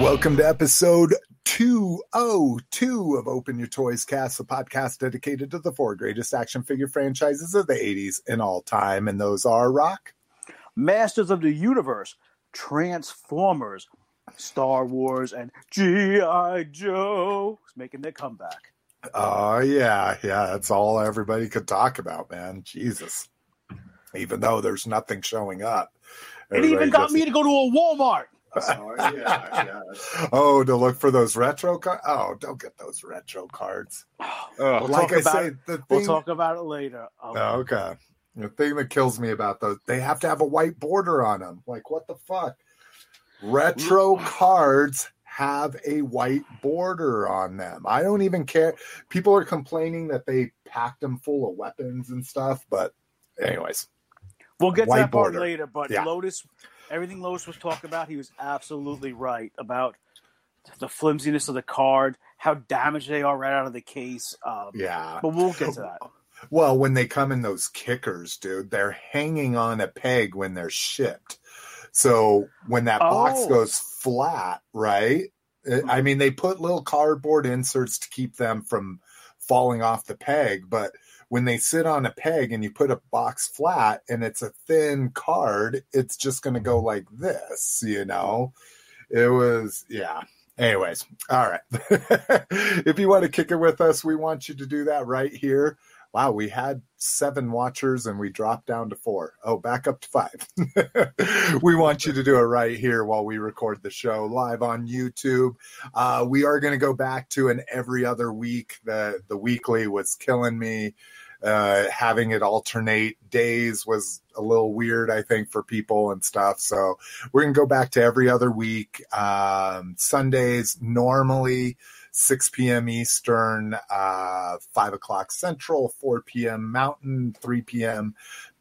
Welcome to episode 202 of Open Your Toys Cast, a podcast dedicated to the four greatest action figure franchises of the 80s and all time. And those are Rock, Masters of the Universe, Transformers, Star Wars, and G.I. Joe is making their comeback. Oh, yeah. Yeah. That's all everybody could talk about, man. Jesus. Even though there's nothing showing up. It even got just- me to go to a Walmart. Oh, yeah, yeah. oh, to look for those retro cards. Oh, don't get those retro cards. We'll like I about, say, the thing, we'll talk about it later. Oh, okay. The thing that kills me about those, they have to have a white border on them. Like, what the fuck? Retro cards have a white border on them. I don't even care. People are complaining that they packed them full of weapons and stuff, but anyways, We'll get to White that part later, but Yeah. Lotus, everything Lotus was talking about, he was absolutely right about the flimsiness of the card, how damaged they are right out of the case. Um, yeah. But we'll get to that. Well, when they come in those kickers, dude, they're hanging on a peg when they're shipped. So when that box Oh. goes flat, right? I mean, they put little cardboard inserts to keep them from falling off the peg, but when they sit on a peg and you put a box flat and it's a thin card, it's just going to go mm-hmm. like this, you know? It was, yeah. Anyways, all right. if you want to kick it with us, we want you to do that right here. Wow, we had seven watchers and we dropped down to four. Oh, back up to five. we want you to do it right here while we record the show live on YouTube. Uh, we are going to go back to an every other week. The the weekly was killing me. Uh, having it alternate days was a little weird, I think, for people and stuff. So we're going to go back to every other week. Um, Sundays normally 6 p.m. Eastern, uh, 5 o'clock Central, 4 p.m. Mountain, 3 p.m.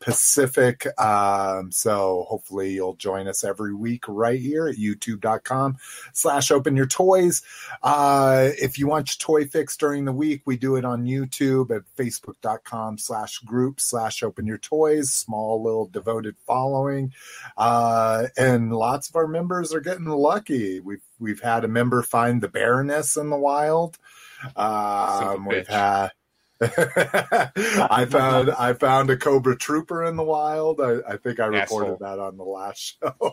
Pacific. Um, so hopefully you'll join us every week right here at youtube.com slash open your toys. Uh, if you want your toy fix during the week, we do it on YouTube at facebook.com slash group slash open your toys. Small little devoted following. Uh, and lots of our members are getting lucky. We've we've had a member find the Baroness in the wild. Um, we've had. I found I found a Cobra Trooper in the wild. I, I think I reported Asshole. that on the last show.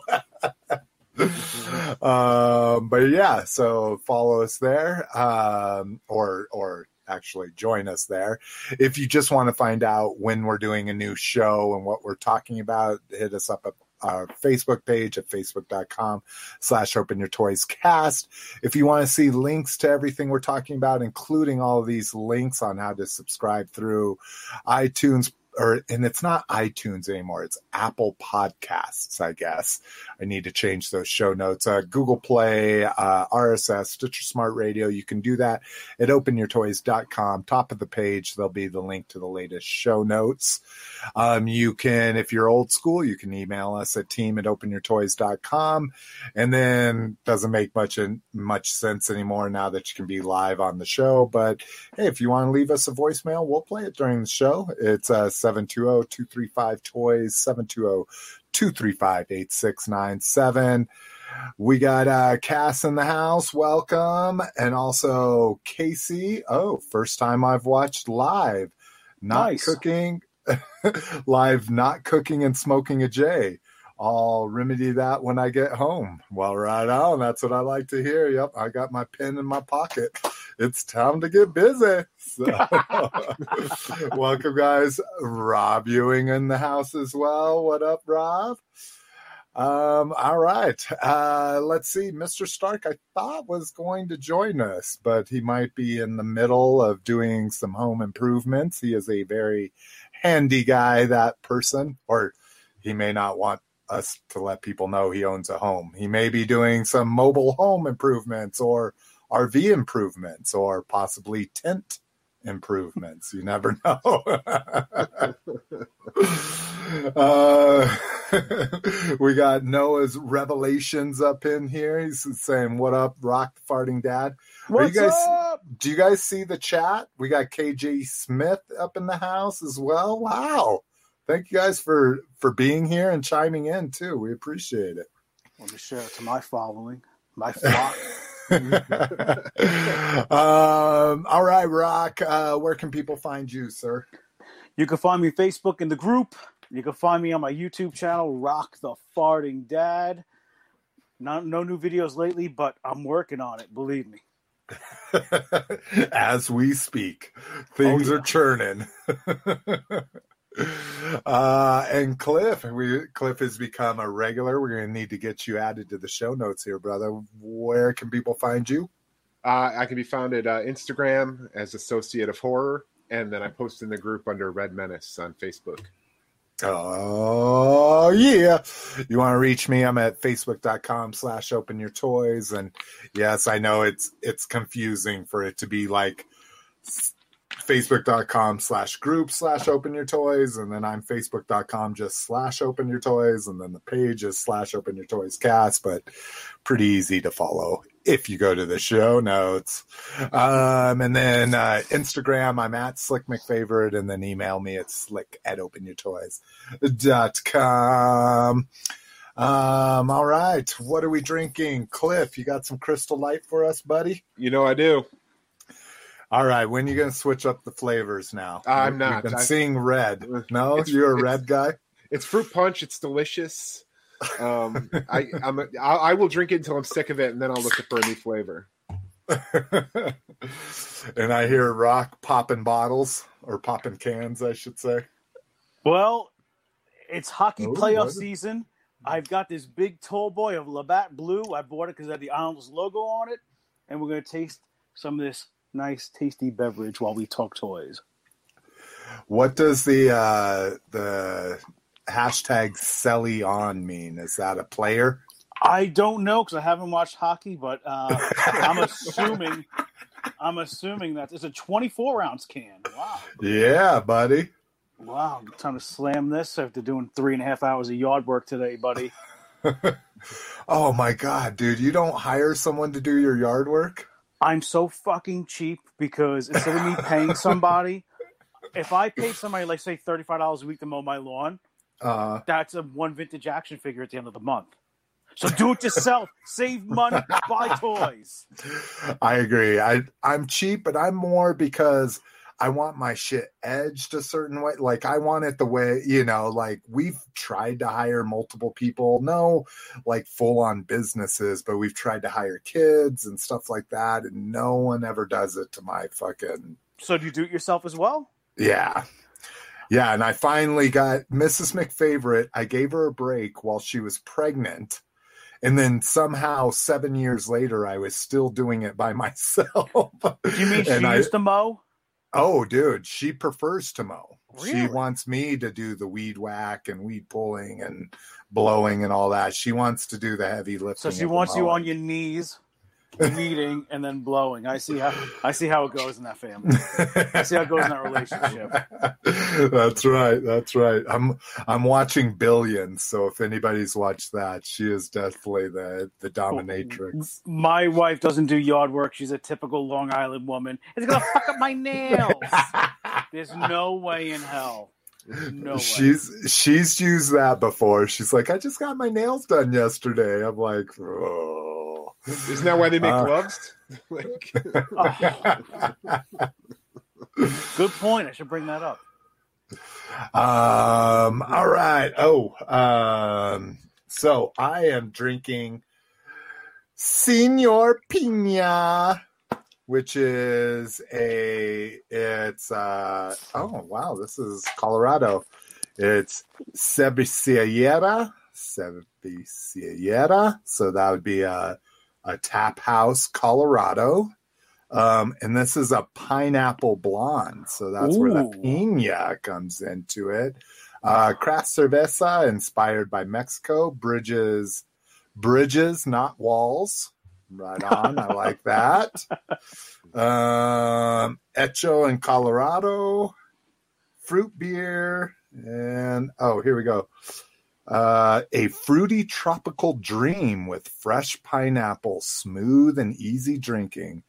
um, but yeah, so follow us there, um, or or actually join us there. If you just want to find out when we're doing a new show and what we're talking about, hit us up at our Facebook page at facebook.com slash open your toys cast. If you want to see links to everything we're talking about, including all of these links on how to subscribe through iTunes or and it's not iTunes anymore. It's Apple Podcasts, I guess. I need to change those show notes. Uh, Google Play, uh, RSS, Stitcher Smart Radio, you can do that at openyourtoys.com. Top of the page, there'll be the link to the latest show notes. Um, you can, if you're old school, you can email us at team at openyourtoys.com. And then doesn't make much much sense anymore now that you can be live on the show. But hey, if you want to leave us a voicemail, we'll play it during the show. It's uh, 720 235 Toys, 720 235 8697. We got uh, Cass in the house. Welcome. And also Casey. Oh, first time I've watched live. Not nice. cooking. live, not cooking and smoking a J. I'll remedy that when I get home. Well, right on. That's what I like to hear. Yep, I got my pen in my pocket. It's time to get busy. So, welcome, guys. Rob Ewing in the house as well. What up, Rob? Um, all right. Uh, let's see. Mr. Stark, I thought was going to join us, but he might be in the middle of doing some home improvements. He is a very handy guy, that person, or he may not want us to let people know he owns a home. He may be doing some mobile home improvements or RV improvements or possibly tent improvements. You never know. uh, we got Noah's revelations up in here. He's saying, What up, rock the farting dad? What's guys- up? Do you guys see the chat? We got KJ Smith up in the house as well. Wow. Thank you guys for for being here and chiming in too. We appreciate it. Let me share it to my following. My flock. um, all right, Rock. Uh, where can people find you, sir? You can find me on Facebook in the group. You can find me on my YouTube channel, Rock the Farting Dad. Not, no new videos lately, but I'm working on it. Believe me. As we speak, things Oh, yeah. are churning. Uh, and Cliff, we Cliff has become a regular. We're going to need to get you added to the show notes here, brother. Where can people find you? Uh, I can be found at uh, Instagram as Associate of Horror, and then I post in the group under Red Menace on Facebook. Oh yeah. You want to reach me? I'm at facebook.com slash open your toys. And yes, I know it's it's confusing for it to be like facebook.com slash group slash open your toys. And then I'm facebook.com just slash open your toys. And then the page is slash open your toys cast, but pretty easy to follow if you go to the show notes. Um, and then uh, Instagram, I'm at Slick McFavorite, and then email me at slick at open your openyourtoys.com. Um, all right. What are we drinking? Cliff, you got some crystal light for us, buddy? You know I do. All right. When are you going to switch up the flavors now? I'm You've not. been I- seeing red. No, It's- you're a red guy? It's fruit punch. It's delicious. Um, I I'm a, I, I will drink it until I'm sick of it, and then I'll look for a new flavor. and I hear Rock popping bottles or popping cans, I should say. Well, it's hockey Oh, playoff what? season. I've got this big tall boy of Labatt Blue. I bought it because it had the Islanders logo on it. And we're going to taste some of this nice, tasty beverage while we talk toys. What does the uh, the hashtag Selly on mean? Is that a player? I don't know because I haven't watched hockey, but uh, I'm assuming I'm assuming that it's a 24 ounce can. Wow. Yeah, buddy. Wow. I'm to slam this after doing three and a half hours of yard work today, buddy. Oh my god, dude! You don't hire someone to do your yard work? I'm so fucking cheap because instead of me paying somebody, if I paid somebody like say thirty five dollars a week to mow my lawn, Uh, that's a one vintage action figure at the end of the month. So do it yourself. Save money. Buy toys. I agree. I I'm cheap, but I'm more because I want my shit edged a certain way. Like I want it the way you know. Like we've tried to hire multiple people, no, like full on businesses, but we've tried to hire kids and stuff like that, and no one ever does it to my fucking So do you do it yourself as well? Yeah. Yeah. And I finally got Mrs. McFavorite. I gave her a break while she was pregnant. And then somehow seven years later, I was still doing it by myself. Do You mean she And I- used to mow? Oh, dude, she prefers to mow. She wants me to do the weed whack and weed pulling and blowing and all that. She wants to do the heavy lifting. So she wants you on your knees, weeding, and then blowing. I see how I see how it goes in that family. I see how it goes in that relationship. that's right. That's right. I'm I'm watching Billions, so if anybody's watched that, she is definitely the the dominatrix. My wife doesn't do yard work. She's a typical Long Island woman. It's gonna fuck up my nails. There's no way in hell. No she's she's used that before. She's like, I just got my nails done yesterday. I'm like, oh. Isn't that why they make Uh, gloves? like, Good point. I should bring that up. Um, all right. Oh, um, so I am drinking Senor Pina, which is a, it's, uh, oh, wow, this is Colorado. It's Cervecería, Cervecería. So that would be a, a tap house, Colorado. Um, and this is a pineapple blonde. So that's where the pina comes into it. Uh, craft cerveza inspired by Mexico. Bridges, bridges, not walls. Right on. I like that. Um, Echo in Colorado. Fruit beer. And oh, here we go. Uh, a fruity tropical dream with fresh pineapple, smooth and easy drinking.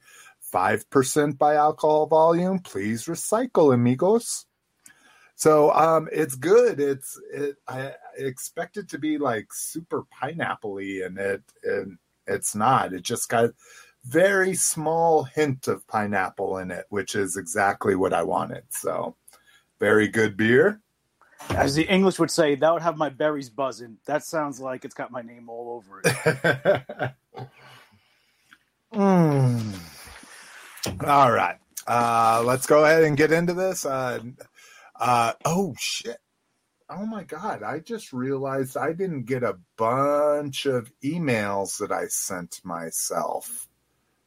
5% by alcohol volume. Please recycle, amigos. So um it's good. It's it I expect it to be like super pineapple-y and it and It's not. It just got very small hint of pineapple in it, which is exactly what I wanted. So, very good beer. As the English would say, that would have my berries buzzing. That sounds like it's got my name all over it. Mm. All right. Uh, let's go ahead and get into this. Uh, uh, oh, shit. Oh my God. I just realized I didn't get a bunch of emails that I sent myself.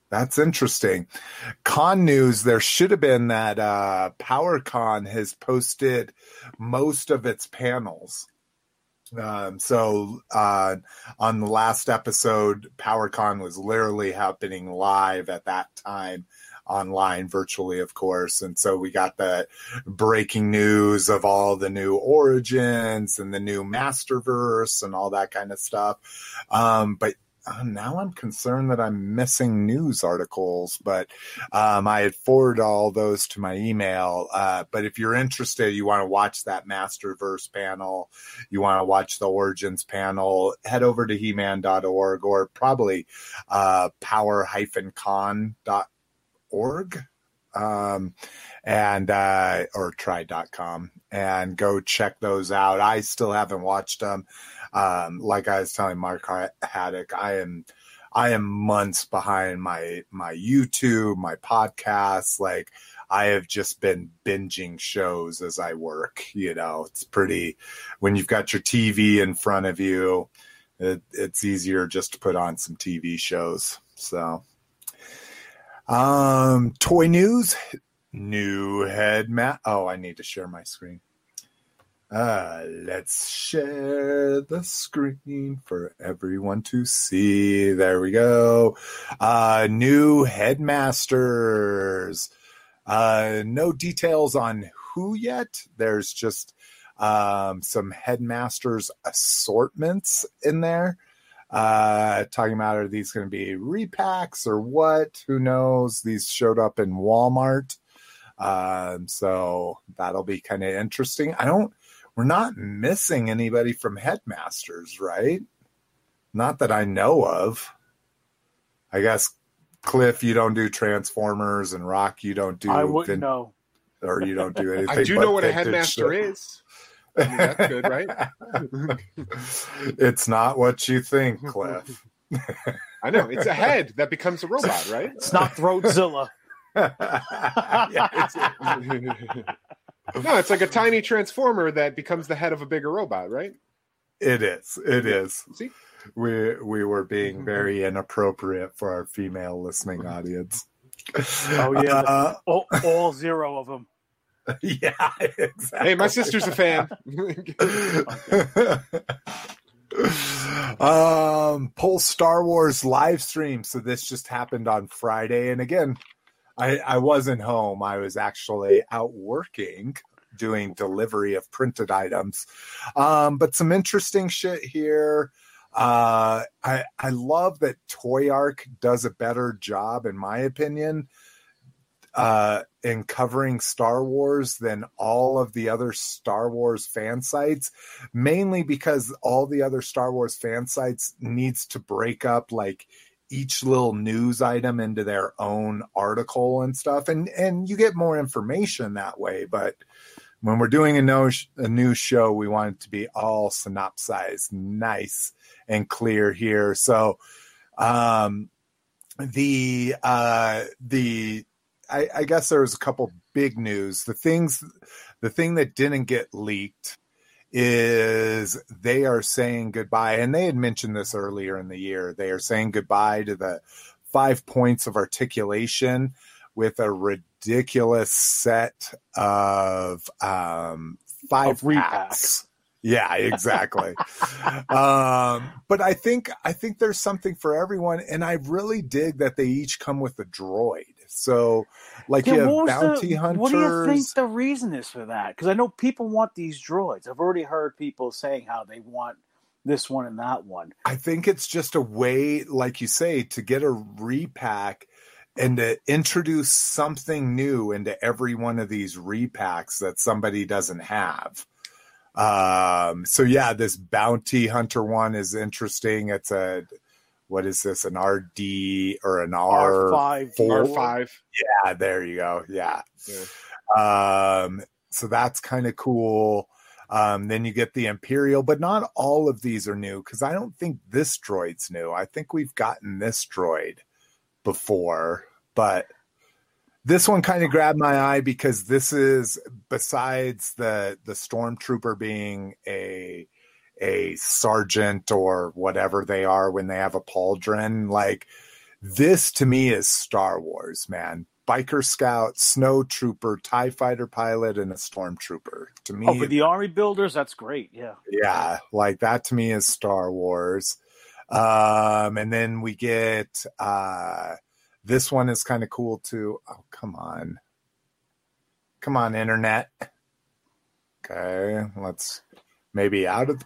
That's interesting. Con news, there should have been that uh, PowerCon has posted most of its panels. Um, so uh, on the last episode, PowerCon was literally happening live at that time online virtually of course and so we got the breaking news of all the new origins and the new masterverse and all that kind of stuff um, but uh, now I'm concerned that I'm missing news articles, but um, I had forwarded all those to my email. Uh, but if you're interested, you want to watch that Masterverse panel, you want to watch the Origins panel, head over to he-man.org or probably uh, power-con.org um, and uh, or try.com and go check those out. I still haven't watched them. Um, like I was telling Mark Haddock, I am I am months behind my my YouTube, my podcasts. Like I have just been binging shows as I work. You know, it's pretty when you've got your TV in front of you. It, it's easier just to put on some TV shows. So, um, toy news, new head mat. Oh, I need to share my screen. Uh, let's share the screen for everyone to see. There we go. Uh, new headmasters. Uh, no details on who yet. There's just um, some headmasters assortments in there. Uh, talking about are these going to be repacks or what? Who knows? These showed up in Walmart. Um, so that'll be kind of interesting. I don't we're not missing anybody from headmasters, right? Not that I know of. I guess Cliff, you don't do Transformers, and Rock, you don't do. I wouldn't vin- know, or you don't do anything. I do know what a headmaster is. I mean, that's good, right? it's not what you think, Cliff. I know it's a head that becomes a robot, right? It's not Throatzilla. Yeah, it's, no, it's like a tiny transformer that becomes the head of a bigger robot, right? It is. It is. See? We we were being very inappropriate for our female listening audience. Oh, yeah. Uh, all, all zero of them. yeah, exactly. Hey, my sister's a fan. um Pulse Star Wars live stream. So this just happened on Friday. And again, I, I wasn't home. I was actually out working doing delivery of printed items. Um, but some interesting shit here. Uh, I I love that Toyark does a better job, in my opinion, uh, in covering Star Wars than all of the other Star Wars fan sites. Mainly because all the other Star Wars fan sites needs to break up like each little news item into their own article and stuff, and and you get more information that way. But when we're doing a, no, a news show, we want it to be all synopsized, nice and clear here. So, um, the uh, the I, I guess there was a couple big news. The things, the thing that didn't get leaked is they are saying goodbye, and they had mentioned this earlier in the year. They are saying goodbye to the five points of articulation with a ridiculous set of um, five Of repacks. packs. Yeah, exactly. um, but I think I think there's something for everyone, and I really dig that they each come with a droid. So, like Yeah, you have bounty the, hunters. What do you think the reason is for that? Because I know people want these droids. I've already heard people saying how they want this one and that one. I think it's just a way, like you say, to get a repack and to introduce something new into every one of these repacks that somebody doesn't have. Um, so yeah, this bounty hunter one is interesting. It's a what is this? An RD or an R R5. R five. Yeah, there you go. Yeah. Yeah. Um, so that's kind of cool. Um, then you get the Imperial, but not all of these are new because I don't think this droid's new. I think we've gotten this droid before, but this one kind of grabbed my eye because this is besides the the stormtrooper being a a sergeant or whatever they are when they have a pauldron. Like this to me is star wars man. Biker scout snow trooper tie fighter pilot and a stormtrooper. To me Oh, for the army builders, that's great. Yeah. yeah like that to me is star wars. Um and then we get uh this one is kind of cool too. Oh come on. Come on internet. Okay let's maybe out of the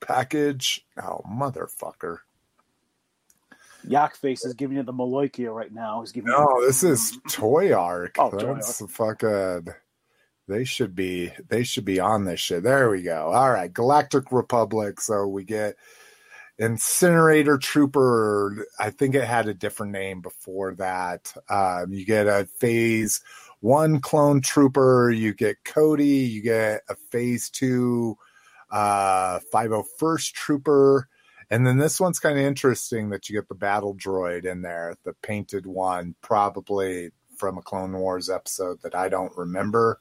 package. Oh motherfucker. Yak Face is giving you the Maloikia right now. He's giving no you this is toy arc Oh, Toy that's fucking they should be they should be on this shit. There we go. All right galactic republic. So we get incinerator trooper. I think it had a different name before that. Um, you get a phase one clone trooper. You get cody. You get a phase two uh 501st trooper and then this one's kind of interesting that you get the battle droid in there the painted one probably from a clone wars episode that i don't remember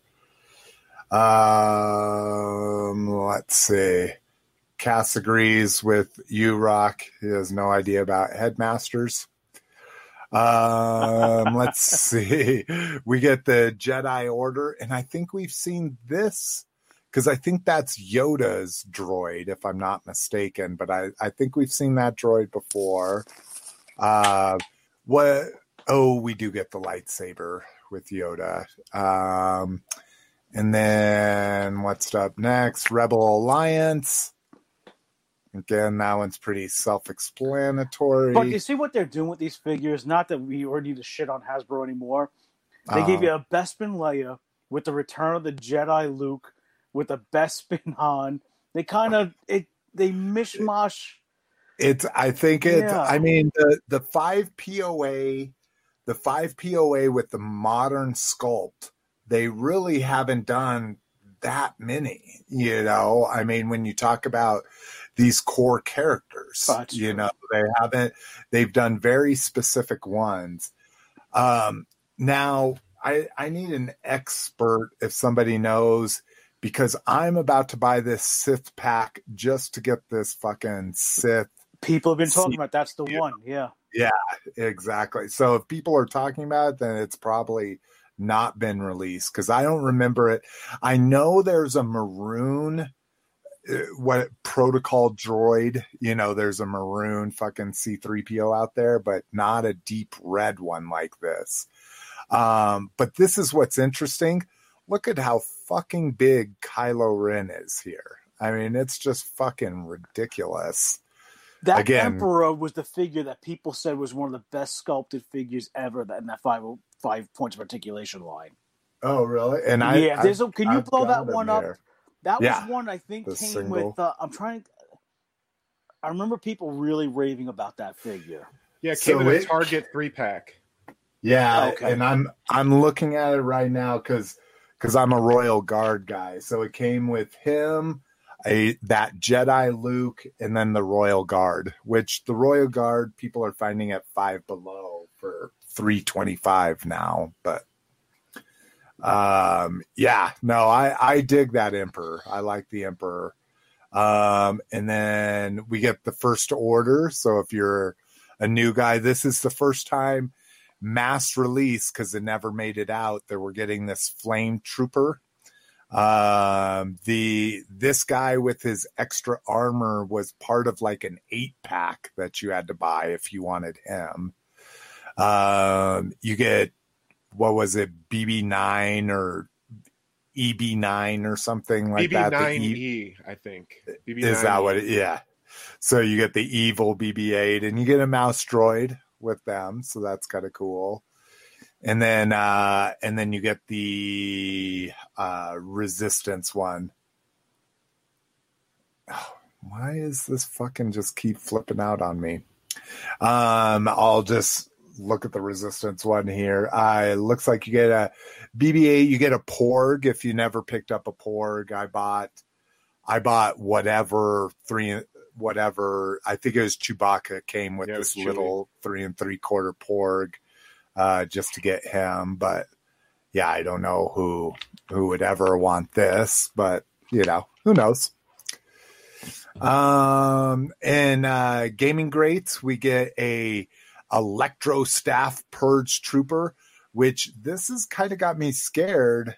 um let's see Cass agrees with you, Rock. He has no idea about headmasters. Um, let's see. We get the Jedi Order, and I think we've seen this because I think that's Yoda's droid, if I'm not mistaken. But I, I think we've seen that droid before. Uh, what? Oh, we do get the lightsaber with Yoda. Um, and then what's up next? Rebel Alliance. Again, that one's pretty self-explanatory. But you see what they're doing with these figures? Not that we already need to shit on Hasbro anymore. They gave Uh, you a Bespin Leia with the Return of the Jedi Luke with a Bespin on. They kind of it they mishmash. It's. I think it's. Yeah. I mean, the the five POA, the five POA with the modern sculpt. They really haven't done that many. You know, I mean, when you talk about these core characters, you know, they haven't. They've done very specific ones. Um, now, I I need an expert if somebody knows. Because I'm about to buy this Sith pack just to get this fucking Sith People have been talking See- about that's the Yeah. one. Yeah. Yeah, exactly. So if people are talking about it, then it's probably not been released because I don't remember it. I know there's a maroon, uh, what protocol droid. You know, there's a maroon fucking C3PO out there, but not a deep red one like this. Um, but this is what's interesting. Look at how fucking big Kylo Ren is here. I mean, it's just fucking ridiculous. That Again- Emperor was the figure that people said was one of the best sculpted figures ever in that five five points of articulation line. Oh, really? And I, yeah, there's a, can you I've blow that one up? there. That Yeah. was one I think came single. with. Uh, I'm trying. I remember people really raving about that figure. Yeah, it So came in a Target three pack. Yeah, Okay. and I'm I'm looking at it right now because because I'm a Royal Guard guy. So it came with him, a that Jedi Luke, and then the Royal Guard, which the Royal Guard people are finding at five below for three twenty five now. But um, yeah, no, I I dig that Emperor. I like the Emperor. Um, and then we get the First Order. So if you're a new guy, this is the first time mass release because it never made it out that we're getting this flame trooper um the this guy with his extra armor was part of like an eight pack that you had to buy if you wanted him um you get what was it bb9 or eb9 or something like that the E- BB9E, I think. BB9E. is that what it, yeah so you get the evil bb8 and you get a mouse droid with them so that's kind of cool and then uh and then you get the uh resistance one why is this fucking just keep flipping out on me Um, I'll just look at the resistance one here. Uh, looks like you get a BB-8. You get a Porg if you never picked up a Porg. I bought, I bought whatever three, whatever. I think it was Chewbacca came with Yeah, this little three and three quarter Porg, uh, just to get him. But yeah, I don't know who who would ever want this, but you know, who knows. Um, and uh, gaming greats, we get a electro staff purge trooper, which this has kind of got me scared.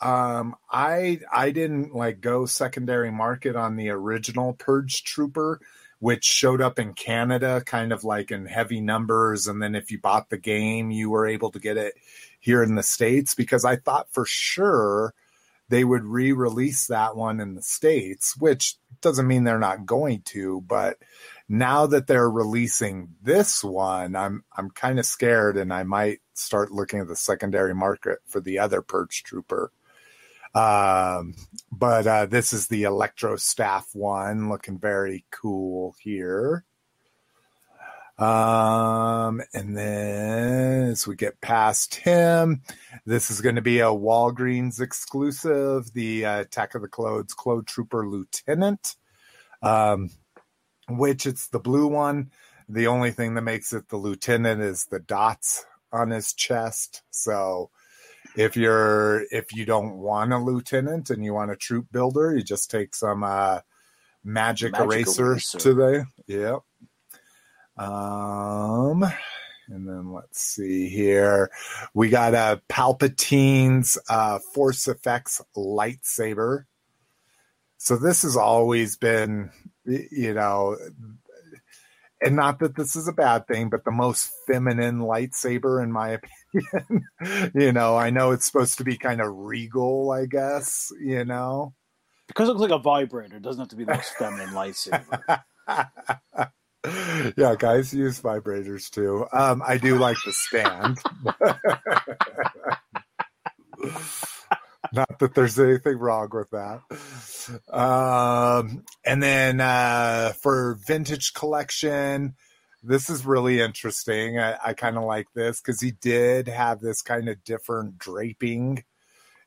Um, I I didn't like go secondary market on the original purge trooper, which showed up in Canada, kind of like in heavy numbers, and then if you bought the game, you were able to get it here in the states because I thought for sure they would re-release that one in the states, which doesn't mean they're not going to, but now that they're releasing this one, I'm I'm kind of scared and I might start looking at the secondary market for the other Purge Trooper. Um, but uh, this is the Electro Staff one, looking very cool here. Um, and then as we get past him, this is going to be a Walgreens exclusive, the uh, Attack of the Clones Clone Trooper Lieutenant, um, which it's the blue one. The only thing that makes it the lieutenant is the dots on his chest. So if you're if you don't want a lieutenant and you want a troop builder, you just take some uh, magic, Magic eraser, eraser. to the yep. Um, and then let's see here. We got a Palpatine's uh, Force Effects lightsaber. So this has always been, you know, and not that this is a bad thing, but the most feminine lightsaber, in my opinion. you know, I know it's supposed to be kind of regal, I guess, you know. Because it looks like a vibrator, it doesn't have to be the most feminine lightsaber. yeah, guys use vibrators too. Um, I do like the stand. Not that there's anything wrong with that. Um, and then uh, for vintage collection, this is really interesting. I, I kind of like this because he did have this kind of different draping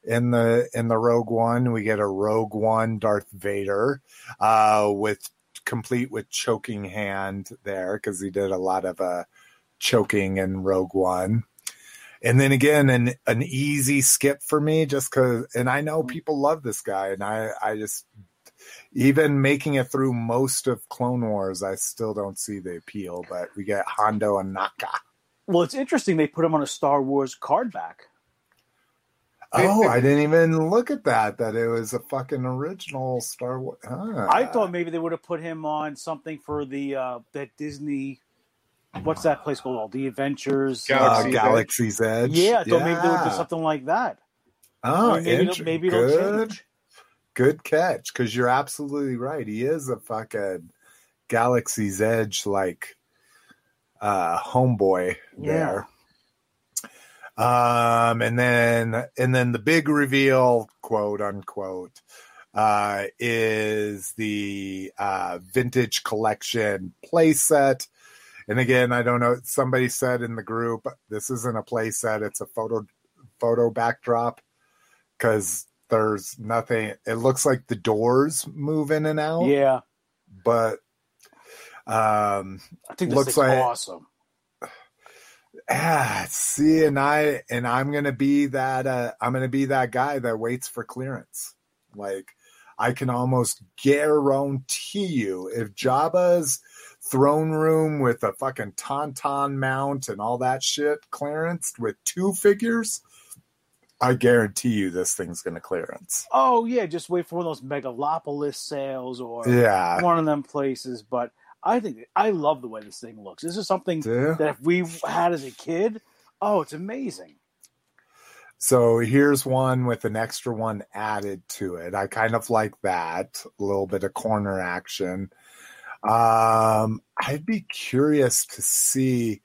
in the in the Rogue One. We get a Rogue One Darth Vader uh, with complete with choking hand there because he did a lot of uh, choking in Rogue One. And then again, an an easy skip for me, just because. And I know people love this guy, and I I just even making it through most of Clone Wars, I still don't see the appeal. But we get Hondo Ohnaka. well, it's interesting they put him on a Star Wars card back. Oh, I didn't even look at that. That it was a fucking original Star Wars. Huh. I thought maybe they would have put him on something for the uh that Disney what's that place called? All the Adventures. uh, Galaxy's Galaxy's Edge. Yeah, I thought maybe they would do something like that. Oh, maybe int- it'll- maybe good, change. good catch. Because you're absolutely right. He is a fucking Galaxy's Edge like uh, homeboy there. Um, and then and then the big reveal, quote unquote, uh, is the uh, vintage collection playset. And again, I don't know. Somebody said in the group, this isn't a playset; it's a photo photo backdrop because there's nothing. It looks like the doors move in and out, Yeah, but um, I think this Looks looks like- awesome. ah, see, and I and I'm gonna be that. Uh, I'm gonna be that guy that waits for clearance. Like I can almost guarantee you, if Jabba's throne room with a fucking tauntaun mount and all that shit clearance with two figures, I guarantee you this thing's gonna clearance. Oh yeah, just wait for one of those megalopolis sales or Yeah, one of them places. But I think I love the way this thing looks. This is something Yeah. that if we had as a kid, oh, it's amazing. So here's one with an extra one added to it. I kind of like that. A little bit of corner action. Um, I'd be curious to see.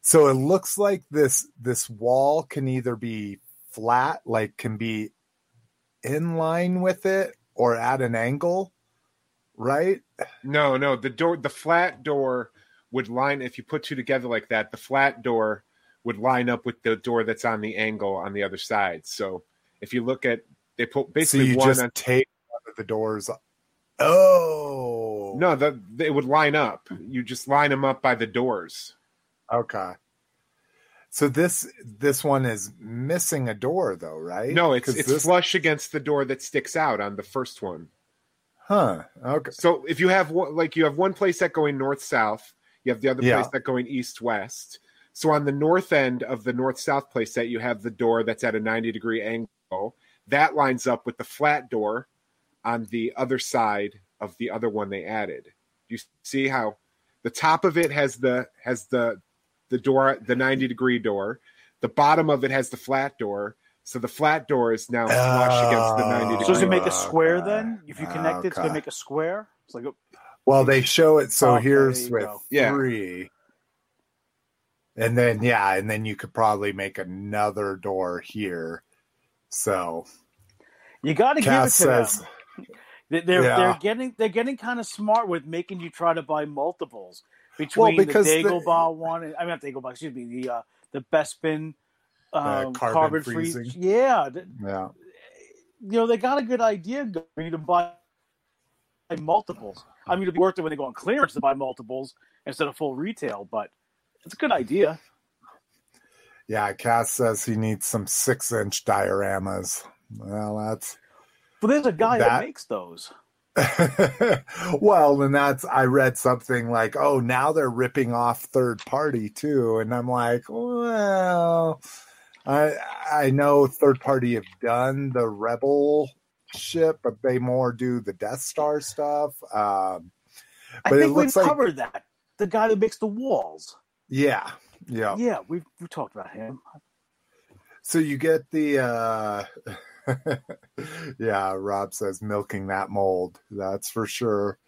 So it looks like this this wall can either be flat, like can be in line with it, or at an angle, right? No, no, the door, the flat door would line if you put two together like that. The flat door would line up with the door that's on the angle on the other side. So if you look at they put So basically you one just on take one of the doors. Oh, no, the, it would line up. You just line them up by the doors. Okay. So this this one is missing a door though, right? No, it's it's this- flush against the door that sticks out on the first one. huh. Okay. So if you have one, like you have one place that going north south, you have the other Yeah. place that going east west. So on the north end of the north south place that you have the door that's at a 90 degree angle, that lines up with the flat door on the other side of the other one they added. You see how the top of it has the has the the door the 90 degree door. The bottom of it has the flat door. So the flat door is now flush against the 90 Oh. degree. So does it make a Okay. square then? If you connect it, it's gonna make a square. It's like a, Well, they show it. So Okay, here's with go. Yeah. three. And then yeah, and then you could probably make another door here. So you got to give it Cass to says, them. They- They're Yeah. they're getting they're getting kind of smart with making you try to buy multiples between because the the- Dagobah one. And, I mean, not Dagobah. Excuse me. The uh, the Bespin um, carbon carbon, freezing. Yeah, yeah. you know they got a good idea going for you to buy multiples. I mean, it'd be worth it when they go on clearance to buy multiples instead of full retail, but it's a good idea. Yeah, Cass says he needs some six inch dioramas. Well, that's But there's a guy that, That- makes those. well, and that's I read something like, oh, now they're ripping off third party too, and I'm like, well, I I know third party have done the rebel ship, but they more do the Death Star stuff. Um, I think we've like, covered that. The guy that makes the walls. yeah, yeah. Yeah, we've we talked about him. So you get the uh yeah, Rob says milking that mold. That's for sure.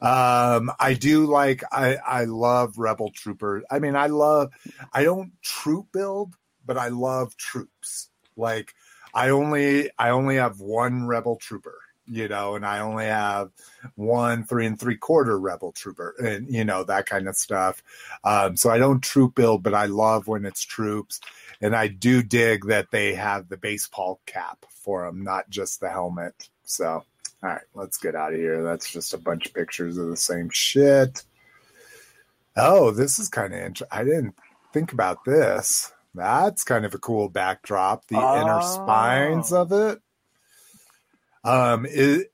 Um I do like I I love Rebel Trooper. I mean, I love I don't troop build, but I love troops. Like I only I only have one Rebel Trooper, you know, and I only have one three and three quarter Rebel Trooper, and you know that kind of stuff. Um, so I don't troop build, but I love when it's troops and I do dig that they have the baseball cap for them, not just the helmet. So, all right, let's get out of here. That's just a bunch of pictures of the same shit. Oh, this is kind of interesting. I didn't think about this. That's kind of a cool backdrop. The inner spines Oh. of it. Um, it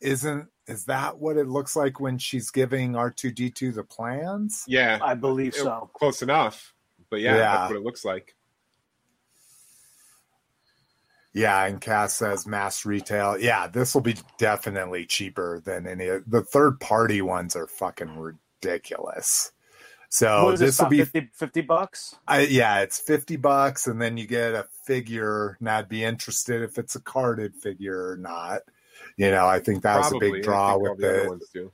isn't. Is that what it looks like when she's giving R two D two the plans? Yeah, I believe it- so. close enough. But yeah, Yeah. that's what it looks like. Yeah, and Cass says mass retail. Yeah, this will be definitely cheaper than any of the third party ones are fucking ridiculous. So what is this this will be 50, 50 bucks? I, yeah, it's 50 bucks and then you get a figure and I'd be interested if it's a carded figure or not. You know, I think that was a big draw with the other the ones do.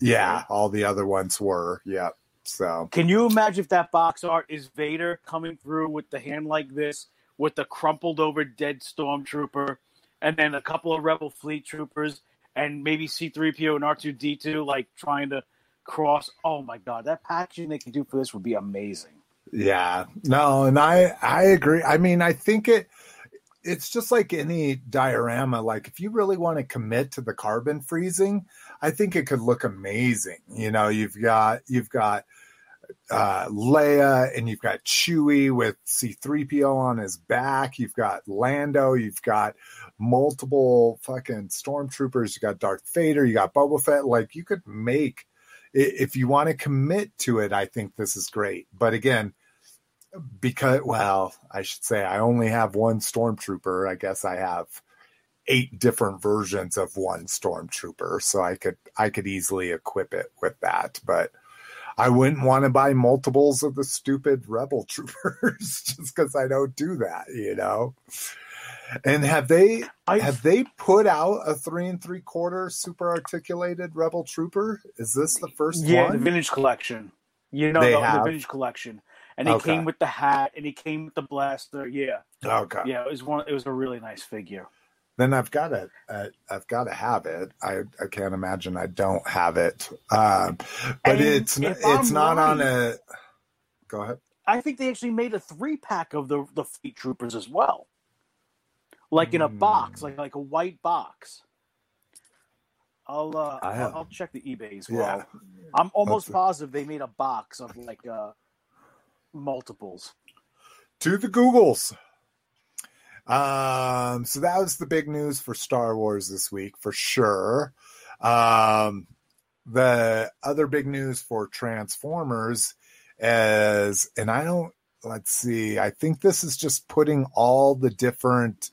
Yeah, all the other ones were. Yep. So Can you imagine if that box art is Vader coming through with the hand like this, with the crumpled over dead stormtrooper, and then a couple of Rebel fleet troopers, and maybe C3PO and R2D2 like trying to cross? Oh my god, that packaging they could do for this would be amazing. Yeah. No, and I I agree. I mean, I think it it's just like any diorama. Like if you really want to commit to the carbon freezing, I think it could look amazing. You know, you've got you've got uh Leia and you've got Chewie with C3PO on his back. You've got Lando, you've got multiple fucking stormtroopers, you got Darth Vader, you got Boba Fett. Like you could make if you want to commit to it, I think this is great. But again, because well, I should say I only have one stormtrooper. I guess I have eight different versions of one stormtrooper, so I could I could easily equip it with that. But I wouldn't want to buy multiples of the stupid rebel troopers just because I don't do that, you know. And have they I have they put out a three and three quarter super articulated rebel trooper? Is this the first yeah, one? the vintage collection. You know, the, the vintage collection, and he Okay. came with the hat, and he came with the blaster. Yeah, okay. yeah, it was one. It was a really nice figure. Then I've got it. Uh, I've got to have it. I, I can't imagine I don't have it. Um, but And it's it's I'm not on a. Go ahead. I think they actually made a three pack of the the Fleet Troopers as well, like in a box, Hmm. like like a white box. I'll uh, I'll, I'll check the eBay as well. Yeah. I'm almost That's- positive they made a box of like uh multiples. to the Googles. Um, so that was the big news for Star Wars this week for sure. Um, the other big news for Transformers is, and I don't, let's see, I think this is just putting all the different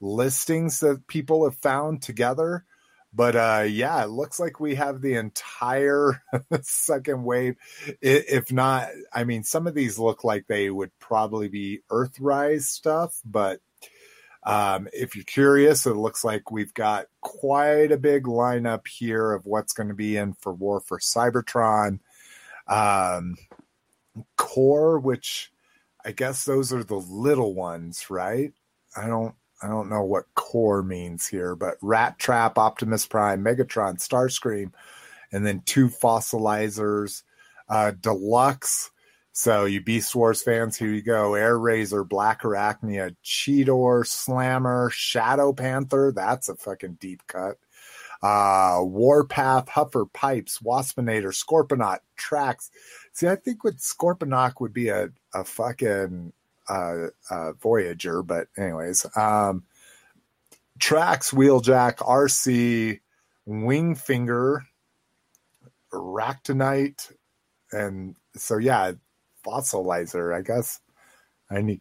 listings that people have found together. But uh, yeah, it looks like we have the entire second wave. If not, I mean, some of these look like they would probably be Earthrise stuff, but um, if you're curious, it looks like we've got quite a big lineup here of what's going to be in for War for Cybertron. Um, Core, which I guess those are the little ones, right? I don't I don't know what core means here, but Rat Trap, Optimus Prime, Megatron, Starscream, and then two fossilizers, uh, deluxe. So you Beast Wars fans, here you go. Airazor, Black Arachnia, Cheetor, Slammer, Shadow Panther. That's a fucking deep cut. Uh, Warpath, Huffer, Pipes, Waspinator, Scorponok, Tracks. See, I think with Scorponok would be a, a fucking uh, uh, Voyager, but anyways, um, Trax, Wheeljack, RC, Wingfinger, Ractonite, and so yeah, Fossilizer. I guess I need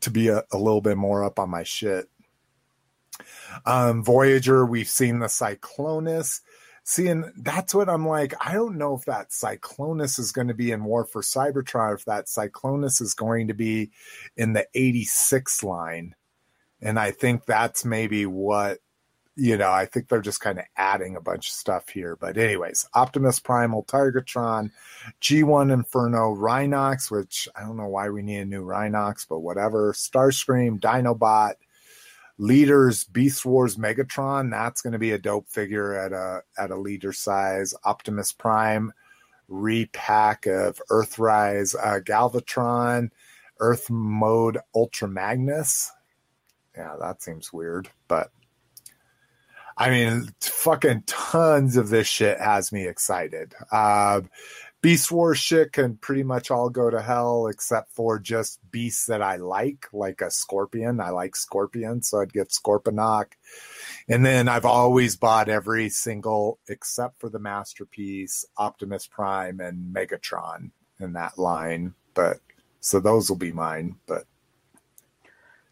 to be a, a little bit more up on my shit. Um, Voyager, we've seen the Cyclonus. Seeing that's what I'm like. I don't know if that Cyclonus is going to be in War for Cybertron, if that Cyclonus is going to be in the 86 line. And I think that's maybe what, you know, I think they're just kind of adding a bunch of stuff here. But, anyways, Optimus Primal, Targatron, G1 Inferno, Rhinox, which I don't know why we need a new Rhinox, but whatever. Starscream, Dinobot, Leaders, Beast Wars, Megatron. That's going to be a dope figure at a at a leader size. Optimus Prime, repack of Earthrise, uh, Galvatron, Earth Mode Ultra Magnus. Yeah, that seems weird, but I mean, fucking tons of this shit has me excited. Uh, Beast Wars shit can pretty much all go to hell except for just beasts that I like, like a scorpion. I like scorpion, so I'd get Scorponok. And then I've always bought every single, except for the masterpiece, Optimus Prime and Megatron in that line. But so those will be mine. But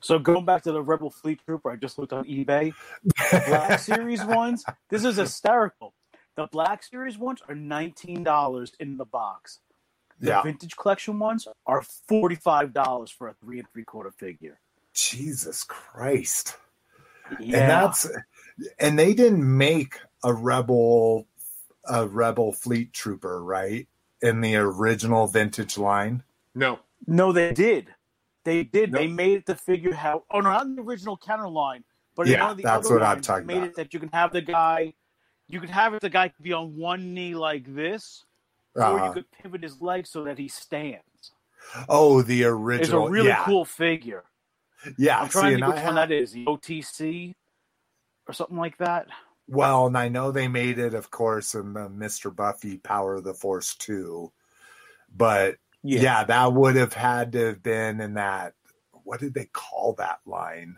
So going back to the Rebel Fleet Trooper, I just looked on eBay. Black Series ones, this is hysterical. The Black Series ones are nineteen dollars in the box. The yeah, vintage collection ones are forty five dollars for a three and three quarter figure. Jesus Christ. Yeah, and that's and they didn't make a rebel a rebel fleet trooper right in the original vintage line No. no, they did. They did. They made it to figure how. Oh no, not in the original counter line, but in Yeah, one of the that's other what I'm talking made about. it that you can have the guy. You can have it the guy be on one knee like this, or you Uh-huh. could pivot his leg so that he stands. oh the original. It's a really yeah cool figure. yeah I'm trying see, to think which one that is. The OTC or something like that. well and i know they made it of course in the mr buffy power of the force 2 but yeah. that would have had to have been in that what did they call that line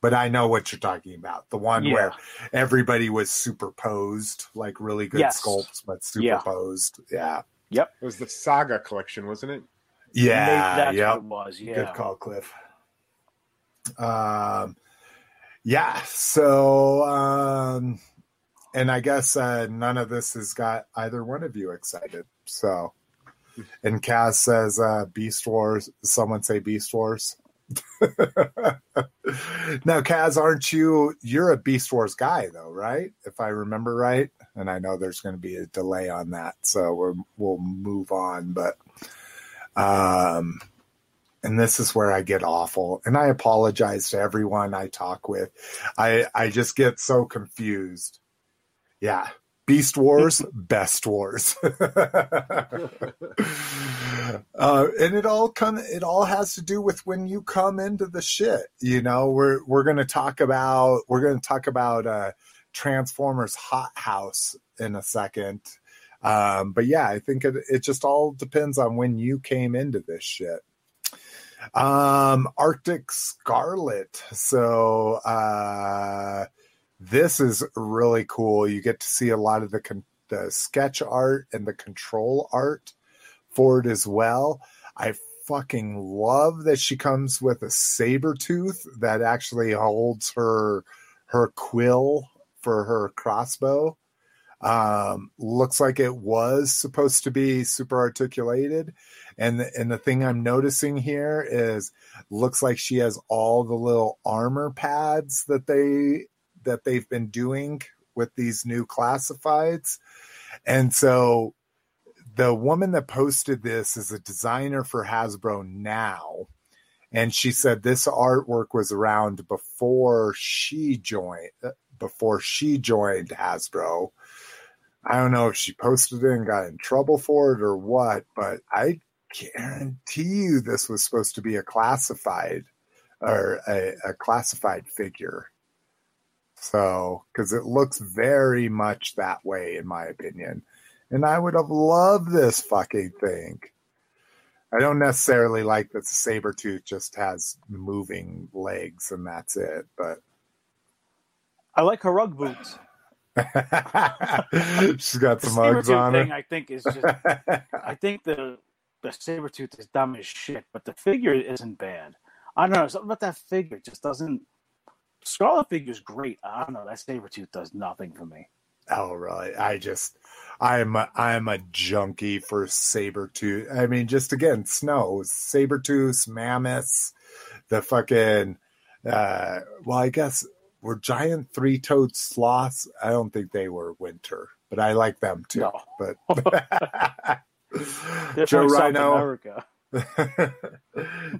but i know what you're talking about the one Yeah. where everybody was superposed like really good Yes. sculpts but superposed yeah Yep. It was the Saga collection, wasn't it? yeah Maybe that's yep. what it was. Yeah. Good call, Cliff. Um, yeah. So, um, and I guess uh, none of this has got either one of you excited. So, and Kaz says uh, Beast Wars. Someone say Beast Wars. now, Kaz, aren't you? You're a Beast Wars guy, though, right? If I remember right, and I know there's going to be a delay on that, so we're, we'll move on. But, um, and this is where I get awful. And I apologize to everyone I talk with. I I just get so confused. Yeah. Beast Wars, Best Wars. uh, and it all come it all has to do with when you come into the shit. You know, we're we're gonna talk about we're gonna talk about uh Transformers Hot House in a second. Um, but yeah, I think it, it just all depends on when you came into this shit. Um, Arctic Scarlett. So uh, this is really cool. You get to see a lot of the con- the sketch art and the control art for it as well. I fucking love that she comes with a saber tooth that actually holds her her quill for her crossbow. Um, looks like it was supposed to be super articulated, and the, and the thing I'm noticing here is looks like she has all the little armor pads that they that they've been doing with these new classifieds, and so the woman that posted this is a designer for Hasbro now. And she said this artwork was around before she joined before she joined Hasbro. I don't know if she posted it and got in trouble for it or what, but I guarantee you this was supposed to be a classified or a, a classified figure. So, because it looks very much that way, in my opinion. And I would have loved this fucking thing. I don't necessarily like that the saber tooth just has moving legs and that's it, but I like her rug boots. She's got some Sabretooth on thing, her. I think, is just. I think the the saber tooth is dumb as shit, but the figure isn't bad. I don't know something about that figure just doesn't. Scarlett figure's great. I don't know that saber tooth does nothing for me. Oh, really? I just, I'm, a, I'm a junkie for saber tooth. I mean, just again, snow, saber tooths, mammoths, the fucking, uh, well, I guess were giant three toed sloths. I don't think they were winter, but I like them too. No. But Joe Rhino, America.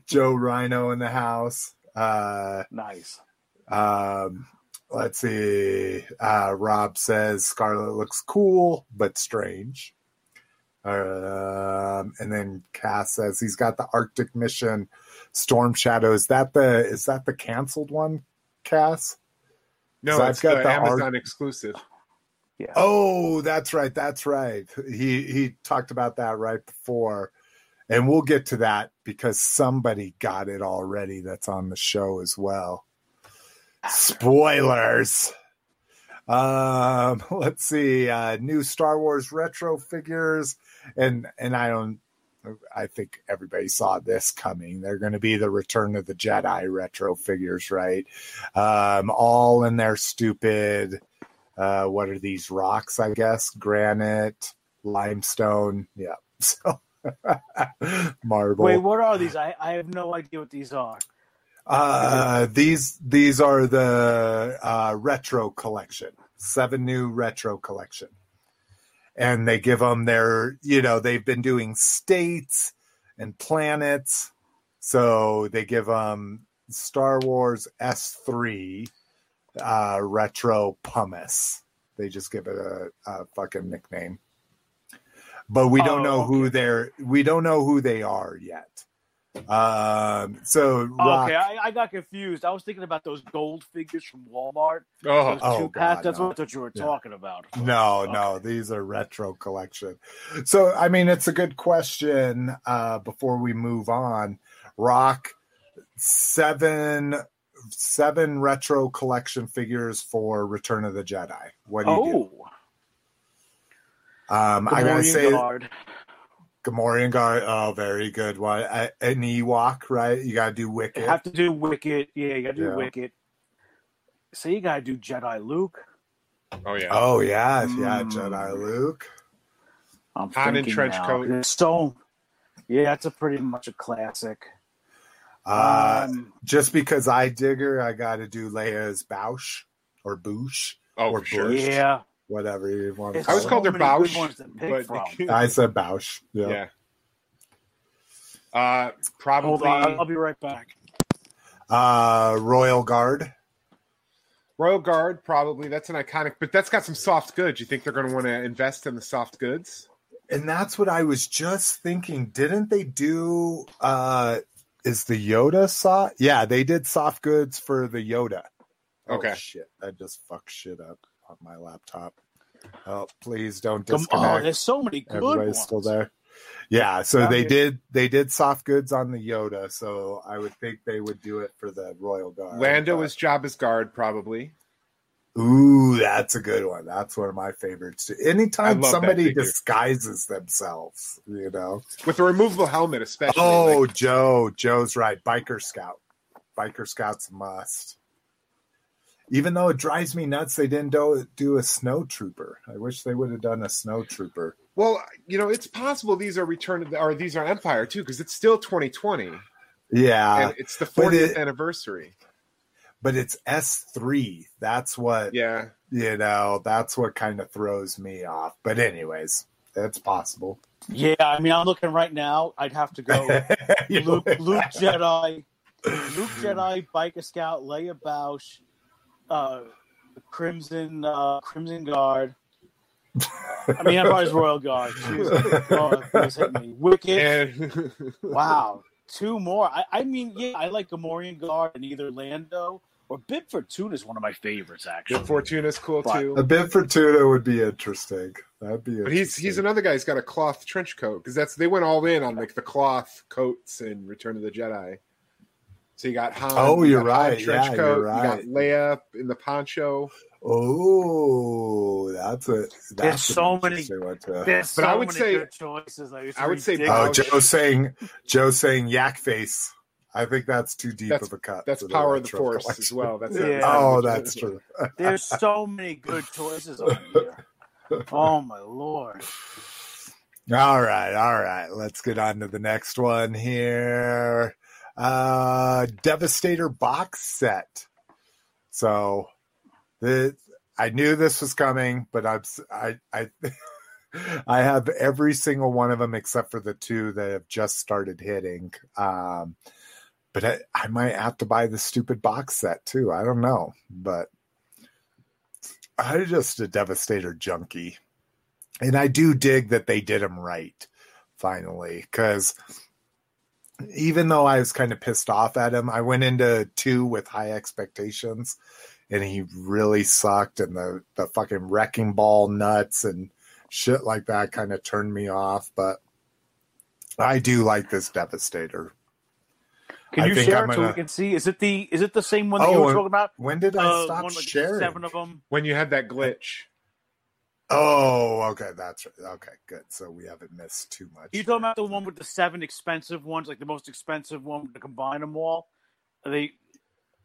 Joe Rhino in the house. Uh, Nice. Um, let's see. Uh, Rob says Scarlett looks cool but strange. Um, and then Cass says he's got the Arctic mission Storm Shadow. Is that the is that the canceled one, Cass? No, So I've it's got the, the Amazon art- exclusive. Yeah. Oh, that's right. That's right. He he talked about that right before. And we'll get to that because somebody got it already that's on the show as well. Spoilers. Um, let's see. Uh, new Star Wars retro figures, and and I don't. I think everybody saw this coming. They're going to be the Return of the Jedi retro figures, right? Um, all in their stupid. Uh, what are these rocks? I guess granite, limestone. Yeah. So marble. Wait, what are these? I, I have no idea what these are. Uh, these these are the uh, retro collection, seven new retro collection, and they give them their you know they've been doing states and planets, so they give them Star Wars S three uh, retro pumice. They just give it a, a fucking nickname, but we don't Oh, know who okay. they're we don't know who they are yet. Um, so Oh, Rock, okay, I, I got confused. I was thinking about those gold figures from Walmart. Oh, Those oh, two. God, That's no. what I thought you were Yeah. talking about. No, no, these are retro collection. So, I mean, it's a good question. Uh, before we move on, Rock seven seven retro collection figures for Return of the Jedi. What do you Oh, do? Um, I gotta Gamorrean say, Guard. Gamorrean guard. Oh, very good one. Uh, An Ewok, right? You gotta do You Wicket. have to do Wicket. Yeah, you got to do Yeah. Wicket. So you got to do Jedi Luke. oh yeah. Oh yeah, yeah, Mm. Jedi Luke. I'm Han in thinking trench now. coat. It's So, yeah, that's a pretty much a classic. Uh, um, just because I dig her, I got to do Leia's Bausch or Boosh, oh, or for sure. Bush. yeah, whatever you want to It's I was it. called her so many good Bausch, ones to pick but. I said Bausch. Yeah. yeah. Uh, probably Hold on, I'll be right back. Uh, Royal Guard. Royal Guard. Probably that's an iconic, but that's got some soft goods. You think they're going to want to invest in the soft goods? And that's what I was just thinking. Didn't they do uh is the Yoda soft? Yeah, they did soft goods for the Yoda. Oh, Okay. shit. I just fucked shit up on my laptop. Oh, please don't Come disconnect. on, there's so many good Everybody's ones. still there. Yeah, so Yeah, they dude. did they did soft goods on the Yoda, so I would think they would do it for the Royal Guard. Lando but- is Jabba's guard, probably. Ooh, that's a good one. That's one of my favorites. too. Anytime somebody disguises themselves, you know. with a removable helmet, especially. Oh, like- Joe, Joe's right. Biker Scout. Biker Scout's must. Even though it drives me nuts, they didn't do, do a snow trooper. I wish they would have done a snow trooper. well, you know, it's possible these are Return of the, or these are Empire too, because it's still 2020 Yeah, and it's the but 40th it- anniversary. but it's S3. That's what, Yeah, you know, that's what kind of throws me off. But, anyways, it's possible. Yeah, I mean, I'm looking right now. I'd have to go You Luke, know, Luke Jedi, Luke Jedi, Biker Scout, Leia Bausch, uh, Crimson uh, Crimson Guard. I mean, Empire's Royal Guard. Jeez. Oh, please hit me. Wicked. and Wow, two more. I, I mean, yeah, I like Gamorrean Guard and either Lando or Bib Fortuna is one of my favorites, actually. Good Fortuna's cool But- too. A bit for Tuna would be interesting. That'd be. But he's he's another guy He's got a cloth trench coat because that's they went all in on like the cloth coats in Return of the Jedi. So you got Han. Oh, you you're got Han right. Trench Yeah, coat. you're right. You got right. Leia in the poncho. Oh, that's a. That's There's an so many- one, too. There's But so I would many say- good choices. Like, I would say ridiculous. Oh, Joe saying Joe saying yak face. I think that's too deep That's- of a cut. That's for power of the retro force collection. as well. That's Yeah. Oh, that's true. There's so many good choices on here. Oh my lord! All right, all right. Let's get on to the next one here. Uh Devastator box set. So the I knew this was coming, but I'm I, I, I have every single one of them except for the two that have just started hitting. Um but I, I might have to buy the stupid box set too. I don't know, but I'm just a Devastator junkie and I do dig that they did him right finally because even though I was kind of pissed off at him, I went into two with high expectations and he really sucked and the the fucking wrecking ball nuts and shit like that kind of turned me off but I do like this devastator. Can I you share I'm it so gonna- we can see? Is it the is it the same one that Oh, you were talking about? When did I Uh, stop one with sharing? seven of them. when you had that glitch. Oh, okay, that's right. Okay, good. So we haven't missed too much. You talking about the one with the seven expensive ones, like the most expensive one to combine them all? Are they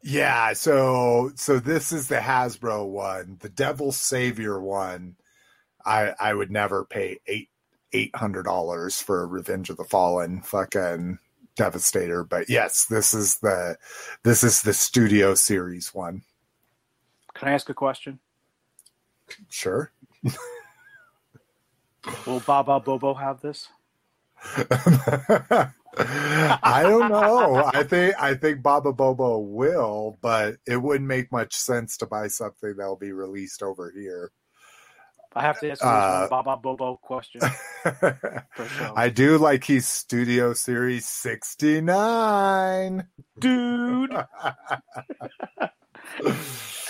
Yeah, so so this is the Hasbro one, the Devil Savior one. I I would never pay eight eight hundred dollars for Revenge of the Fallen fucking Devastator, but yes, this is the this is the Studio Series one. Can I ask a question? Sure. Will Baba Bobo have this? I don't know. I think I think Baba Bobo will, but it wouldn't make much sense to buy something that'll be released over here. I have to ask Uh, Baba Bobo question. Sure. I do like he's Studio Series 69. Dude,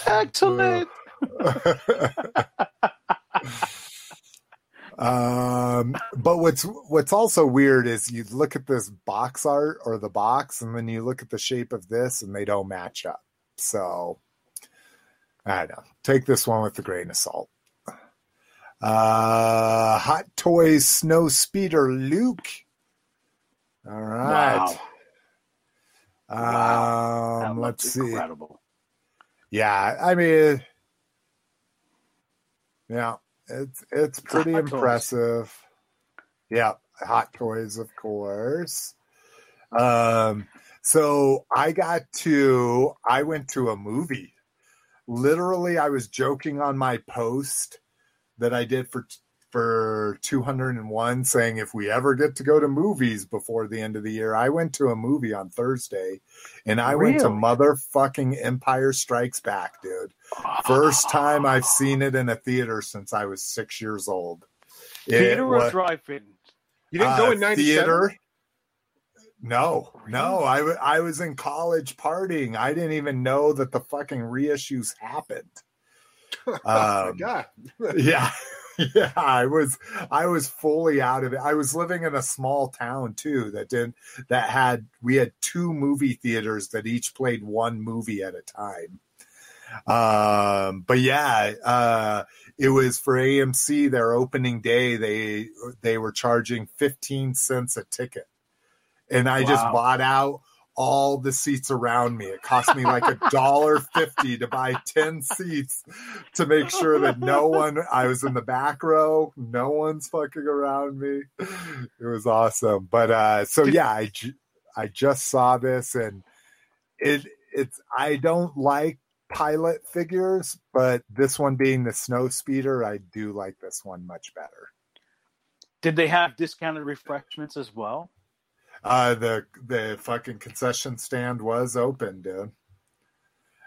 excellent. Um, but what's what's also weird is you look at this box art or the box, and then you look at the shape of this, and they don't match up. So I don't know. Take this one with a grain of salt. Uh, Hot Toys Snow Speeder Luke. All right. Wow. Um, looks let's see. Incredible. Yeah, I mean, yeah, it's it's pretty Hot Toys. impressive. Yeah, Hot Toys, of course. Um, so I got to, I went to a movie. Literally, I was joking on my post that I did for for 201 saying if we ever get to go to movies before the end of the year, I went to a movie on Thursday and I went to motherfucking Empire Strikes Back, dude. First time I've seen it in a theater since I was six years old. It Theater or was- drive-in? You didn't go uh, in '97. theater. No, no, I, w- I was in college partying. I didn't even know that the fucking reissues happened. oh my Um, god! yeah yeah i was i was fully out of it. I was living in a small town too that didn't that had we had two movie theaters that each played one movie at a time. Um but yeah uh it was for amc their opening day they they were charging 15 cents a ticket. And i just bought out all the seats around me. It cost me like a dollar fifty to buy ten seats to make sure that no one. I was in the back row. No one's fucking around me. It was awesome. But uh, so yeah, I I just saw this and it it's I don't like pilot figures, but this one being the snow speeder, I do like this one much better. Did they have discounted refreshments as well? Uh, the the fucking concession stand was open, dude.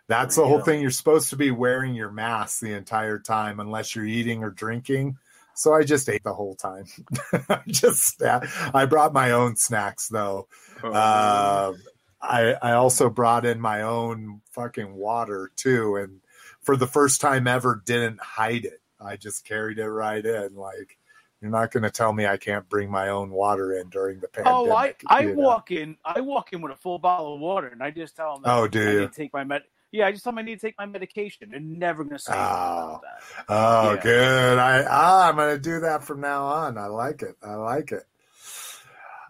That's the whole Really? thing. You're supposed to be wearing your mask the entire time unless you're eating or drinking. So I just ate the whole time. just I brought my own snacks though. Oh, Uh, I I also brought in my own fucking water too, and for the first time ever, didn't hide it. I just carried it right in. Like you're not going to tell me I can't bring my own water in during the pandemic. Oh, I I you know? walk in I walk in with a full bottle of water, and I just tell them. Oh, do I you? need to take my med. Yeah, I just tell them I need to take my medication. They're never going to say Oh. Oh, Yeah. good. I ah, I'm gonna do that from now on. I like it. I like it.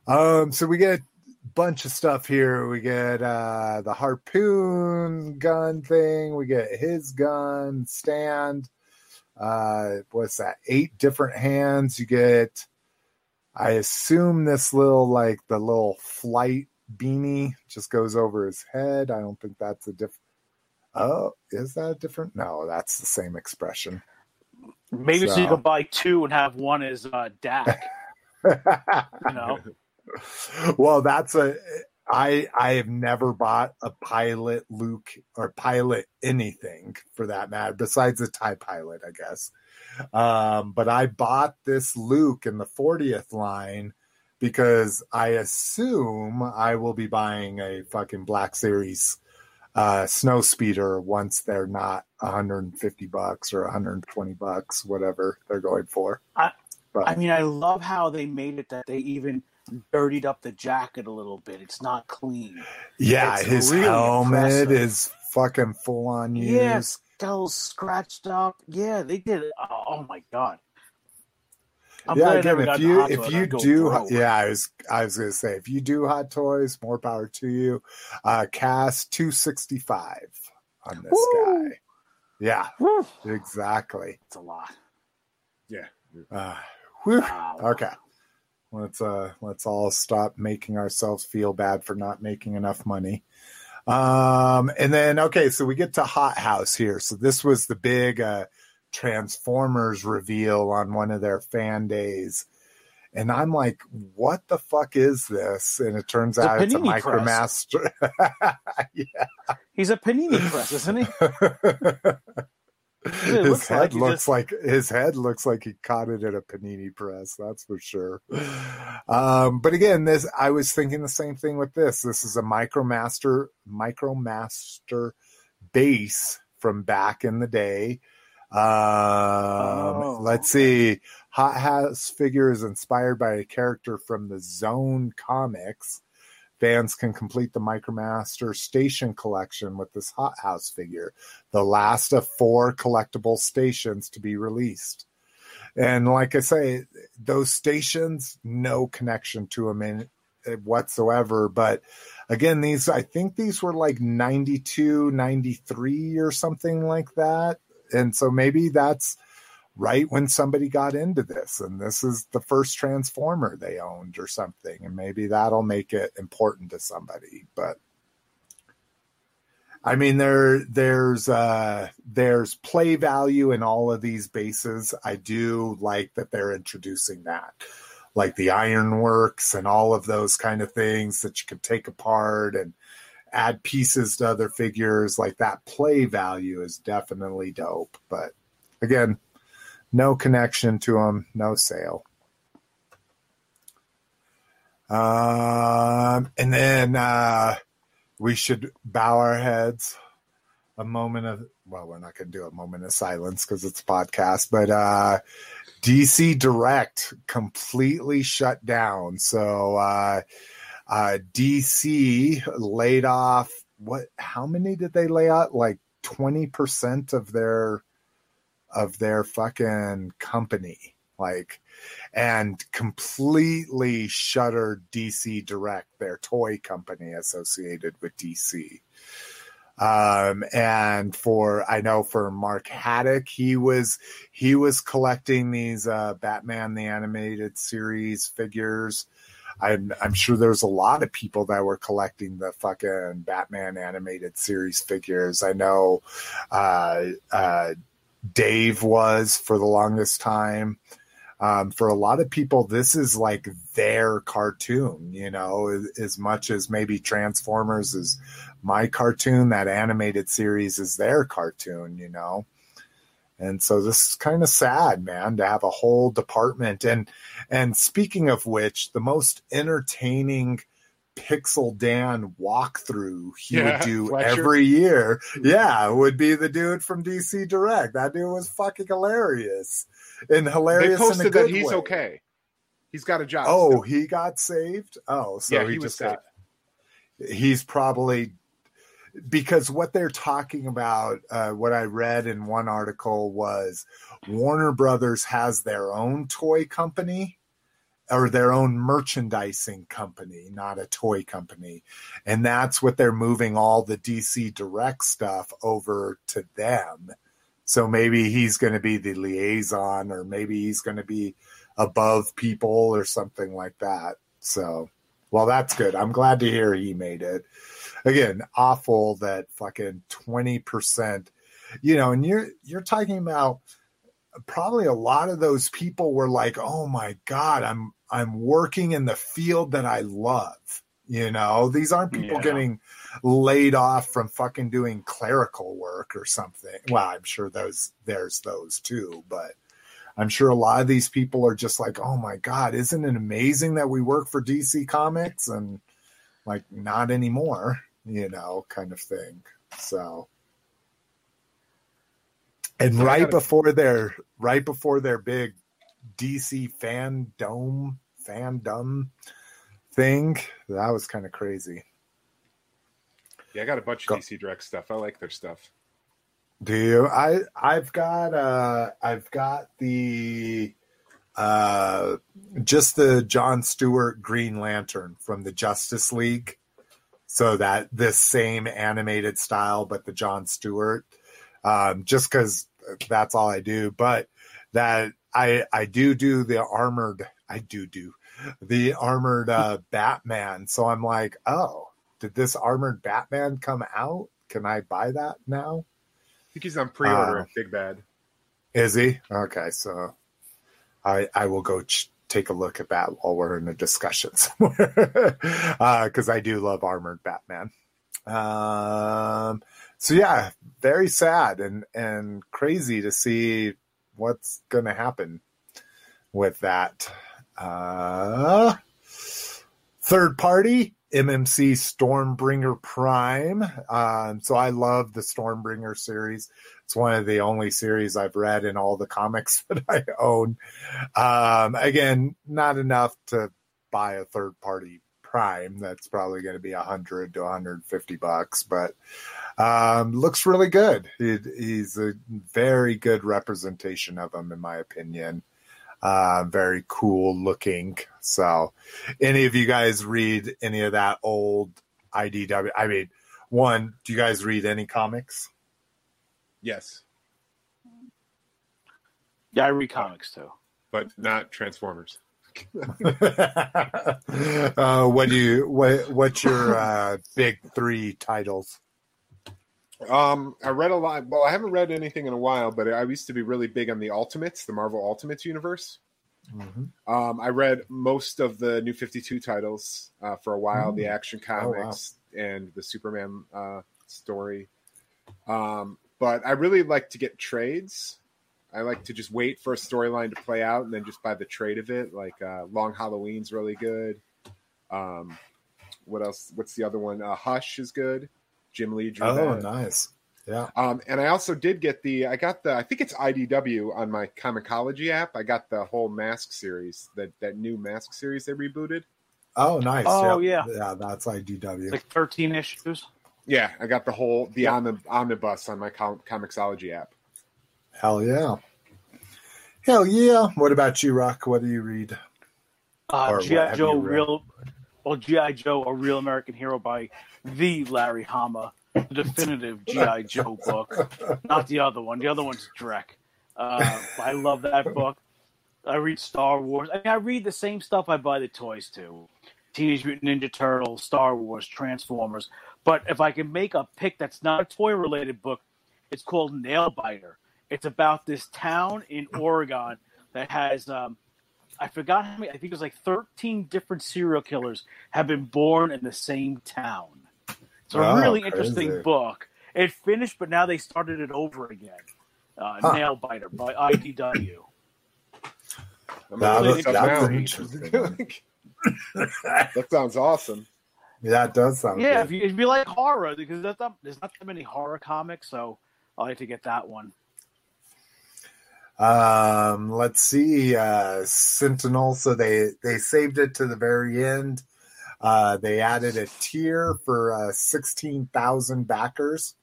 Um, so we get a bunch of stuff here. We get uh the harpoon gun thing. We get his gun stand. Uh, what's that? Eight different hands. You get. I assume this little like the little flight beanie just goes over his head. I don't think that's a different. Oh, is that different? No, that's the same expression. Maybe so, So- you can buy two and have one as uh, Dak. You know, well, that's a I I have never bought a pilot Luke or pilot anything for that matter besides a tie pilot, I guess. Um, but I bought this Luke in the 40th line because I assume I will be buying a fucking Black Series uh snow speeder once they're not 150 bucks or 120 bucks whatever they're going for I- but I mean, I love how they made it that they even dirtied up the jacket a little bit. It's not clean. Yeah, It's his really helmet impressive. is fucking full on use. Yeah, skulls scratched up. Yeah, they did it. Oh, oh my god. I'm yeah, again, if you if you do, broke. yeah, I was I was gonna say if you do hot toys, more power to you. Uh, cast two sixty five on this Woo! guy. Yeah, Whew, exactly. it's a lot. yeah. Uh. Wow. Okay, let's uh let's all stop making ourselves feel bad for not making enough money. Um, and then okay, so we get to Hot House here. So this was the big uh Transformers reveal on one of their fan days. And I'm like, what the fuck is this? And it turns It's out it's a. Micromaster. He's a panini press, isn't he? his looks head like looks just- like his head looks like he caught it at a panini press that's for sure. Um but again this i was thinking the same thing with this. This is a micromaster micromaster base from back in the day. Um Oh, let's see. Hot house figure is inspired by a character from the zone comics fans can complete the micromaster station collection with this hot house figure the last of four collectible stations to be released. And like I say, those stations, no connection to them in eh, whatsoever. But again, these, I think these were like 92, 93 or something like that. And so maybe that's right when somebody got into this and this is the first transformer they owned or something and maybe that'll make it important to somebody but I mean, there there's uh, there's play value in all of these bases. I do like that they're introducing that, like the ironworks and all of those kind of things that you can take apart and add pieces to other figures. Like that play value is definitely dope. But again, no connection to them, no sale. Um, and then uh, we should bow our heads a moment of well we're not going to do a moment of silence because it's a podcast but uh dc direct completely shut down so uh uh dc laid off what how many did they lay out like 20% of their of their fucking company like and completely shuttered DC Direct, their toy company associated with DC. Um, and for I know for Mark Haddock, he was he was collecting these uh, Batman the animated series figures. I'm I'm sure there's a lot of people that were collecting the fucking Batman animated series figures. I know uh, uh, Dave was for the longest time um, for a lot of people, this is like their cartoon, you know, as much as maybe Transformers is my cartoon, that animated series is their cartoon, you know. And so this is kind of sad, man, to have a whole department. And and speaking of which, the most entertaining Pixel Dan walkthrough he yeah, would do Fletcher. every year, yeah, would be the dude from DC Direct. That dude was fucking hilarious and hilarious. They posted that he's way. okay. He's got a job. Oh, still. he got saved. Oh, so yeah, he, he just got. He's probably because what they're talking about, uh, what I read in one article was Warner Brothers has their own toy company or their own merchandising company, not a toy company. And that's what they're moving all the DC Direct stuff over to them. So maybe he's going to be the liaison, or maybe he's going to be above people or something like that. So, well, that's good. I'm glad to hear he made it. Again, awful that fucking 20%, you know, and you're, you're talking about probably a lot of those people were like, oh my God, I'm, I'm working in the field that I love. You know, these aren't people yeah. getting laid off from fucking doing clerical work or something. Well, I'm sure those there's those too, but I'm sure a lot of these people are just like, "Oh my god, isn't it amazing that we work for DC Comics?" and like not anymore, you know, kind of thing. So and right before their right before their big DC fandom fandom thing, that was kind of crazy. Yeah, I got a bunch of DC Direct stuff. I like their stuff. Do you? I I've got uh I've got the uh just the John Stewart Green Lantern from the Justice League. So that this same animated style, but the John Stewart. Um, just because that's all I do. But that I I do do the armored. I do do the armored uh, Batman. So I'm like, oh, did this armored Batman come out? Can I buy that now? I think he's on pre-order uh, Big Bad. Is he? Okay, so I I will go ch- take a look at that while we're in the discussion somewhere because uh, I do love armored Batman. Um, so yeah, very sad and and crazy to see what's going to happen with that. Uh, third party MMC Stormbringer Prime. Um, so I love the Stormbringer series. It's one of the only series I've read in all the comics that I own. Um, again, not enough to buy a third party Prime. That's probably going to be a hundred to 150 bucks, but um, looks really good. He, he's a very good representation of him, in my opinion. Uh, very cool looking. So, any of you guys read any of that old IDW? I mean, one, do you guys read any comics? Yes. Yeah, I read comics too, but not Transformers. uh, what do you what what's your uh, big three titles? Um, I read a lot. Well, I haven't read anything in a while, but I used to be really big on the Ultimates, the Marvel Ultimates universe. Mhm. Um, I read most of the New Fifty Two titles uh, for a while, the Mm. Action Oh, wow. Comics and the Superman uh, story. Um, but I really like to get trades. I like to just wait for a storyline to play out and then just buy the trade of it. Like uh, Long Halloween's really good. Um, what else? What's the other one? Uh, Hush is good. Jim Lee drew Oh, that. nice. Yeah. Um, and I also did get the I got the I think it's IDW on my Comixology app. I got the whole Mask series that that new Mask series they rebooted. Oh, nice. Oh, Yep. yeah. Yeah, that's IDW. Like 13 issues. Yeah, I got the whole the Yeah. omni- omnibus on my com- Comixology app. Hell yeah. Hell yeah. What about you, Rock? What do you read? Uh, GI Joe, real, well, GI Joe, a real American hero by the Larry Hama, the definitive GI Joe book, not the other one. The other one's Drek. Uh, I love that book. I read Star Wars. I mean, I read the same stuff I buy the toys to: Teenage Mutant Ninja Turtles, Star Wars, Transformers. But if I can make a pick that's not a toy-related book, it's called Nailbiter. It's about this town in Oregon that has um, I forgot how many. I think it was like thirteen different serial killers have been born in the same town. It's a Oh, really crazy. interesting book. It finished, but now they started it over again. Uh, Huh. Nailbiter by IDW. I'm That gonna looks- look it up that's now. interesting. that sounds awesome. Yeah, it does sound Yeah, good. if you, if you like horror, because there's not, there's not that many horror comics, so I like to get that one. Um, let's see. Uh, Sentinel. So they they saved it to the very end. Uh, they added a tier for uh, sixteen thousand backers,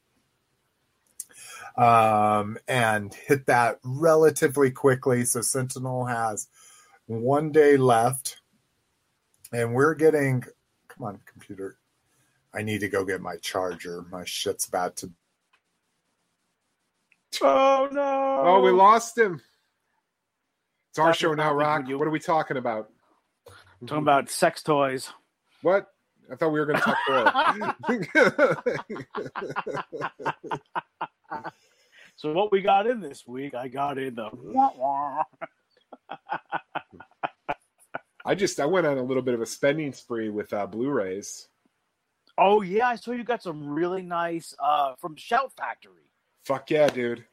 um, and hit that relatively quickly. So Sentinel has one day left, and we're getting. Come on, computer. I need to go get my charger. My shit's about to. Oh no! Oh, we lost him. It's our That's show now, happens Rock. What are we talking about? Talking about sex toys. What? I thought we were going to talk more. So what we got in this week? I got in the. Wah, wah. I just I went on a little bit of a spending spree with uh, Blu-rays. Oh yeah, I saw you got some really nice uh from Shout Factory. Fuck yeah, dude!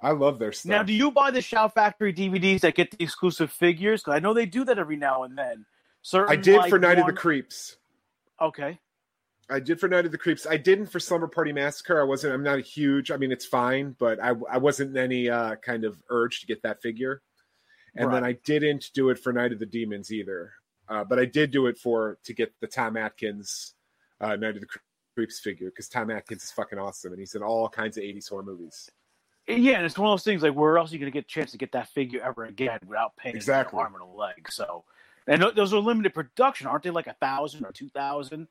I love their stuff. Now, do you buy the Shout Factory DVDs that get the exclusive figures? Because I know they do that every now and then. Certain, I did like, for Night of the Creeps. Okay. I did for Night of the Creeps. I didn't for Slumber Party Massacre. I wasn't. I'm not a huge. I mean, it's fine, but I I wasn't in any uh, kind of urge to get that figure. And then I didn't do it for Night of the Demons either. Uh, but I did do it for to get the Tom Atkins uh, Night of the Creeps figure because Tom Atkins is fucking awesome and he's in all kinds of 80s horror movies. Yeah, and it's one of those things like where else are you going to get a chance to get that figure ever again without paying Exactly. an arm and a leg? So, and those are limited production, aren't they? Like a thousand or two thousand?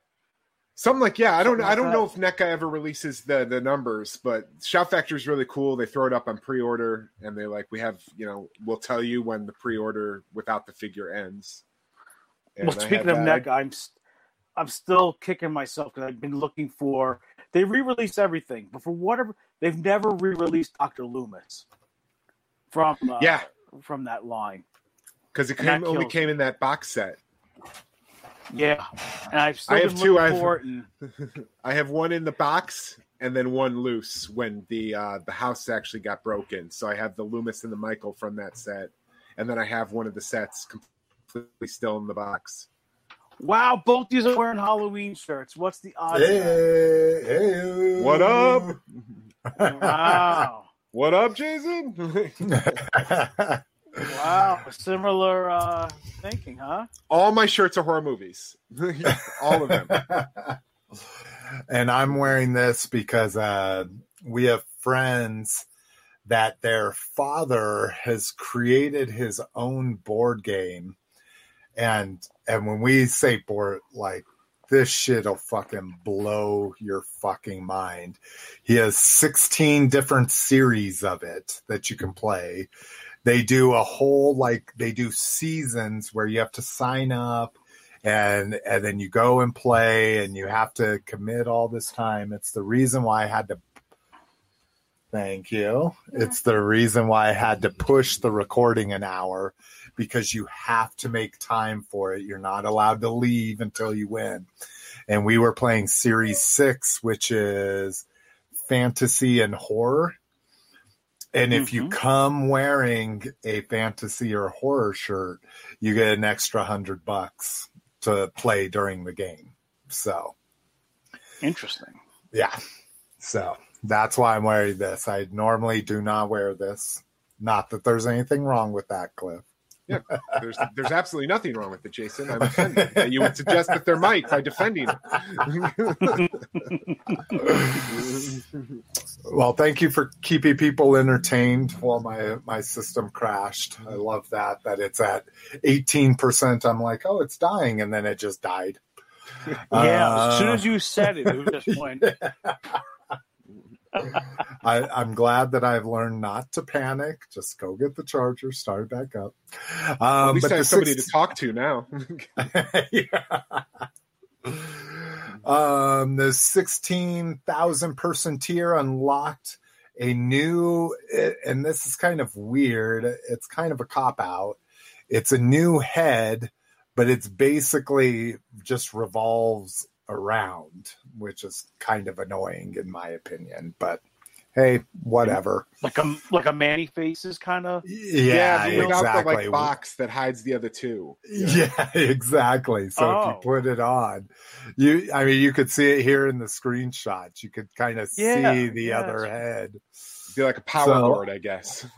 Something like yeah, I don't Something I don't that. know if NECA ever releases the the numbers, but Shout Factory is really cool. They throw it up on pre-order and they like we have you know we'll tell you when the pre-order without the figure ends. And well, I speaking of NECA, I'm I'm still kicking myself because I've been looking for. They re-release everything, but for whatever they've never re-released Doctor Loomis from uh, yeah, from that line. Because it came, only came in that box set. Yeah, and I've still I have two, I've- And I have one in the box and then one loose when the uh, the house actually got broken. So I have the Loomis and the Michael from that set, and then I have one of the sets completely still in the box. wow, both of these are wearing Halloween shirts. What's the odds? Hey, hey, What up? Wow, What up, Jason? wow, similar uh, thinking, huh? All my shirts are horror movies. All of them. and I'm wearing this because uh, we have friends that their father has created his own board game, and and when we say board, like this shit'll fucking blow your fucking mind. He has 16 different series of it that you can play. They do a whole like they do seasons where you have to sign up and and then you go and play and you have to commit all this time it's the reason why i had to Thank you. It's the reason why I had to push the recording an hour because you have to make time for it. You're not allowed to leave until you win. And we were playing Series 6, which is fantasy and horror. And if you Mhm. come wearing a fantasy or horror shirt, you get an extra hundred bucks to play during the game. So, Interesting. yeah. So that's why I'm wearing this. I normally do not wear this. Not that there's anything wrong with that, Cliff. There's there's absolutely nothing wrong with it, Jason. I'm offended you would suggest that there might by defending it. Well, thank you for keeping people entertained while my my system crashed. I love that that it's at 18%. I'm like, "Oh, it's dying." And then it just died. Yeah, as soon Uh, as you said it, it was just went. I, I'm glad that I've learned not to panic. Just go get the charger, start it back up. Um, At least but I have somebody to talk to now. Yeah. Um, the 16,000 person tier unlocked a new, and this is kind of weird. It's kind of a cop out. It's a new head, but it's basically just revolves around, which is kind of annoying in my opinion. But hey, whatever. like a like a Man-E-Faces kind of. Yeah, without the exactly. like box that hides the other two. Yeah, exactly. So if Oh. you put it on, you I mean you could see it here in the screenshots. You could kind of Yeah, see the yeah, other that's- head. Be like a power So- board, I guess.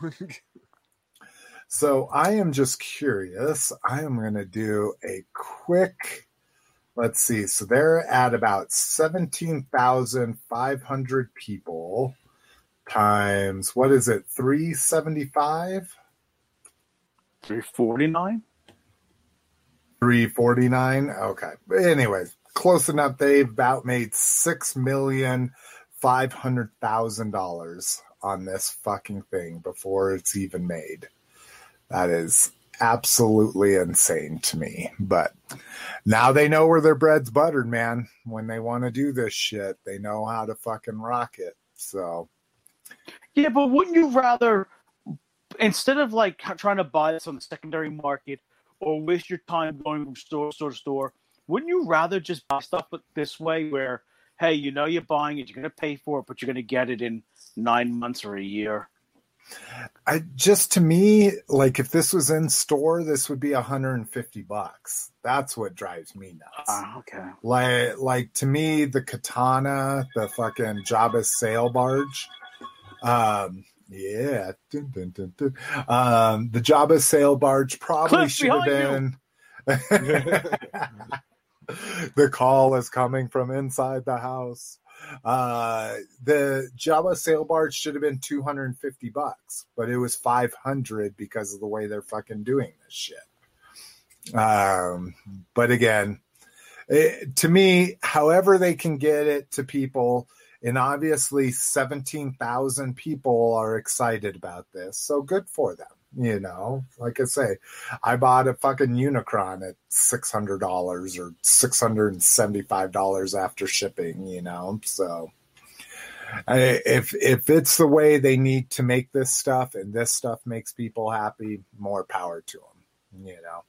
So I am just curious. I am going to do a quick let's see. So they're at about 17,500 people times what is it? 375? Three forty nine. 349 okay anyways close enough they've about made six million five hundred thousand dollars on this fucking thing before it's even made that is absolutely insane to me but now they know where their bread's buttered man when they want to do this shit they know how to fucking rock it so Yeah, but wouldn't you rather instead of like trying to buy this on the secondary market or waste your time going from store to store to store? Wouldn't you rather just buy stuff this way, where hey, you know you're buying it, you're going to pay for it, but you're going to get it in nine months or a year? I just to me, like if this was in store, this would be 150 bucks. That's what drives me nuts. Ah, okay. like like to me the Khetanna the fucking Jabba's sail barge um yeah dun, dun, dun, dun. um the Jabba's sail barge probably Cliff, should have been the call is coming from inside the house uh the Jabba sail barge should have been 250 bucks but it was 500 because of the way they're fucking doing this shit um but again it, to me, however they can get it to people, and obviously 17,000 people are excited about this. So good for them. You know, like I say, I bought a fucking Unicron at $600 or $675 after shipping, you know, so. I, if if it's the way they need to make this stuff and this stuff makes people happy, more power to them. You know,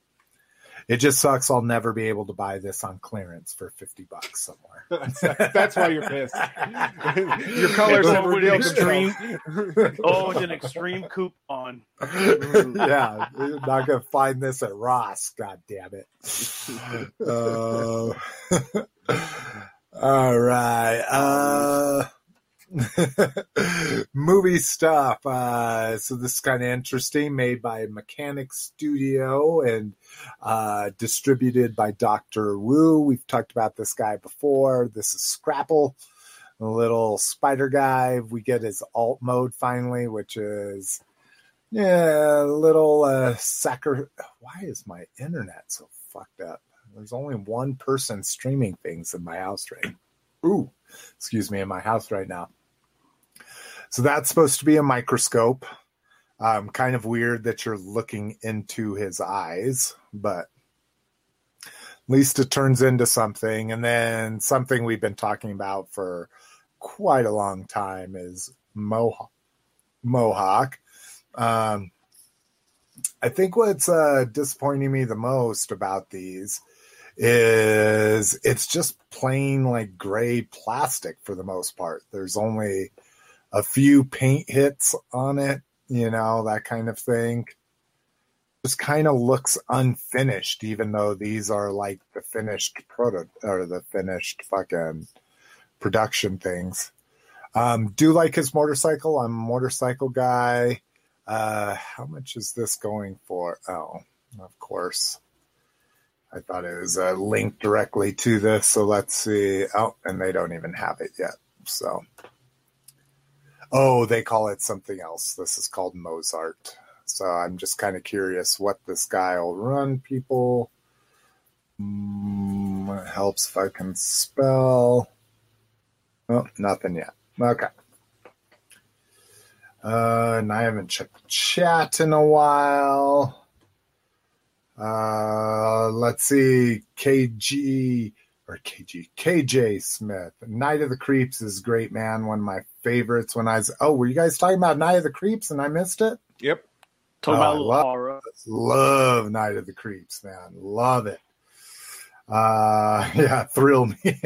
it just sucks. I'll never be able to buy this on clearance for fifty bucks somewhere. That's why you're pissed. Your colors have with revealed extreme- Oh, it's an extreme coupon. yeah, you're not gonna find this at Ross. God damn it. Uh, all right. Uh, movie stuff. Uh, so this is kind of interesting. Made by Mechanic Studio and uh, distributed by Doctor Wu. We've talked about this guy before. This is Scrapple, a little spider guy. We get his alt mode finally, which is yeah, a little uh, Why is my internet so fucked up? There's only one person streaming things in my house right. Ooh, excuse me, in my house right now. So that's supposed to be a microscope. Um, kind of weird that you're looking into his eyes, but at least it turns into something. And then something we've been talking about for quite a long time is mohawk. Mohawk. Um, I think what's uh, disappointing me the most about these is it's just plain like gray plastic for the most part. There's only a few paint hits on it, you know, that kind of thing. Just kind of looks unfinished, even though these are like the finished proto or the finished fucking production things. Um, do like his motorcycle. I'm a motorcycle guy. Uh, how much is this going for? Oh, of course. I thought it was a link directly to this. So let's see. Oh, and they don't even have it yet. So, oh, they call it something else. This is called Mozart. So I'm just kind of curious what this guy will run people. Mm, helps if I can spell. Oh, nothing yet. Okay. Uh, and I haven't checked chat in a while. Uh, let's see. KG or KG KJ Smith. Night of the Creeps is great, man. One of my favorites. When I was oh, were you guys talking about Night of the Creeps and I missed it? Yep. Talking Oh, about I a little love- horror. Love Night of the Creeps, man. Love it. Uh, yeah, thrill me.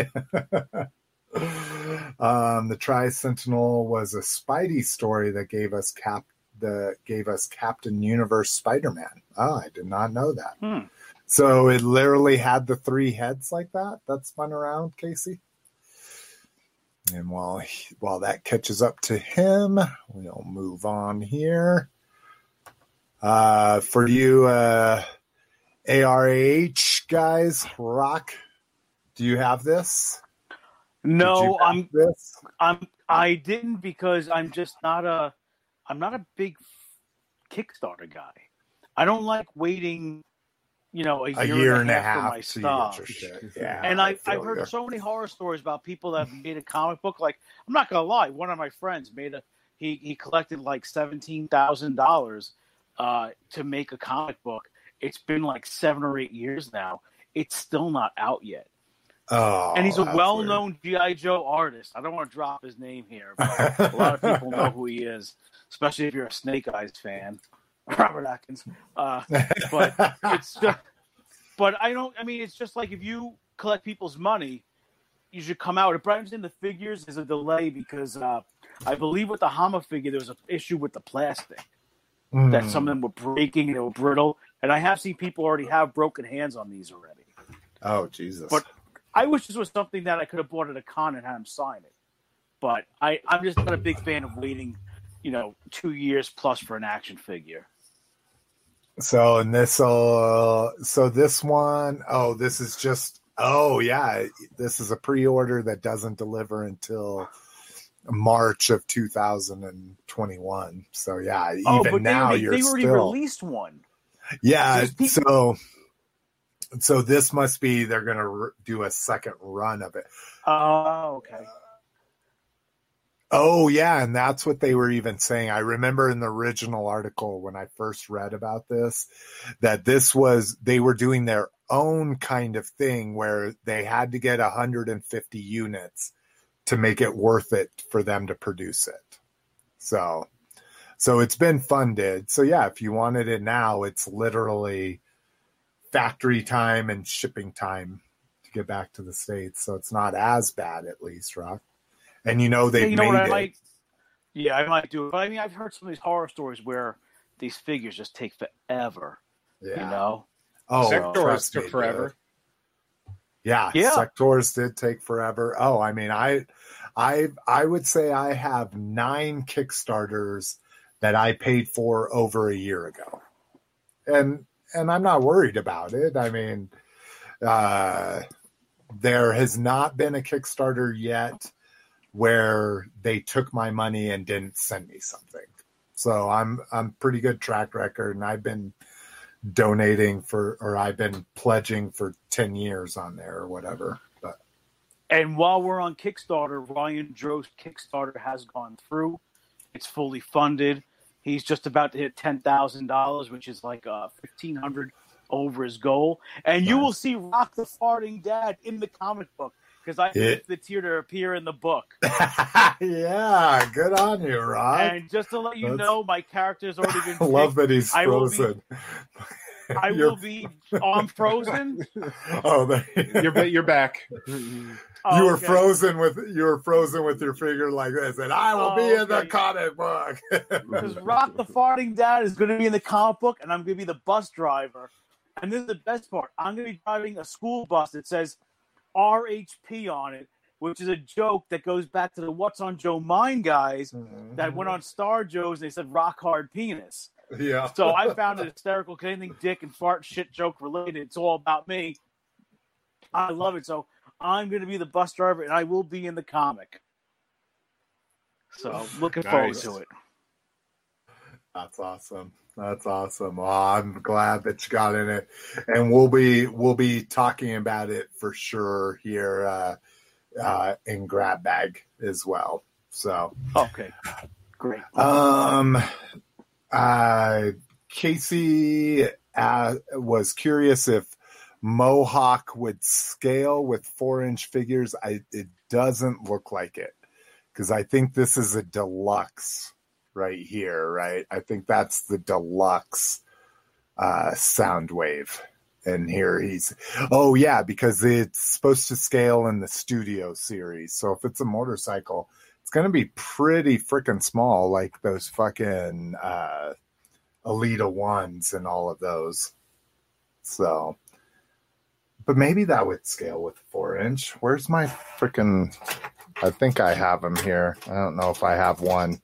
um, the Tri Sentinel was a Spidey story that gave us Cap the gave us Captain Universe Spider Man. Oh, I did not know that. Hmm. So it literally had the three heads like that. That spun around, Casey. And while he- while that catches up to him, we'll move on here. Uh, for you uh, ARH guys, Rock, do you have this? No, have I'm this. I'm I didn't because I'm just not a I'm not a big Kickstarter guy. I don't like waiting, you know, a year, a year and a for half my to stuff. get your shit. Yeah, and I, feel I've heard you. so many horror stories about people that have made a comic book. Like, I'm not gonna lie, one of my friends made a he he collected like seventeen thousand dollars uh, to make a comic book. It's been like seven or eight years now. It's still not out yet. Oh, and he's a well-known GI Joe artist. I don't want to drop his name here, but a lot of people know who he is, especially if you're a Snake Eyes fan, Robert Atkins. Uh, but it's just, but I don't. I mean, it's just like if you collect people's money, you should come out. It brings in the figures. is a delay because uh, I believe with the Hama figure there was an issue with the plastic that Mm. some of them were breaking and they were brittle. And I have seen people already have broken hands on these already. Oh Jesus! But- I wish this was something that I could have bought at a con and had him sign it. But I, I'm just not a big fan of waiting, you know, two years plus for an action figure. So and this uh so this one oh this is just oh yeah this is a pre-order that doesn't deliver until March of 2021. So yeah, even oh, but now they, you're they already still released one. yeah. People- So so this must be they're gonna r- do a second run of it. Oh, okay. Oh yeah, and that's what they were even saying. I remember in the original article when I first read about this that this was they were doing their own kind of thing where they had to get 150 units to make it worth it for them to produce it. So so it's been funded. So yeah, if you wanted it now, it's literally factory time and shipping time to get back to the states. So it's not as bad at least, Rock. And you know they've you know made what I it. might? Yeah, I might do it. But I mean, I've heard some of these horror stories where these figures just take forever. yeah. You know? Oh, Sectaurs took forever. dude. Yeah, Yeah. sectaurs did take forever. Oh, I mean, I, I, I would say I have nine Kickstarters that I paid for over a year ago, and and I'm not worried about it. I mean, uh, there has not been a Kickstarter yet where they took my money and didn't send me something. So I'm I'm pretty good track record, and I've been donating for or I've been pledging for 10 years on there or whatever. But And while we're on Kickstarter, Ryan Dro's Kickstarter has gone through. It's fully funded. He's just about to hit ten thousand dollars, which is like uh, fifteen hundred over his goal. And you will see Rock the Farting Dad in the comic book. Because I Yeah. picked the tier to appear in the book. yeah, good on you, Rod. And just to let you That's- know, my character's already been. I love that he's I will be- frozen. I will be. Oh, I'm frozen. Oh, there, You're you're back. Oh, you were okay. frozen with you were frozen with your finger like this, and I will be Oh, in the comic book. Because Rock the Farting Dad is going to be in the comic book, and I'm going to be the bus driver. And this is the best part. I'm going to be driving a school bus that says RHP on it, which is a joke that goes back to the What's on Joe Mind guys mm-hmm. that went on Star Joe's. And they said rock hard penis. yeah. So I found it hysterical because anything dick and fart shit joke related, it's all about me. I love it. So I'm going to be the bus driver, and I will be in the comic. So looking forward to it. That's awesome. That's awesome. Well, I'm glad that you got in it, and we'll be we'll be talking about it for sure here uh, uh, in Grab Bag as well. So, Okay, great. um, uh, Casey uh, was curious if Mohawk would scale with four inch figures. I it doesn't look like it because I think this is a deluxe right here, right? I think that's the deluxe uh, Soundwave. And here he's, oh yeah, because it's supposed to scale in the studio series. So if it's a motorcycle, it's going to be pretty freaking small, like those fucking uh, Alita ones and all of those. So, but maybe that would scale with four inch. Where's my freaking? I think I have them here. I don't know if I have one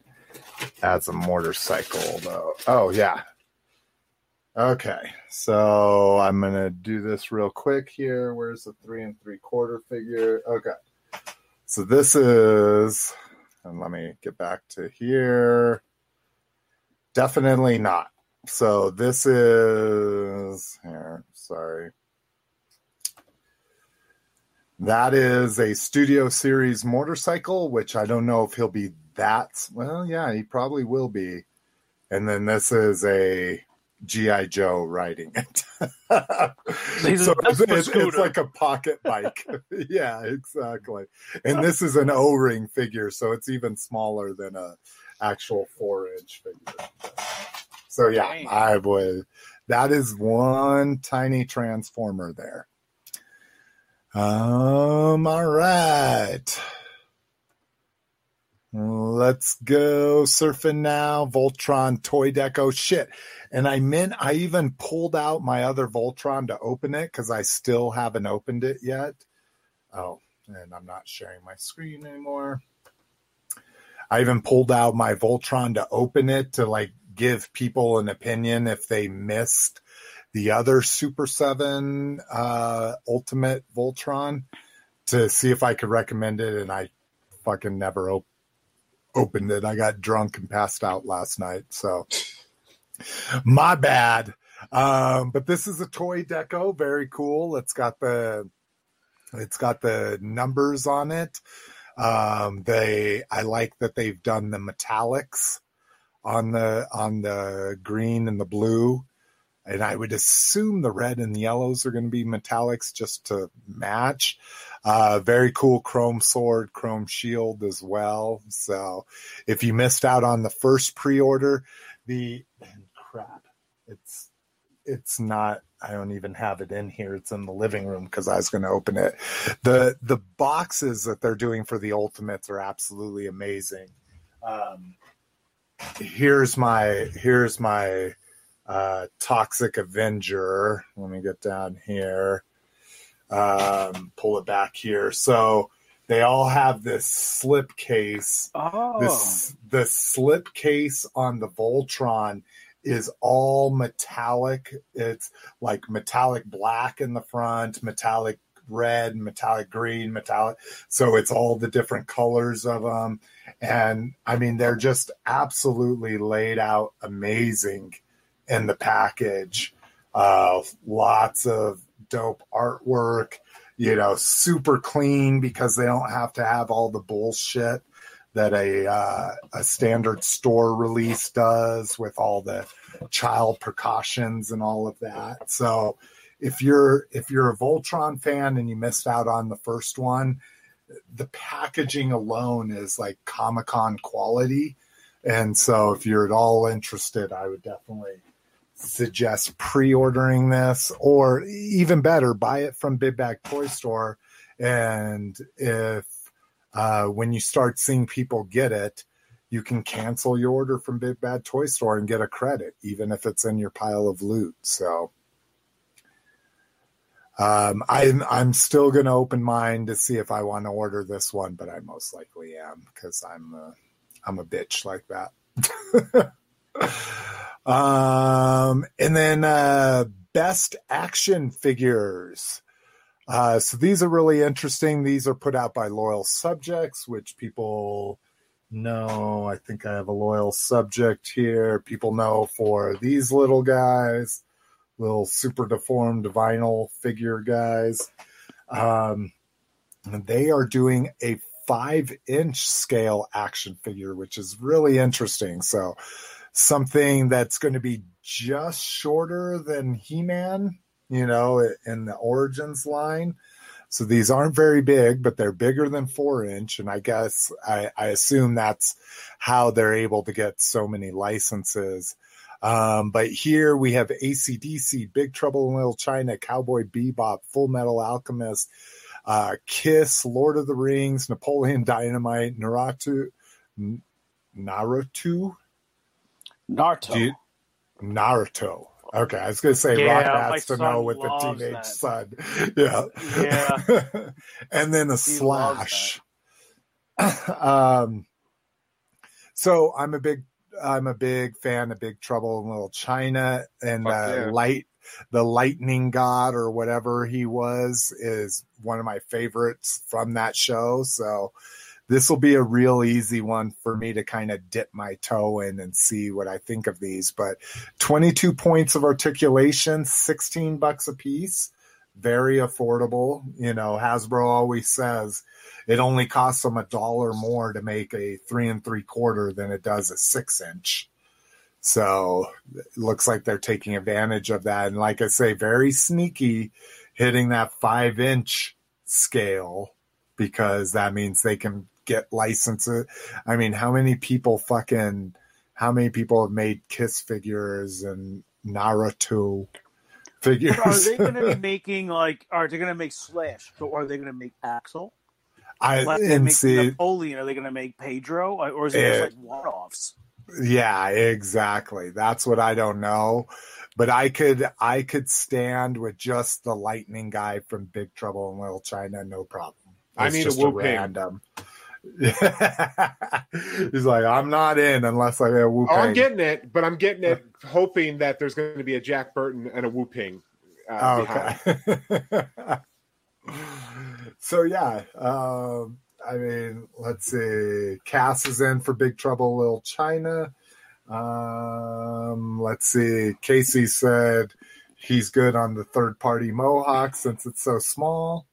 as a motorcycle though. Oh yeah. Okay, so I'm gonna do this real quick here. Where's the three and three quarter figure? Okay, so this is, and let me get back to here. Definitely not. So this is here. Sorry. That is a Studio Series motorcycle, which I don't know if he'll be that. Well, yeah, he probably will be. And then this is a GI Joe riding it. He's so it's, it's, it's like a pocket bike. yeah, exactly. And this is an O-ring figure, so it's even smaller than a actual four inch figure. So yeah, Dang. I would. That is one tiny transformer there. Um. All right. Let's go surfing now. Voltron toy deco shit. And I meant I even pulled out my other Voltron to open it because I still haven't opened it yet. Oh, and I'm not sharing my screen anymore. I even pulled out my Voltron to open it to like give people an opinion if they missed the other Super 7 uh, Ultimate Voltron to see if I could recommend it. And I fucking never op- opened it. I got drunk and passed out last night. So my bad. Um, but this is a toy deco. Very cool. It's got the it's got the numbers on it. Um, they I like that they've done the metallics on the on the green and the blue. And I would assume the red and the yellows are going to be metallics just to match. Uh, very cool chrome sword, chrome shield as well. So if you missed out on the first pre-order, the crap, it's it's not. I don't even have it in here. It's in the living room because I was going to open it. the The boxes that they're doing for the ultimates are absolutely amazing. Um, here's my here's my uh, toxic avenger. Let me get down here. Um, pull it back here. So they all have this slip case Oh, this the slip case on the Voltron is all metallic. It's like metallic black in the front, metallic red, metallic green, metallic. So it's all the different colors of them. And I mean, they're just absolutely laid out amazing in the package. Uh, lots of dope artwork, you know, super clean because they don't have to have all the bullshit that a uh, a standard store release does with all the child precautions and all of that. So if you're if you're a Voltron fan and you missed out on the first one, the packaging alone is like Comic Con quality. And so if you're at all interested, I would definitely suggest pre-ordering this or even better, buy it from Big Bad Toy Store. And if uh, when you start seeing people get it, you can cancel your order from Big Bad Toy Store and get a credit, even if it's in your pile of loot. So um, I'm I'm still gonna open mine to see if I want to order this one, but I most likely am because I'm a, I'm a bitch like that. um, and then uh, best action figures. Uh, so these are really interesting. These are put out by Loyal Subjects, which people know. I think I have a loyal subject here. People know for these little guys little super deformed vinyl figure guys. Um, they are doing a five inch scale action figure, which is really interesting. So, something that's going to be just shorter than He Man, you know, in the Origins line. So these aren't very big, but they're bigger than four inch. And I guess I, I assume that's how they're able to get so many licenses um, but here we have ACDC, Big Trouble in Little China, Cowboy Bebop, Full Metal Alchemist, uh, Kiss, Lord of the Rings, Napoleon Dynamite, Naruto, Naruto, Naruto, you, Naruto. Okay, I was going to say yeah, Rock has to know with the teenage that. son. Yeah, yeah, and then a he slash. um, so I'm a big I'm a big fan of Big Trouble in Little China and uh, yeah. light the lightning god or whatever he was is one of my favorites from that show. So this will be a real easy one for me to kind of dip my toe in and see what I think of these. But 22 points of articulation, 16 bucks a piece, very affordable. You know, Hasbro always says it only costs them a dollar more to make a three and three quarter than it does a six inch. So it looks like they're taking advantage of that. And like I say, very sneaky hitting that five inch scale because that means they can get licenses. I mean, how many people fucking, how many people have made Kiss figures and Naruto figures? Are they going to be making like, are they going to make Slash or are they going to make Axl? I like and see Napoleon. Are they going to make Pedro, or is it, it just eh, like one-offs? Yeah, exactly. That's what I don't know. But I could I could stand with just the lightning guy from Big Trouble in Little China, no problem. It's I need a Wu random. He's like, I'm not in unless I have Wu. Oh, I'm getting it, but I'm getting it, hoping that there's going to be a Jack Burton and a Wu Ping. Uh, okay. so yeah, um, I mean, let's see. Cass is in for Big Trouble Little China. Um, let's see. Casey said he's good on the third party Mohawk since it's so small.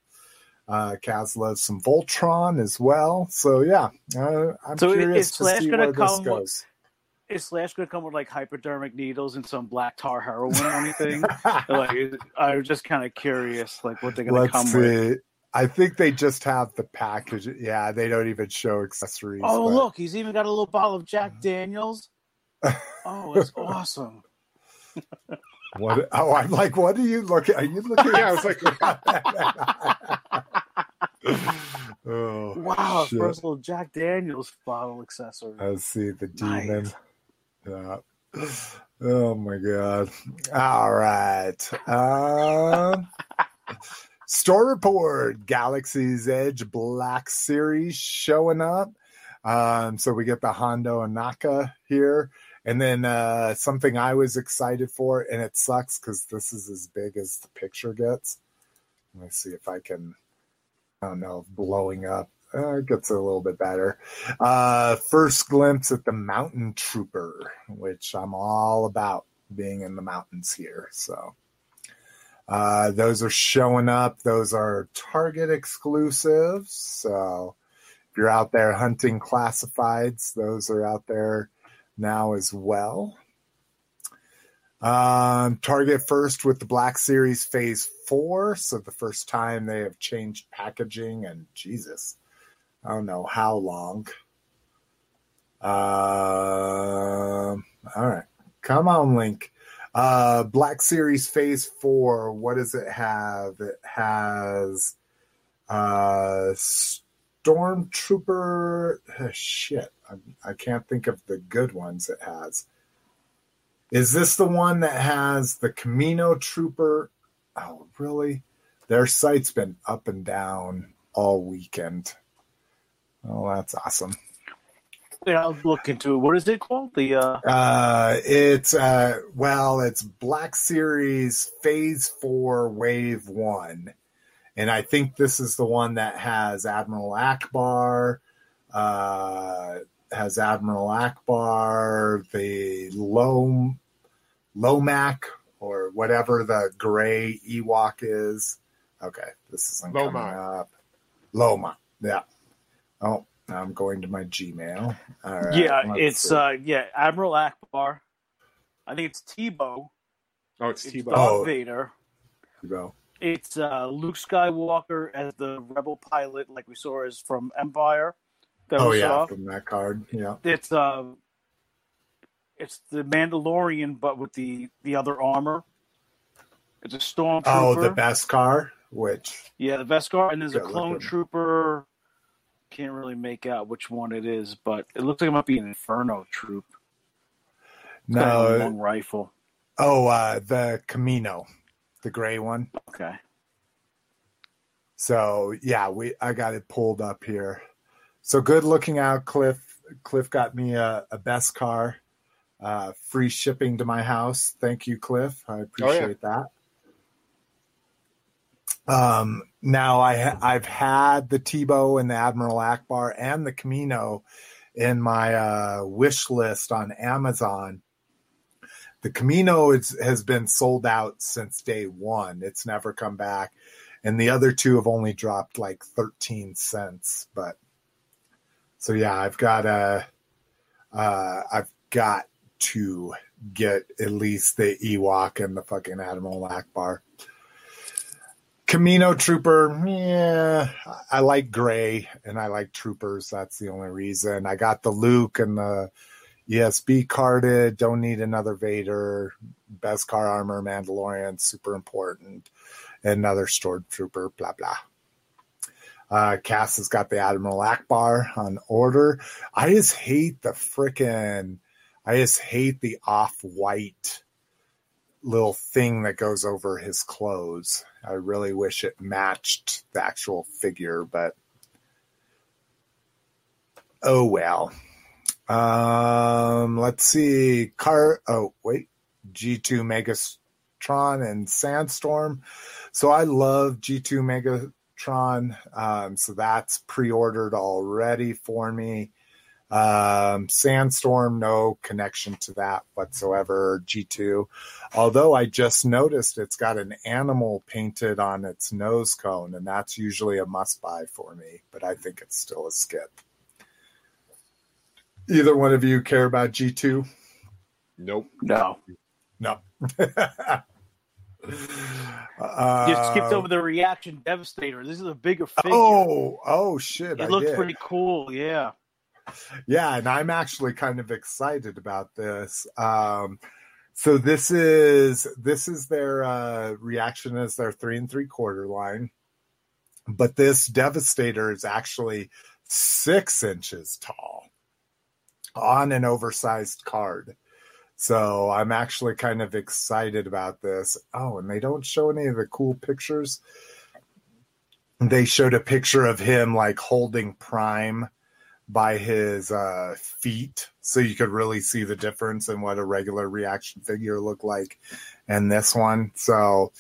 Uh, Kaz loves some Voltron as well. So yeah, uh, I'm so curious to Slash see where this goes. With, is Slash going to come with like hypodermic needles and some black tar heroin or anything? like, I'm just kind of curious, like what they're going to come see. with. I think they just have the package. Yeah, they don't even show accessories. Oh, but... look, he's even got a little bottle of Jack Daniels. oh, it's awesome. what? Oh, I'm like, what are you looking? Are you looking? yeah, I was like, oh, wow, shit. first little Jack Daniels bottle accessory. I see the demon. Nice. Yeah. Oh my god! All right. Um. Store report Galaxy's Edge Black Series showing up. Um, so we get the Hondo Ohnaka here. And then uh, something I was excited for, and it sucks because this is as big as the picture gets. Let me see if I can, I don't know, blowing up. Uh, it gets a little bit better. Uh, first glimpse at the Mountain Trooper, which I'm all about being in the mountains here. So uh, those are showing up. Those are Target exclusives. So if you're out there hunting classifieds, those are out there now as well. Um, Target first with the Black Series Phase 4. So the first time they have changed packaging, and Jesus, I don't know how long. Uh, all right. Come on, Link. Uh, Black Series Phase 4. What does it have? It has uh, Stormtrooper. Uh, shit. I, I can't think of the good ones it has. Is this the one that has the Kamino Trooper? Oh, really? Their site's been up and down all weekend. Oh, that's awesome. Yeah, I'll look into it. What is it called? The uh, Uh, it's uh, well, it's Black Series Phase Four, Wave One, and I think this is the one that has Admiral Ackbar. Uh, has Admiral Ackbar, the Lom Lomac, or whatever the gray Ewok is. Okay, this isn't Loma. coming up. Loma, yeah. Oh, I'm going to my Gmail. All right, yeah, it's see. uh, yeah, Admiral Ackbar. I think it's Teebo. Oh, it's It's T-Bone. Darth Oh. Vader. You go. It's uh, Luke Skywalker as the rebel pilot, like we saw as from Empire. That Oh yeah, saw. from that card. Yeah. It's uh, it's the Mandalorian, but with the the other armor. It's a stormtrooper. Oh, the Beskar, which Yeah, the Beskar, and there's a clone looking. trooper. Can't really make out which one it is, but it looks like it might be an Inferno troop. It's no. long rifle. Oh, uh, the Kamino, the gray one. Okay. So yeah, we I got it pulled up here. So good looking out, Cliff. Cliff got me a, a Beskar, uh, free shipping to my house. Thank you, Cliff. I appreciate that. Um, now I ha- I've had the Teebo and the Admiral Ackbar and the Kamino in my uh, wish list on Amazon. The Kamino is, has been sold out since day one. It's never come back and the other two have only dropped like 13 cents but so yeah i've got a uh i've got to get at least the ewok and the fucking admiral ackbar. Kamino trooper yeah i like gray and i like troopers. That's the only reason. I got the luke and the esb carded. Don't need another vader. Beskar armor mandalorian super important. Another stormtrooper, blah blah. Uh, Cass has got the Admiral Ackbar on order. I just hate the frickin' I just hate the off-white little thing that goes over his clothes. I really wish it matched the actual figure, but oh well. Um, let's see. Car. Oh wait, G two Megatron and Sandstorm. So I love G2 Megatron. Um, so that's pre ordered already for me. Um, Sandstorm, no connection to that whatsoever. G2. Although I just noticed it's got an animal painted on its nose cone, and that's usually a must buy for me, but I think it's still a skip. Either one of you care about G2? Nope. No. No. You skipped over the reaction devastator. This is a bigger figure. Oh, oh shit! I it looks pretty cool. Yeah. Yeah, and I'm actually kind of excited about this. Um, so this is this is their uh, reaction as their three and three quarter line, but this Devastator is actually six inches tall on an oversized card. So I'm actually kind of excited about this. Oh, and they don't show any of the cool pictures. They showed a picture of him like holding Prime by his uh, feet, so you could really see the difference in what a regular reaction figure looked like, and this one. So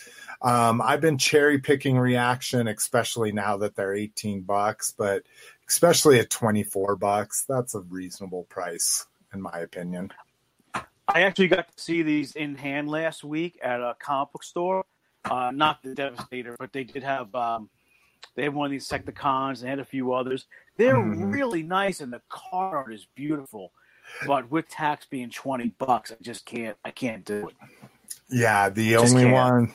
um, I've been cherry picking reaction, especially now that they're 18 bucks, but especially at 24 bucks, that's a reasonable price in my opinion. I actually got to see these in hand last week at a comic book store. Uh, not the Devastator, but they did have um, they had one of these Secticons. They had a few others. They're Mhm. really nice, and the card art is beautiful. But with tax being twenty bucks, I just can't. I can't do it. Yeah, the only can't. one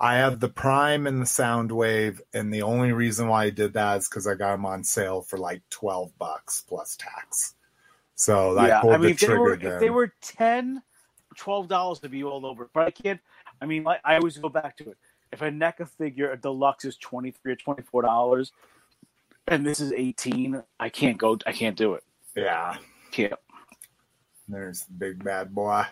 I have the Prime and the Soundwave, and the only reason why I did that is because I got them on sale for like twelve bucks plus tax. So I yeah, pulled I mean, the if they, trigger. were, then. if they were 10 twelve dollars to be all over, but I can't. I mean, like, I always go back to it. If a NECA figure, a deluxe is twenty three or twenty four dollars, and this is eighteen, I can't go. I can't do it. yeah, Can't. there's the big bad boy.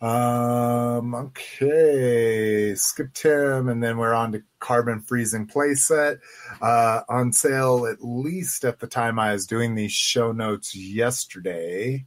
Um. Okay. Skip Tim, and then we're on to Carbon Freezing playset. Uh, on sale at least at the time I was doing these show notes yesterday.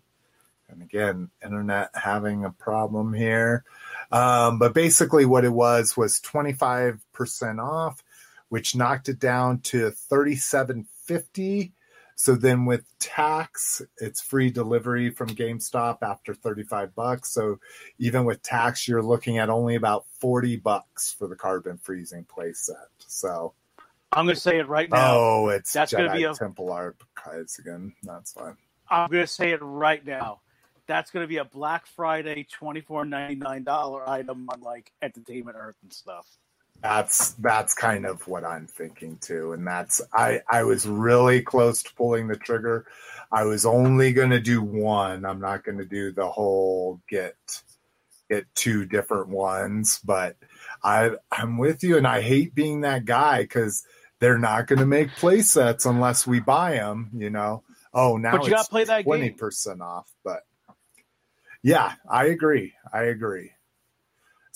And again, internet having a problem here. Um, but basically, what it was was twenty five percent off, which knocked it down to thirty seven fifty. So then with tax, it's free delivery from GameStop after 35 bucks. So even with tax, you're looking at only about 40 bucks for the carbon freezing playset. So I'm going to say it right now. oh, it's That's Jedi gonna be a- Temple Archives again. That's fine. I'm going to say it right now. That's going to be a Black Friday twenty four ninety nine dollar item on like Entertainment Earth and stuff. That's that's kind of what I'm thinking too, and that's I I was really close to pulling the trigger. I was only going to do one. I'm not going to do the whole get get two different ones, but I I'm with you, and I hate being that guy because they're not going to make play sets unless we buy them. You know. Oh, now But you got to play that twenty game. percent off, but yeah, I agree. I agree.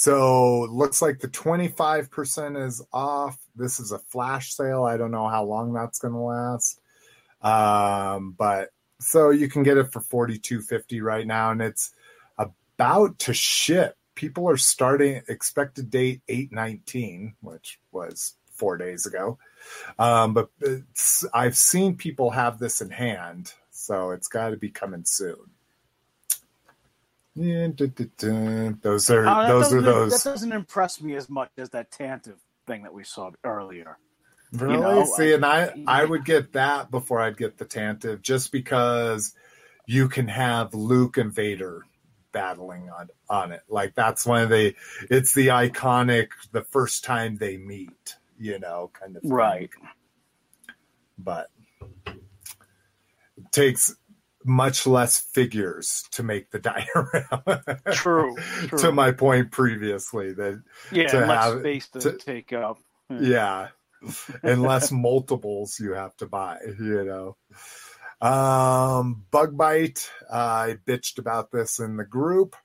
So looks like the 25% is off. This is a flash sale. I don't know how long that's going to last. Um, but so you can get it for 42.50 right now and it's about to ship. People are starting expected date 819, which was 4 days ago. Um, but I've seen people have this in hand, so it's got to be coming soon. Yeah, those are Uh, those are those. That doesn't impress me as much as that Tantive thing that we saw earlier. Really? know, See, and I I- I would get that before I'd get the Tantive, just because you can have Luke and Vader battling on on it. Like that's one of the it's the iconic the first time they meet, you know, kind of thing. Right. But it takes much less figures to make the diorama. True. true. to my point previously that yeah, to less have- space to, to- take up. yeah and less multiples you have to buy you know um bug bite uh, i bitched about this in the group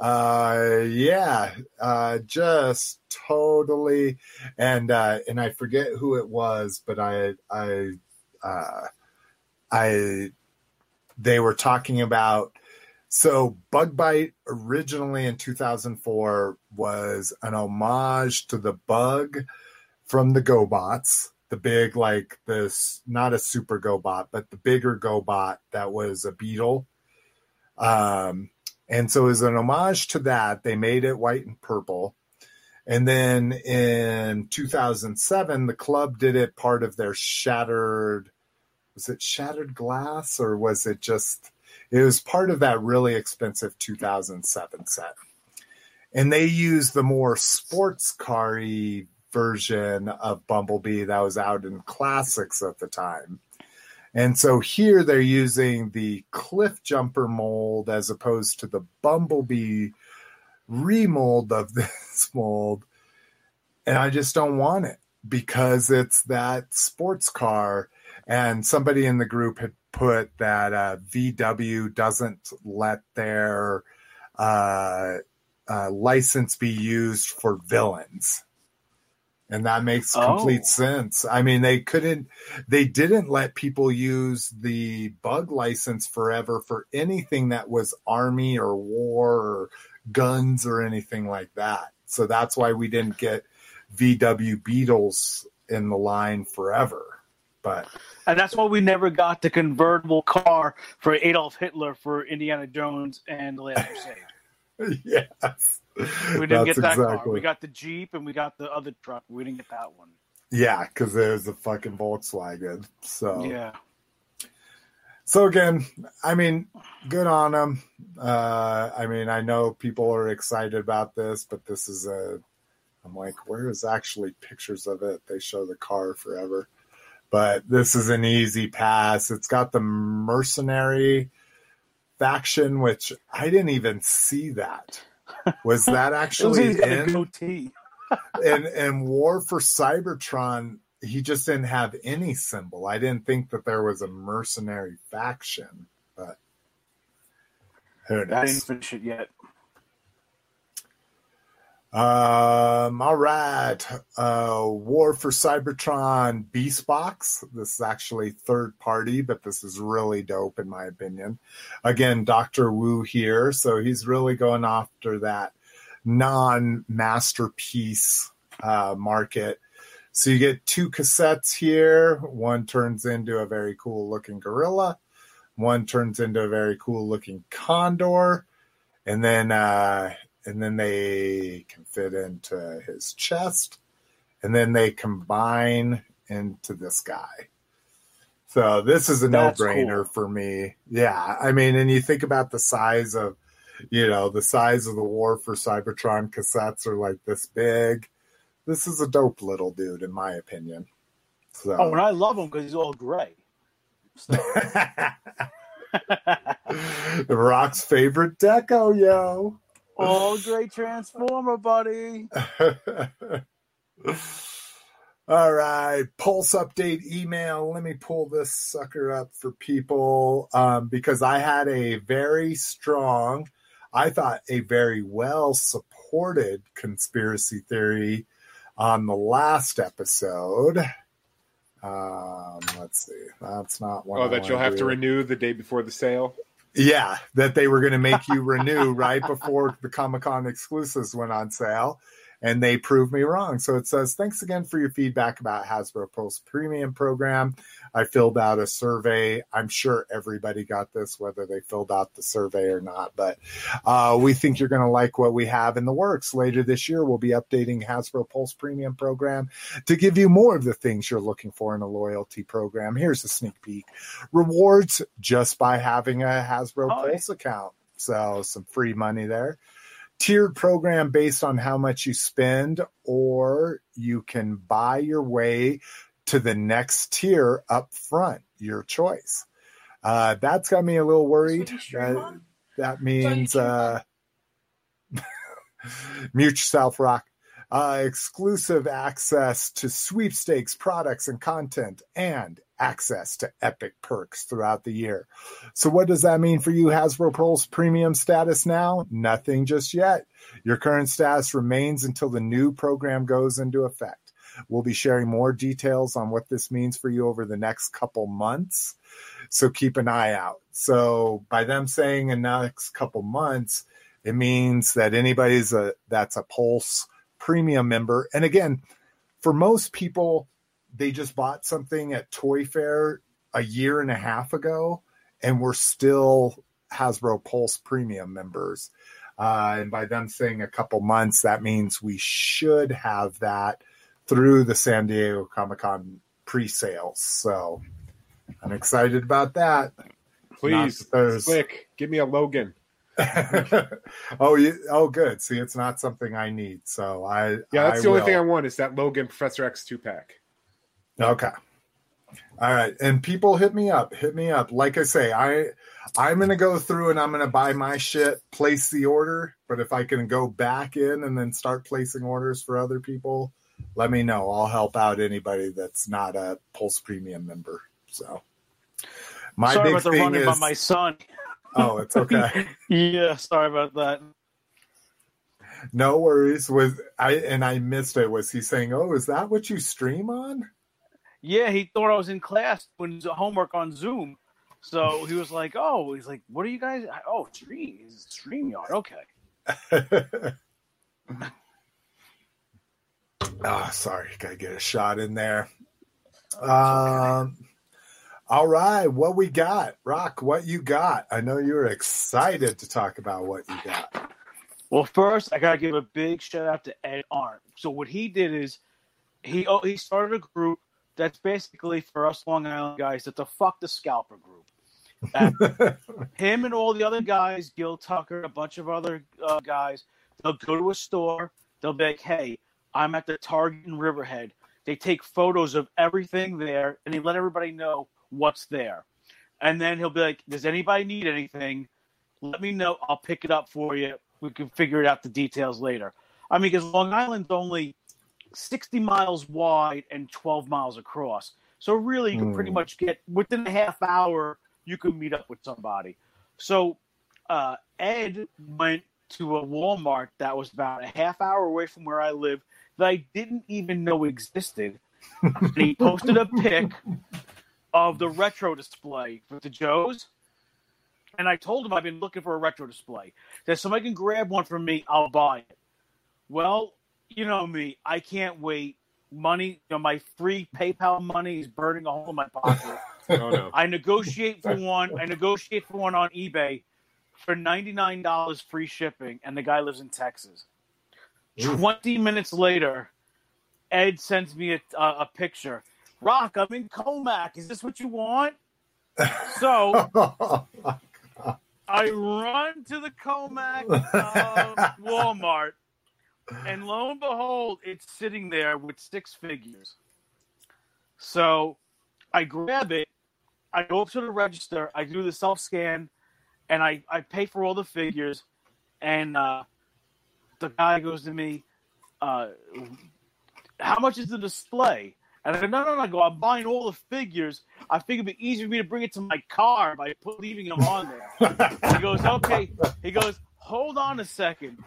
uh yeah uh just totally and uh and i forget who it was but i i uh i they were talking about so bug bite originally in 2004 was an homage to the bug from the GoBots, the big like this not a super GoBot, but the bigger GoBot that was a beetle. Um, and so as an homage to that, they made it white and purple. And then in 2007, the club did it part of their shattered. Was it shattered glass or was it just? It was part of that really expensive 2007 set. And they used the more sports car version of Bumblebee that was out in classics at the time. And so here they're using the cliff jumper mold as opposed to the Bumblebee remold of this mold. And I just don't want it because it's that sports car. And somebody in the group had put that uh, VW doesn't let their uh, uh, license be used for villains. And that makes Oh. complete sense. I mean, they couldn't, they didn't let people use the bug license forever for anything that was army or war or guns or anything like that. So that's why we didn't get VW Beetles in the line forever. But And that's why we never got the convertible car for Adolf Hitler for Indiana Jones and the Last Crusade. yes, We didn't get that car. We got the Jeep and we got the other truck. We didn't get that one. yeah, because there's a fucking Volkswagen. So Yeah. So again, I mean, good on them. Uh, I mean, I know people are excited about this, but this is a I'm like, where is actually pictures of it? They show the car forever. But this is an easy pass. It's got the mercenary faction, which I didn't even see that. Was that actually a in? goatee. and and War for Cybertron, he just didn't have any symbol. I didn't think that there was a mercenary faction, but who I didn't finish it yet. Um, all right. Uh, War for Cybertron Beast Box. This is actually third party, but this is really dope in my opinion. Again, Dr. Wu here. So he's really going after that non masterpiece uh, market. So you get two cassettes here. One turns into a very cool looking gorilla. One turns into a very cool looking condor. And then uh, and then they can fit into his chest, and then they combine into this guy. So this is a That's no-brainer cool. for me. Yeah, I mean, and you think about the size of, you know, the size of the War for Cybertron cassettes are like this big. This is a dope little dude, in my opinion. So. Oh, and I love him because he's all gray. So, Rock's favorite deco, yo. All gray transformer, buddy. All right, pulse update email. Let me pull this sucker up for people um, because I had a very strong, I thought a very well supported conspiracy theory on the last episode. Um, let's see, that's not one. Oh, I that you'll wanna have to renew the day before the sale. Yeah, that they were going to make you renew right before the Comic Con exclusives went on sale. And they proved me wrong. So it says, Thanks again for your feedback about Hasbro Pulse Premium program. I filled out a survey. I'm sure everybody got this, whether they filled out the survey or not. But uh, we think you're going to like what we have in the works. Later this year, we'll be updating Hasbro Pulse Premium program to give you more of the things you're looking for in a loyalty program. Here's a sneak peek rewards just by having a Hasbro Oh. Pulse account. So some free money there. Tiered program based on how much you spend, or you can buy your way to the next tier up front. Your choice. Uh, that's got me a little worried. That's what you stream That, that means uh, mute yourself, Rock uh, exclusive access to sweepstakes products and content, and access to epic perks throughout the year. So, what does that mean for you, Hasbro Pulse Premium status now? Nothing just yet. Your current status remains until the new program goes into effect. We'll be sharing more details on what this means for you over the next couple months. So keep an eye out. So by them saying in the next couple months, it means that anybody's a that's a Pulse premium member. And again, for most people, they just bought something at Toy Fair a year and a half ago, and we're still Hasbro Pulse premium members. Uh, and by them saying a couple months, that means we should have that through the San Diego Comic Con pre sales. So I'm excited about that. Please, that Slick, give me a Logan. oh, you, oh, good. See, it's not something I need. So I, Yeah, that's I the only will. thing I want is that Logan Professor X two pack. Okay. All right. And people hit me up. Hit me up. Like I say, I I'm gonna go through and I'm gonna buy my shit, place the order. But if I can go back in and then start placing orders for other people, let me know. I'll help out anybody that's not a Pulse Premium member. So my sorry big about the thing running is by my son. oh, it's okay. Yeah, sorry about that. no worries. Was I and I missed it. Was he saying, "Oh, is that what you stream on?" Yeah, he thought I was in class when it was homework on Zoom. So he was like, "Oh, he's like, what are you guys? Oh, stream, Streamyard. Okay, Oh, sorry, gotta get a shot in there. Um, all right, what we got, Rock? What you got? I know you were excited to talk about what you got. Well, first I gotta give a big shout out to Ed Arndt. So what he did is he oh, he started a group that's basically for us Long Island guys that the fuck the scalper group. Him and all the other guys, Gil Tucker, a bunch of other uh, guys, they'll go to a store. They'll be like, "Hey, I'm at the Target in Riverhead. They take photos of everything there and they let everybody know what's there. And then he'll be like, Does anybody need anything? Let me know. I'll pick it up for you. We can figure it out the details later. I mean, because Long Island's only 60 miles wide and 12 miles across. So really, you can pretty Hmm. much get within a half hour, you can meet up with somebody. So uh, Ed went to a Walmart that was about a half hour away from where I live that I didn't even know existed. and he posted a pic of the retro display with the Joes. And I told him I've been looking for a retro display. That somebody can grab one from me, I'll buy it. Well, you know me, I can't wait. Money, you know, my free PayPal money is burning a hole in my pocket. Oh no. I negotiate for one. I negotiate for one on eBay for ninety nine dollars free shipping, and the guy lives in Texas. Twenty minutes later, Ed sends me a, a, a picture. Rock, I'm in Commack. Is this what you want? So I run to the Commack uh, Walmart, and lo and behold, it's sitting there with six figures. So I grab it, I go up to the register, I do the self scan, and I, I pay for all the figures. And uh, the guy goes to me, uh, How much is the display? And I go, No, no, no. I go, I'm buying all the figures. I figured it'd be easier for me to bring it to my car by leaving them on there. He goes, okay. He goes, hold on a second.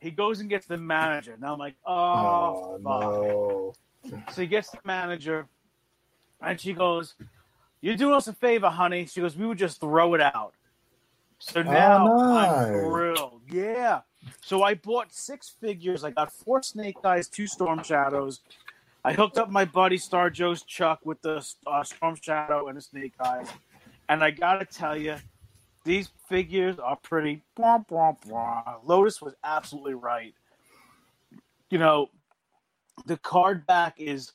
He goes and gets the manager. Now I'm like, oh, oh fuck. no. So he gets the manager, and she goes, "You're doing us a favor, honey." She goes, "We would just throw it out." So now Oh, I'm nice. thrilled. Yeah. So I bought six figures. I got four Snake Eyes, two Storm Shadows. I hooked up my buddy Star Joe's Chuck with the uh, Storm Shadow and the Snake Eyes, and I gotta tell you, these figures are pretty. Blah, blah, blah. Lotus was absolutely right. You know, the card back is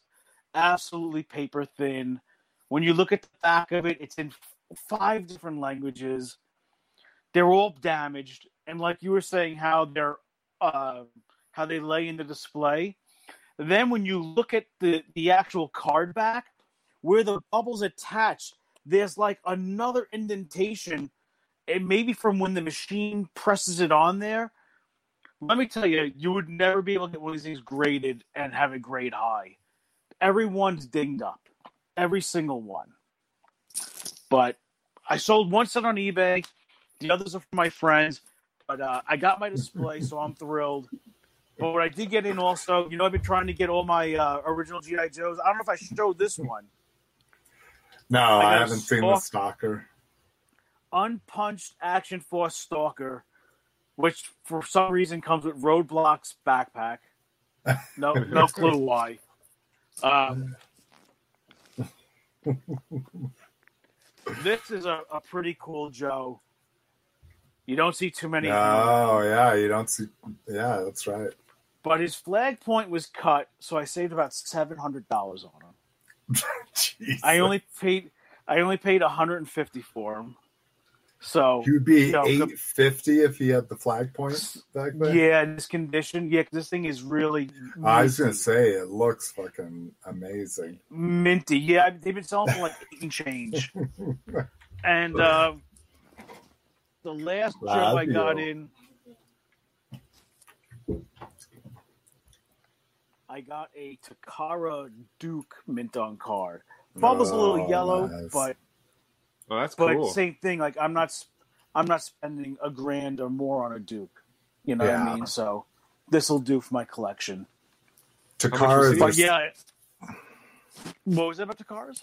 absolutely paper thin. When you look at the back of it, it's in five different languages. They're all damaged, and like you were saying, how they're uh, how they lay in the display. Then when you look at the the actual card back, where the bubbles attach, there's like another indentation, and maybe from when the machine presses it on there. Let me tell you, you would never be able to get one of these things graded and have it grade high. Everyone's dinged up, every single one. But I sold one set on eBay. The others are for my friends. But uh, I got my display, so I'm thrilled. But what I did get in also, you know, I've been trying to get all my uh, original GI Joes. I don't know if I showed this one. No, I I, haven't seen the stalker. Unpunched Action Force Stalker, which for some reason comes with Roadblocks backpack. No, no clue why. Um, this is a, a pretty cool Joe. You don't see too many, Oh yeah, you don't see. Yeah, that's right. but his flag point was cut, so I saved about seven hundred dollars on him. I only paid, I only paid one hundred and fifty for him. So He would be the- eight fifty if he had the flag points back there. yeah, this condition, yeah, this thing is really. I was gonna say it looks fucking amazing. minty. Yeah, they've been selling for like eight and change. And uh, the last job I got in, I got a Takara Duke mint on card. Bubble's a little Oh, yellow, nice. but Well, that's but cool. same thing. Like I'm not, I'm not spending a grand or more on a Duke. You know what I mean? So this will do for my collection. Takara? But yeah, what was that about Takara's?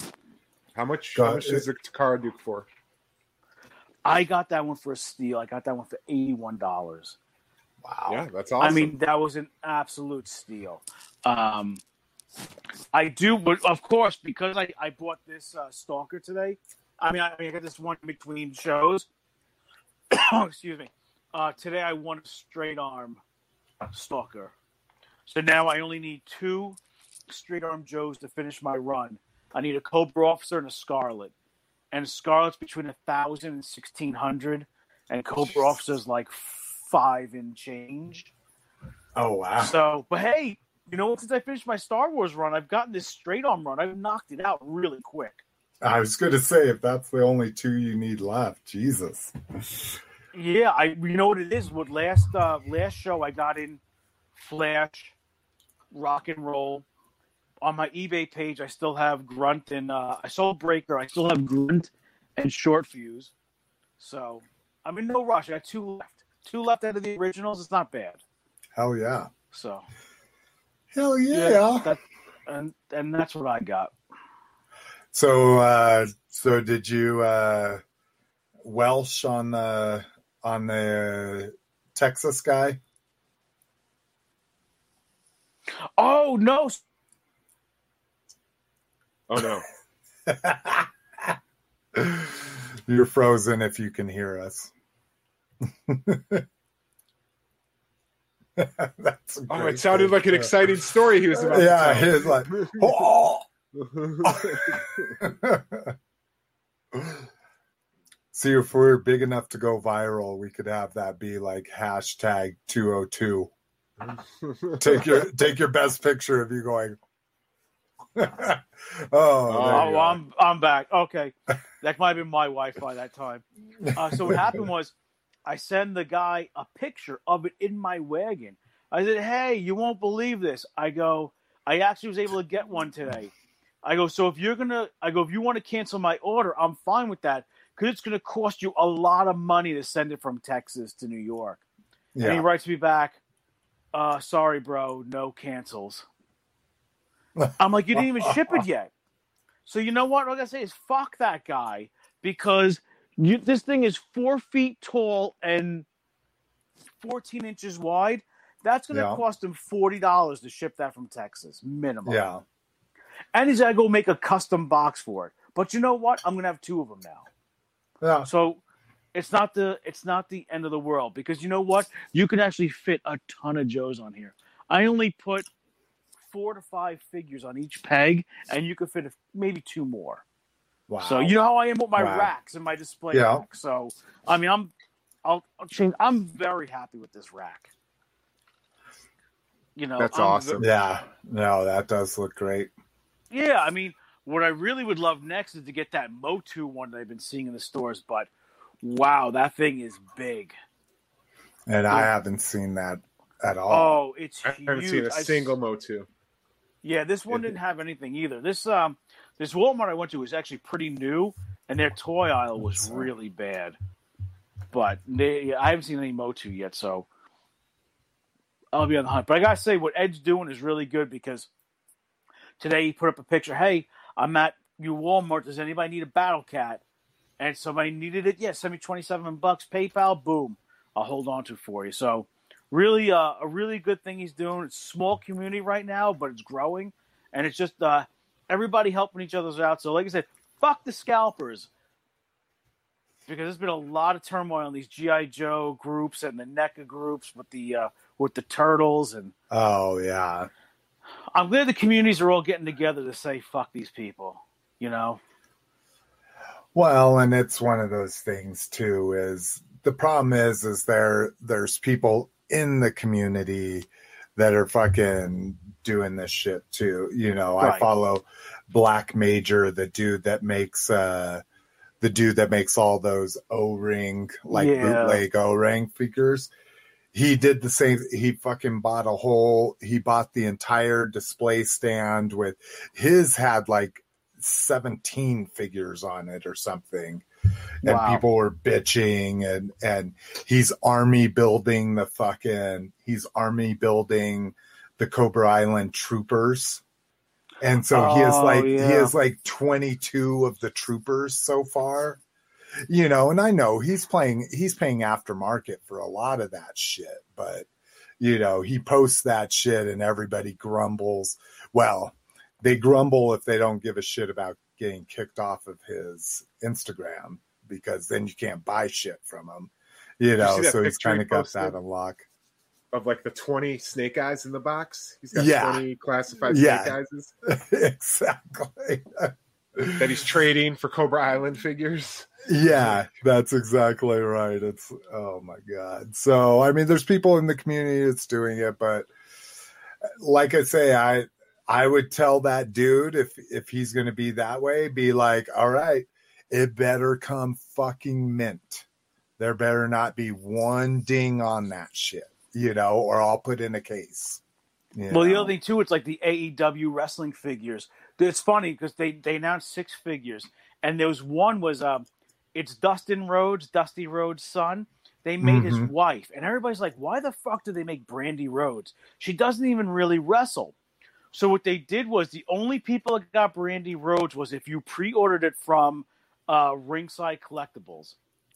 How much? How much is the Takara Duke for? I got that one for a steal. I got that one for eighty-one dollars. wow. Yeah, that's awesome. I mean, that was an absolute steal. Um, I do, but of course, because I, I bought this uh, Stalker today. I mean, I, I mean, I got this one between shows. Excuse me. Uh, today I won a straight arm Stalker. So now I only need two straight arm Joes to finish my run. I need a Cobra Officer and a Scarlet. And Scarlet's between a thousand and sixteen hundred, and Cobra Officer's like five and change. Oh wow. So, but hey, you know, since I finished my Star Wars run, I've gotten this straight arm run. I've knocked it out really quick. I was going to say if that's the only two you need left, Jesus. Yeah, I you know what it is. What last uh last show I got in Flash, Rock and Roll. On my eBay page, I still have Grunt and uh, I sold Breaker. I still have Grunt and Short Fuse. So I'm in no rush. I got two left. Two left out of the originals. It's not bad. Hell yeah. So Hell yeah. that, and and that's what I got. So uh so did you uh Welsh on the on the Texas guy? Oh no! Oh no. You're frozen if you can hear us. That's Oh, it sounded like an exciting story he was about Yeah, to tell. his like oh. See, if we're big enough to go viral, we could have that be like hashtag 202. Take your take your best picture of you going. oh, Oh, you. I'm I'm back. Okay, that might have been my Wi-Fi that time. Uh, so what happened was, I send the guy a picture of it in my wagon. I said, "Hey, you won't believe this." I go, "I actually was able to get one today." I go, "So if you're gonna," I go, "If you want to cancel my order, I'm fine with that because it's gonna cost you a lot of money to send it from Texas to New York." And he writes me back, uh, sorry, bro, no cancels. I'm like, you didn't even ship it yet. So you know what? What I gotta say is fuck that guy because you, this thing is four feet tall and 14 inches wide. That's gonna Yeah. cost him forty dollars to ship that from Texas, minimum. Yeah. And he's gotta go make a custom box for it. But you know what? I'm gonna have two of them now. Yeah. So it's not the it's not the end of the world because you know what? You can actually fit a ton of Joes on here. I only put four to five figures on each peg, and you could fit a, maybe two more. Wow. So you know how I am with my Wow. racks and my display Yeah. racks. So I mean, I'm I'll, I'll change. I'm very happy with this rack. You know, That's I'm awesome. yeah. No, that does look great. Yeah, I mean, what I really would love next is to get that Motu one that I've been seeing in the stores. But wow, that thing is big. And I haven't seen that at all. Oh, it's I huge. haven't seen a I- single Motu. Yeah, this one didn't have anything either. This um, this Walmart I went to was actually pretty new, and their toy aisle was really bad. But they, I haven't seen any Motu yet, so I'll be on the hunt. But I gotta say, what Ed's doing is really good because today he put up a picture. Hey, I'm at you Walmart. Does anybody need a Battle Cat? And somebody needed it. Yeah, send me twenty seven bucks PayPal. Boom, I'll hold on to for you. So really, uh, a really good thing he's doing. It's small community right now, but it's growing, and it's just uh, everybody helping each other's out. So like I said, fuck the scalpers. Because there's been a lot of turmoil in these GI Joe groups and the NECA groups with the uh, with the turtles, and Oh yeah. I'm glad the communities are all getting together to say fuck these people. You know, Well, and it's one of those things too. Is the problem is is there there's people in the community that are fucking doing this shit too. You know, I follow Black Major, the dude that makes uh the dude that makes all those O ring like Yeah. bootleg O ring figures. He did the same. He fucking bought a whole. He bought the entire display stand with his had like 17 figures on it or something and Wow. people were bitching and and he's army building the fucking he's army building the cobra island troopers and so he has Oh, like he yeah. has like 22 of the troopers so far you know and i know he's playing he's paying aftermarket for a lot of that shit but you know he posts that shit and everybody grumbles well they grumble if they don't give a shit about getting kicked off of his Instagram because then you can't buy shit from him. You you know, that so he's kind he of got that unlock. Of like the 20 snake eyes in the box. He's got Yeah. 20 classified Yeah. snake eyes exactly. that he's trading for Cobra Island figures. yeah, that's exactly right. It's oh my god. So I mean, there's people in the community that's doing it, but like I say, I I would tell that dude if if he's going to be that way, be like, all right, it better come fucking mint. There better not be one ding on that shit, you know, or I'll put in a case. you Well, the know? other thing too, it's like the AEW wrestling figures. It's funny because they they announced six figures, and there was one was um, it's Dustin Rhodes, Dusty Rhodes' son. They made his Mhm. wife, and everybody's like, "Why the fuck do they make Brandi Rhodes? She doesn't even really wrestle." So what they did was the only people that got Brandi Rhodes was if you pre-ordered it from uh, Ringside Collectibles.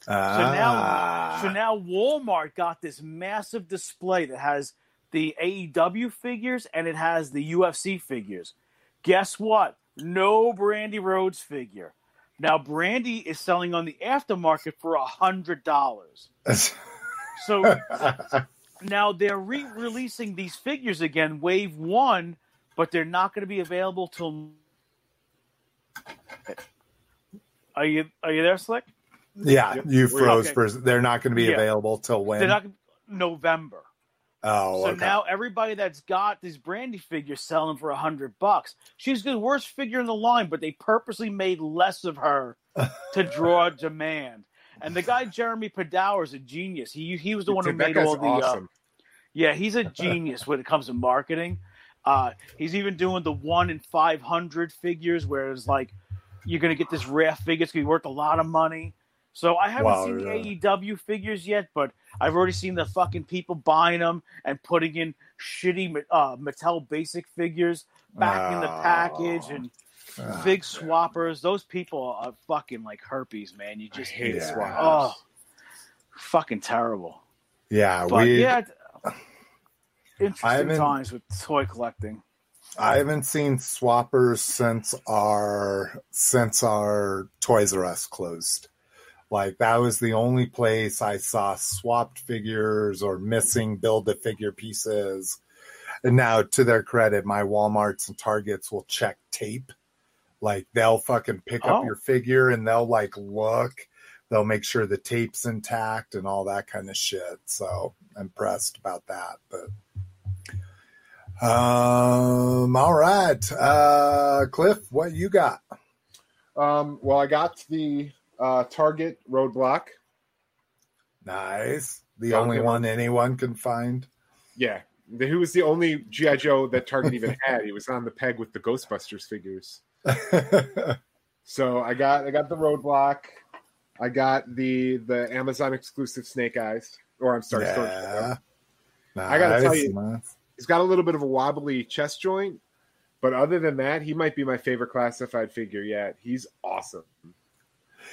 Ah. So now Walmart got this massive display that has the AEW figures and it has the UFC figures. Guess what? No Brandi Rhodes figure. Now Brandi is selling on the aftermarket for a hundred dollars. So now they're re-releasing these figures again, Wave One, but they're not going to be available till. Are you are you there, Slick? yeah, you froze okay. for. They're not going to be Yeah. available till when? They're not November. Oh, So okay. now everybody that's got these Brandi figures selling for a hundred bucks. She's the worst figure in the line, but they purposely made less of her to draw demand. And the guy Jeremy Padawer is a genius. He he was the one who made all the. awesome. Uh, yeah, he's a genius when it comes to marketing. Uh, he's even doing the one in five hundred figures, where it's like you're going to get this rare figure. It's going to be worth a lot of money. So I haven't Wow, seen the? AEW figures yet, but I've already seen the fucking people buying them and putting in shitty uh, Mattel basic figures back in the package and Ah, big swappers. Those people are fucking like herpes, man. You I just hate Yeah. swappers. oh, fucking terrible. yeah, But we. yeah, I interesting times with toy collecting. I haven't seen swappers since our since our Toys R Us closed. Like that was the only place I saw swapped figures or missing build a figure pieces. And now to their credit, my Walmarts and Targets will check tape. Like they'll fucking pick up Oh. your figure and they'll like look. They'll make sure the tape's intact and all that kind of shit. So I'm impressed about that. But um, all right. Uh, Cliff, what you got? Um, well, I got the uh, Target roadblock. Nice. The Sounds only one anyone can find. Yeah, the, who was the only GI Joe that Target even had? He was on the peg with the Ghostbusters figures. So I got I got the roadblock. I got the the Amazon exclusive Snake Eyes. Or I'm sorry, yeah. I gotta tell you- nice. He's got a little bit of a wobbly chest joint, but other than that, he might be my favorite classified figure yet. He's awesome.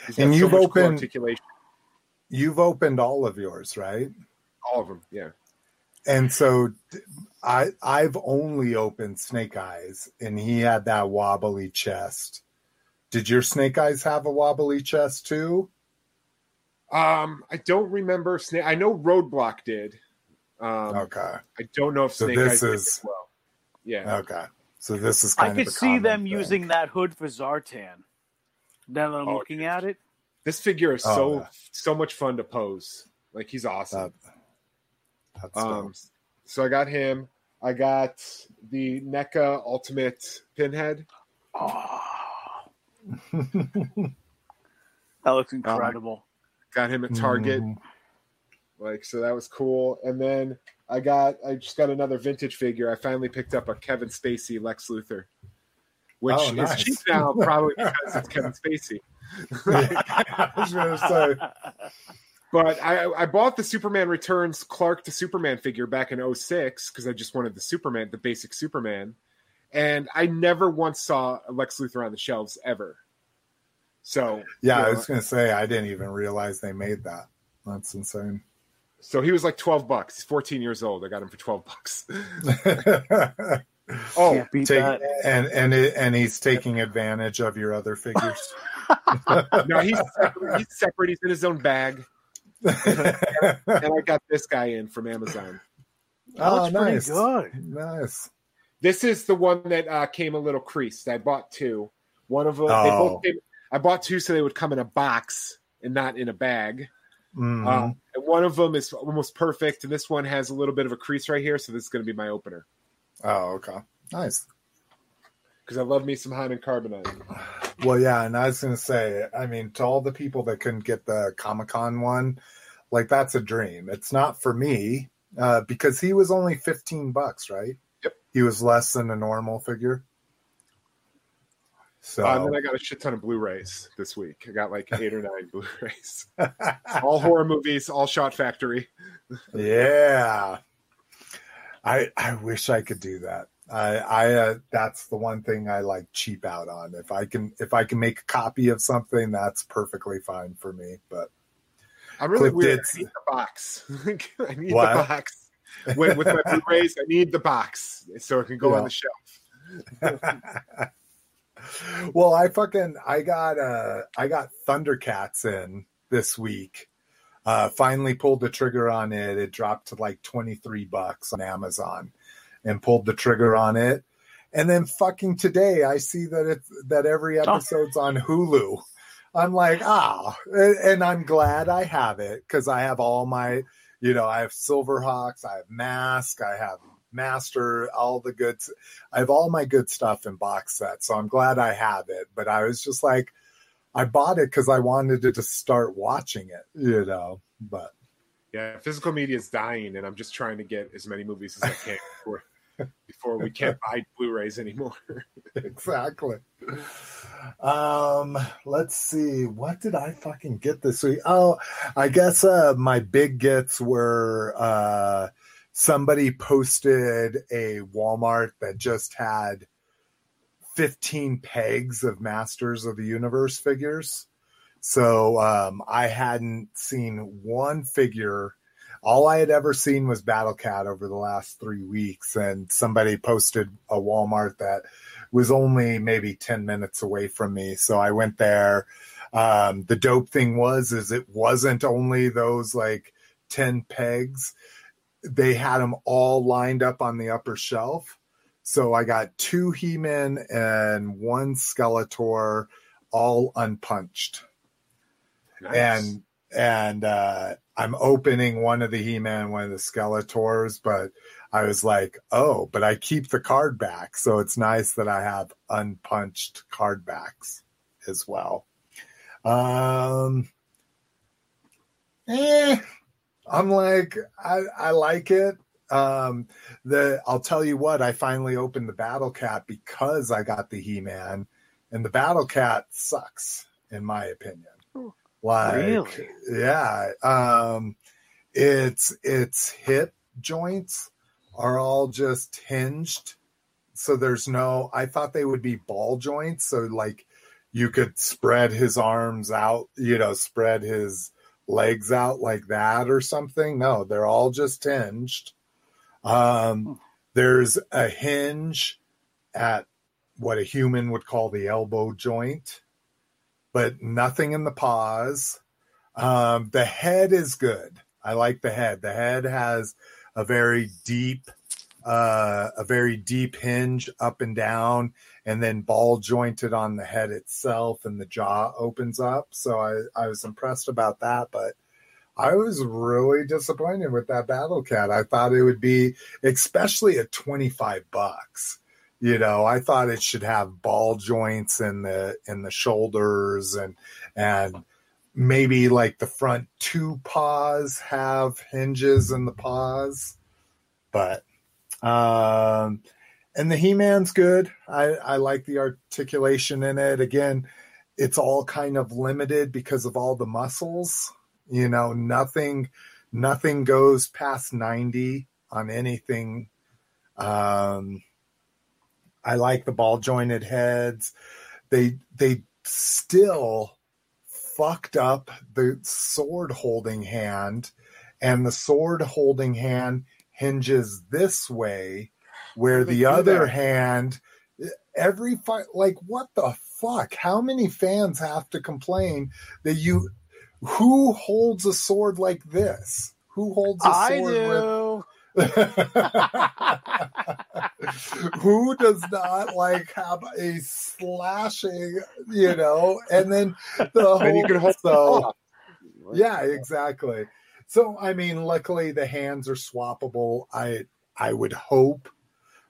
He's And you've much cool opened- articulation. You've opened all of yours, right? All of them, yeah. And so I I've only opened Snake Eyes and he had that wobbly chest. Did your Snake Eyes have a wobbly chest too? Um, I don't remember Snake. I know Roadblock did. Um, Okay. I don't know if So Snake this Eyes did is- as well. Yeah, Okay. So this is I could of see them thing. using that hood for Zartan. Now that I'm Oh, looking at it, this figure is Oh, so yeah. so much fun to pose. Like he's awesome. That, that's Um, dope. so I got him. I got the NECA Ultimate Pinhead. oh, that looks incredible. Got him at Target. Mhm. Like so that was cool. And then I got I just got another vintage figure. I finally picked up a Kevin Spacey Lex Luthor. Which Oh, nice. is cheap now, probably because it's Kevin Spacey. I was gonna say. But I, I bought the Superman Returns Clark to Superman figure back in 06 because I just wanted the Superman, the basic Superman. And I never once saw Lex Luthor on the shelves ever. So Yeah, you I was gonna say I didn't even realize they made that. That's insane. so he was like 12 bucks. He's 14 years old. I got him for 12 bucks. Oh, Can't beat Take, that. and and it, and he's taking advantage of your other figures. no, he's separate. he's separate. He's in his own bag. And I got this guy in from Amazon. That oh, looks pretty nice, good. nice. This is the one that uh, came a little creased. I bought two. One of them, they Oh. both came, I bought two so they would come in a box and not in a bag. Mhm. Um, and one of them is almost perfect, and this one has a little bit of a crease right here, so this is going to be my opener. Oh, okay. Nice. Because I love me some Han in Carbonite. Well, yeah, and I was gonna say, I mean, to all the people that couldn't get the Comic Con one, like that's a dream. It's not for me uh, because he was only fifteen bucks, right? Yep. He was less than a normal figure. So Uh, and then I got a shit ton of Blu-rays this week. I got like eight or nine Blu-rays. all horror movies, all Shout Factory. yeah, I I wish I could do that. I I uh, that's the one thing I like cheap out on. If I can if I can make a copy of something, that's perfectly fine for me. But I'm really weird. dits. I need the box. I need What? the box. With, with my Blu-rays, I need the box so it can go Yeah. on the shelf. well, I fucking I got uh I got Thundercats in this week. Uh finally pulled the trigger on it. It dropped to like 23 bucks on Amazon and pulled the trigger on it. And then fucking today I see that it's that every episode's on Hulu. I'm like, ah, and and I'm glad I have it because I have all my, you know, I have Silverhawks, I have Mask, I have Master, all the good. I have all my good stuff in box set, so I'm glad I have it. But I was just like, I bought it because I wanted to just start watching it, you know. But Yeah, physical media is dying, and I'm just trying to get as many movies as I can before, before we can't buy Blu-rays anymore. exactly. Um, let's see. What did I fucking get this week? Oh, I guess uh my big gets were uh somebody posted a Walmart that just had 15 pegs of Masters of the Universe figures. So um I hadn't seen one figure all I had ever seen was Battle Cat over the last three weeks, and somebody posted a Walmart that was only maybe 10 minutes away from me. So I went there. Um, the dope thing was, is it wasn't only those like 10 pegs. They had them all lined up on the upper shelf. So I got two He-Man and one Skeletor all unpunched Nice. and and uh I'm opening one of the He-Man, one of the Skeletors, but I was like, oh, but I keep the card back, so it's nice that I have unpunched card backs as well. Um, eh, I'm like, I I like it. Um, the I'll tell you what, I finally opened the Battle Cat because I got the He-Man, and the Battle Cat sucks in my opinion. Like, Really? yeah, um, its its hip joints are all just hinged, so there's no. I thought they would be ball joints, so like you could spread his arms out, you know, spread his legs out like that or something. No, they're all just hinged. Um, there's a hinge at what a human would call the elbow joint, but nothing in the paws. Um, the head is good. I like the head. The head has a very deep, uh, a very deep hinge up and down, and then ball jointed on the head itself, and the jaw opens up. So I, I was impressed about that, but I was really disappointed with that Battle Cat. I thought it would be, especially at 25 bucks. You know, I thought it should have ball joints in the in the shoulders and and maybe like the front two paws have hinges in the paws. But um and the He-Man's good. I I like the articulation in it. Again, it's all kind of limited because of all the muscles you know nothing nothing goes past 90 on anything. Um i like the ball jointed heads. They they still fucked up the sword holding hand and the sword holding hand hinges this way where the other that. hand every fight like what the fuck? How many fans have to complain that you who holds a sword like this? Who holds a I sword do. with who does not like have a slashing, you know, and then the whole and you can hold so yeah, exactly. So I mean, luckily the hands are swappable. I I would hope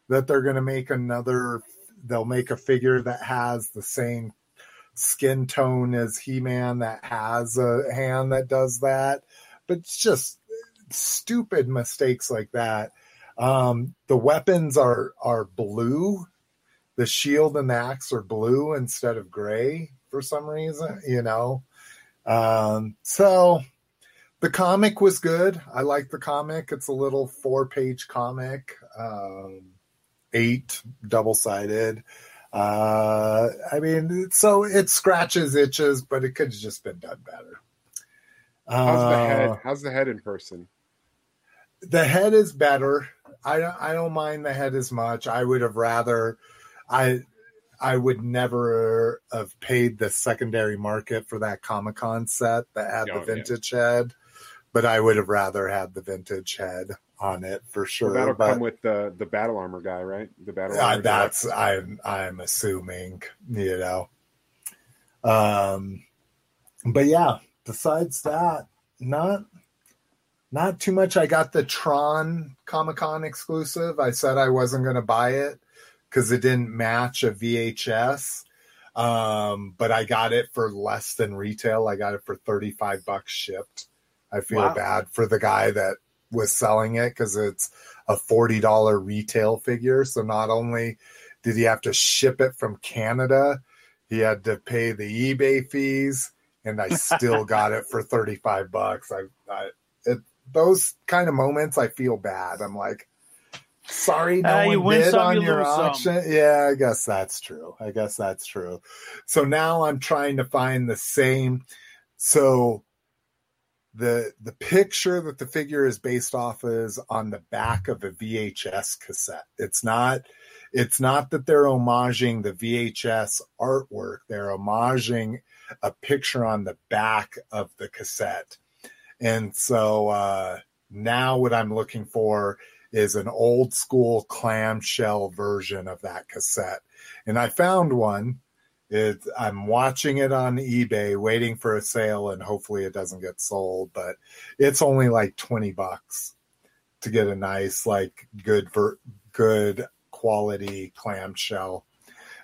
that they're going to make another. They'll make a figure that has the same skin tone as He Man that has a hand that does that, but it's just stupid mistakes like that. Um, the weapons are are blue. The shield and the axe are blue instead of gray for some reason. You know, um, so the comic was good. I like the comic. It's a little four page comic, um, eight double sided. Uh, I mean, so it scratches itches, but it could have just been done better. How's the Uh, head? How's the head in person? the head is better. I don't, I don't mind the head as much. I would have rather I I would never have paid the secondary market for that Comic Con set that had Oh, the yeah. vintage head, but I would have rather had the vintage head on it for sure. Well, that'll but come with the the battle armor guy, right? The battle armor. guy. that's I'm I'm assuming, you know. Um but yeah, besides that, not not too much. I got the Tron Comic Con exclusive. I said I wasn't gonna buy it because it didn't match a VHS. Um, but I got it for less than retail. I got it for 35 bucks shipped. I feel Wow. bad for the guy that was selling it because it's a $40 retail figure. So not only did he have to ship it from Canada, he had to pay the eBay fees, and I still got it for 35 bucks. I, I it, those kind of moments, I feel bad. I'm like, sorry, no Uh, you one bid some, on you your lose some. auction. Yeah, I guess that's true. I guess that's true. So now I'm trying to find the same. So the the picture that the figure is based off is on the back of a VHS cassette. It's not it's not that they're homaging the VHS artwork. They're homaging a picture on the back of the cassette. And so uh, now what I'm looking for is an old school clamshell version of that cassette. And I found one. It, I'm watching it on eBay, waiting for a sale, and hopefully it doesn't get sold. But it's only like twenty bucks to get a nice, like good ver- good quality clamshell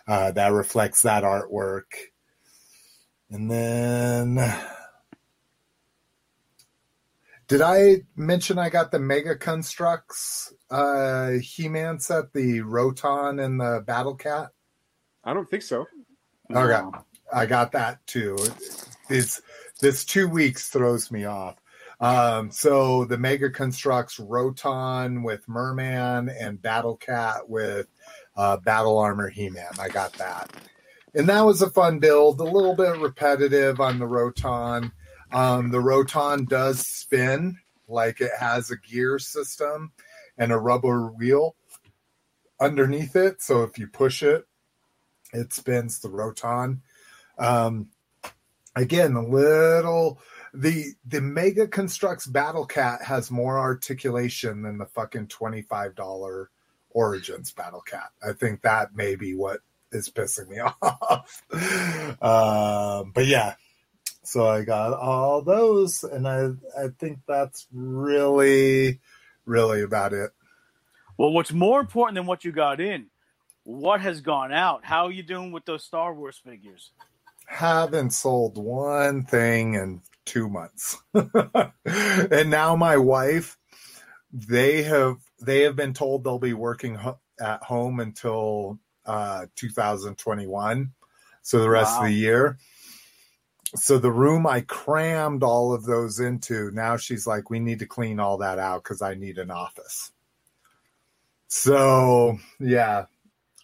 uh, that reflects that artwork. And then, did I mention I got the Mega Constructs uh, He-Man set, the Roton and the Battle Cat? I don't think so. Okay. I got that too. This this two weeks throws me off. Um, so the Mega Constructs Roton with Merman and Battle Cat with uh, Battle Armor He Man. I got that, and that was a fun build. A little bit repetitive on the Roton. Um, the Roton does spin like it has a gear system and a rubber wheel underneath it. So if you push it, it spins the roton. Um, again, a little the the Mega Constructs Battle Cat has more articulation than the fucking twenty five dollar Origins Battle Cat. I think that may be what is pissing me off. um, but yeah, so I got all those, and I I think that's really really about it. Well, what's more important than what you got in? What has gone out? How are you doing with those Star Wars figures? haven't sold one thing in two months and now my wife they have they have been told they'll be working ho- at home until uh 2021 so the rest Wow. of the year so the room i crammed all of those into now she's like we need to clean all that out because i need an office so yeah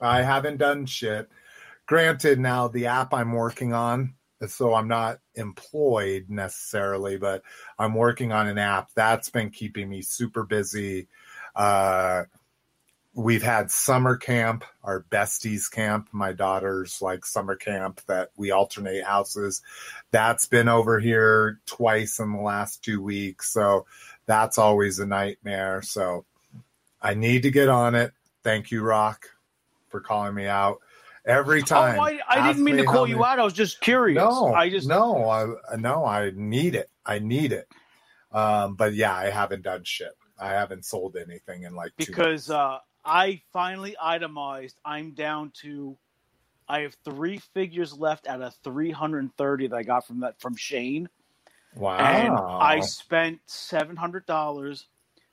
i haven't done shit. Granted now the app i'm working on so i'm not employed necessarily but i'm working on an app that's been keeping me super busy. Uh we've had summer camp our besties camp. My daughter's like summer camp that we alternate houses. That's been over here twice in the last two weeks so that's always a nightmare. So i need to get on it. Thank you rock for calling me out every time. Oh, I, I didn't mean me to call you many- out. I was just curious. No, I just no, I no, I need it. I need it. Um, but yeah, I haven't done shit. I haven't sold anything in like because uh, I finally itemized. I'm down to. I have three figures left out of 330 that I got from that from Shane, Wow. and I spent seven hundred dollars.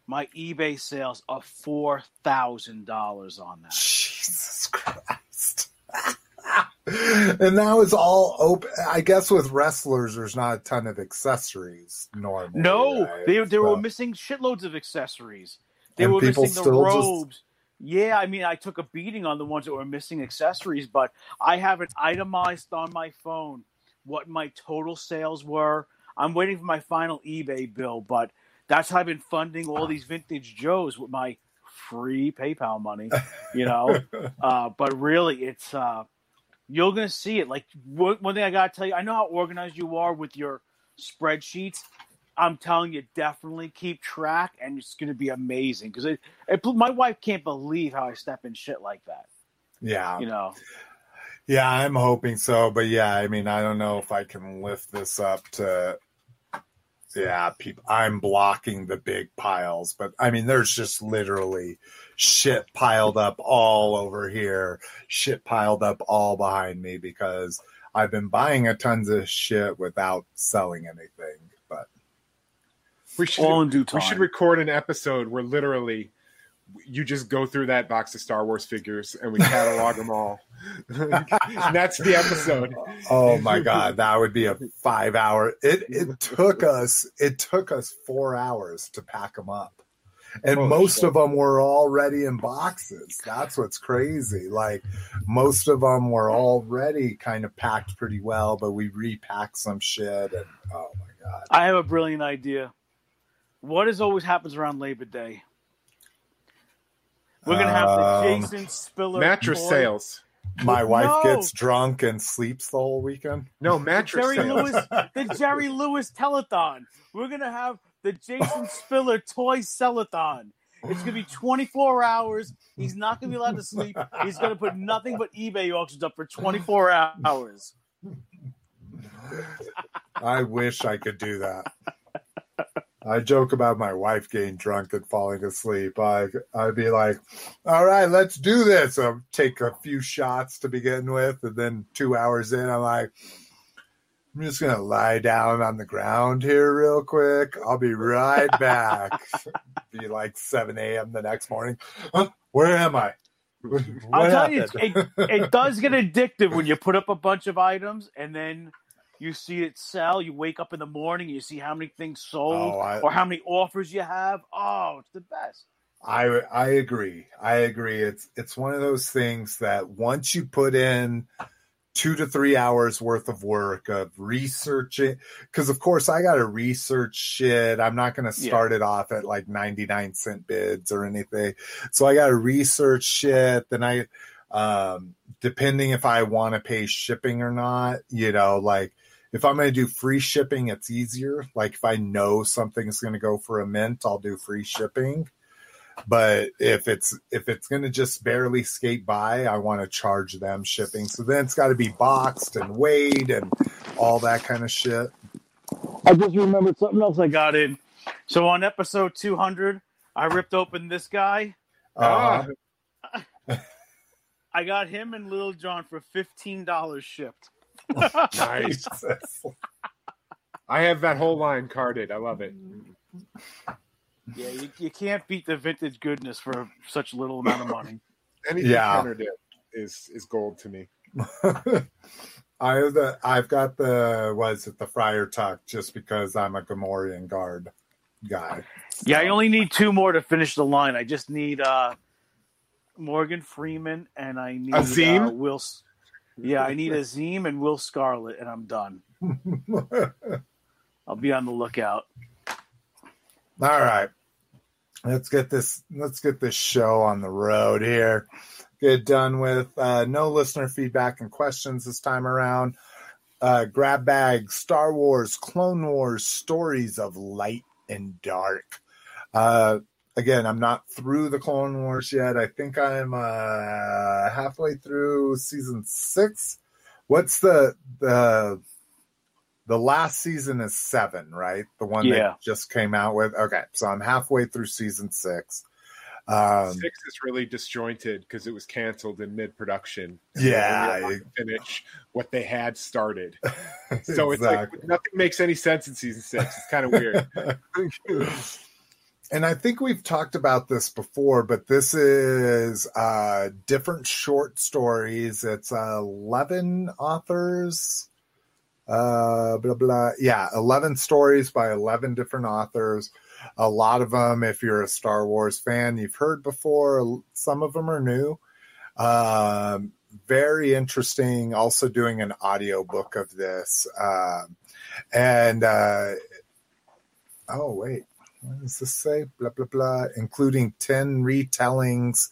My eBay sales of four thousand dollars on that. Jesus Christ. and that was all open. I guess with wrestlers, there's not a ton of accessories normally. No, right? they they were missing shitloads of accessories. They And were people missing the still just- robes. Yeah, I mean, I took a beating on the ones that were missing accessories, but I have it itemized on my phone what my total sales were. I'm waiting for my final eBay bill, but that's how I've been funding all ah. these vintage Joes with my free PayPal money. You know, uh, but really, it's uh, you're gonna see it. Like one one thing I gotta tell you, I know how organized you are with your spreadsheets. I'm telling you, definitely keep track, and it's gonna be amazing. Because it, it, my wife can't believe how I step in shit like that. yeah. You know, Yeah, I'm hoping so. But yeah, I mean, I don't know if I can lift this up to. Yeah, people. I'm blocking the big piles, but I mean, there's just literally shit piled up all over here, shit piled up all behind me because I've been buying a tons of shit without selling anything. But We should all in due time. we should record an episode where literally you just go through that box of Star Wars figures and we catalog them all. and that's the episode. oh my god, that would be a five hour. It it took us it took us four hours to pack them up. And Holy most shit. of them were already in boxes. That's what's crazy. Like most of them were already kind of packed pretty well, but we repacked some shit. And oh my god, I have a brilliant idea. What is always happens around Labor Day? We're gonna have the Um, Jason Spiller Mattress toy- sales. my wife No. gets drunk and sleeps the whole weekend. No, mattress Jerry sales. Lewis, the Jerry Lewis telethon. We're gonna have the Jason Spiller toy sellathon. It's gonna be 24 hours. He's not gonna be allowed to sleep. He's gonna put nothing but eBay auctions up for 24 hours. I wish I could do that. I joke about my wife getting drunk and falling asleep. I, I'd be like, all right, let's do this. I'll take a few shots to begin with. And then two hours in, I'm like, I'm just going to lie down on the ground here real quick. I'll be right back. be like 7 a.m. the next morning. Huh? Where am I? What I'll tell you, it, it does get addictive when you put up a bunch of items and then you see it sell. You wake up in the morning, you see how many things sold Oh, I- or how many offers you have. Oh, it's the best. I I agree. I agree. It's it's one of those things that once you put in two to three hours worth of work of researching, because of course I got to research shit. I'm not going to Yeah. start it off at like 99 cent bids or anything. So I got to research shit. Then I, um, depending if I want to pay shipping or not, you know, like if I'm going to do free shipping, it's easier. Like if I know something's going to go for a mint, I'll do free shipping but if it's if it's going to just barely skate by i want to charge them shipping so then it's got to be boxed and weighed and all that kind of shit I just remembered something else I got in. So on episode 200, I ripped open this guy. uh, I got him and Little John for $15 shipped. Nice. I have that whole line carded. I love it. Yeah, you, you can't beat the vintage goodness for such little amount of money. Anything Yeah. Kenner did is is gold to me. I have the I've got the was it the Friar Tuck just because I'm a Gamorrean guard guy. Yeah, I only need two more to finish the line. I just need uh, Morgan Freeman and I need Azeem? Uh, Will. Yeah, I need Azeem and Will Scarlet, and I'm done. I'll be on the lookout. All right. Let's get this let's get this show on the road here. Get done with uh no listener feedback and questions this time around. Uh grab bag, Star Wars, Clone Wars, stories of light and dark. Uh again, I'm not through the Clone Wars yet. I think I'm uh halfway through season six. What's the the the last season is seven, right? The one Yeah. that just came out with. Okay, so I'm halfway through season six. Um, Six is really disjointed because it was canceled in mid production. Yeah. finish what they had started. So it's like nothing makes any sense in season six. It's kind of weird. and I think we've talked about this before, but this is uh, different short stories. It's uh, 11 authors. Uh, blah, blah. Yeah, 11 stories by 11 different authors. A lot of them, if you're a Star Wars fan, you've heard before. Some of them are new. Um, very interesting. Also, doing an audio book of this. Um, and, uh, oh, wait what does this say? Blah, blah, blah. Including 10 retellings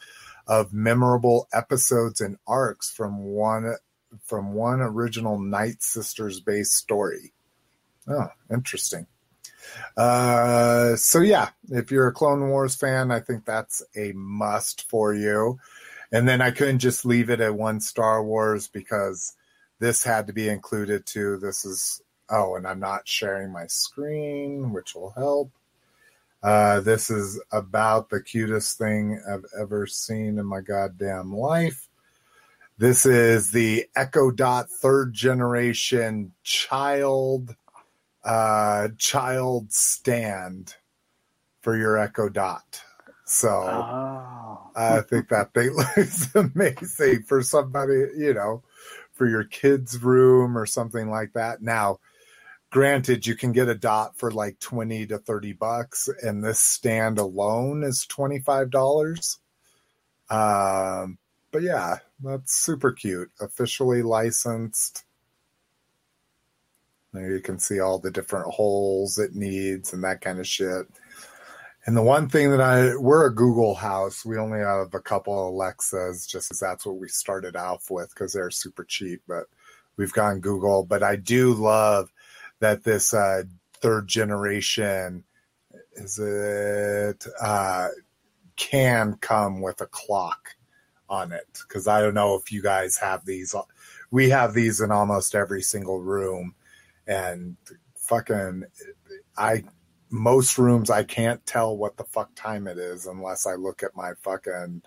of memorable episodes and arcs from one from one original Night Sisters based story. Oh, interesting. Uh, so yeah, if you're a Clone Wars fan, I think that's a must for you. And then I couldn't just leave it at one Star Wars because this had to be included too. This is oh, and I'm not sharing my screen, which will help. Uh, this is about the cutest thing I've ever seen in my goddamn life. This is the Echo Dot third generation child uh, child stand for your Echo Dot. So oh. I think that thing looks amazing for somebody, you know, for your kid's room or something like that. Now, granted you can get a dot for like 20 to 30 bucks and this stand alone is $25 um, but yeah that's super cute officially licensed there you can see all the different holes it needs and that kind of shit and the one thing that I we're a Google house. We only have a couple Alexas just because that's what we started off with because they're super cheap. But we've gone Google. But I do love that this uh, third generation is it uh, can come with a clock on it because I don't know if you guys have these. We have these in almost every single room, and fucking I most rooms I can't tell what the fuck time it is unless I look at my fucking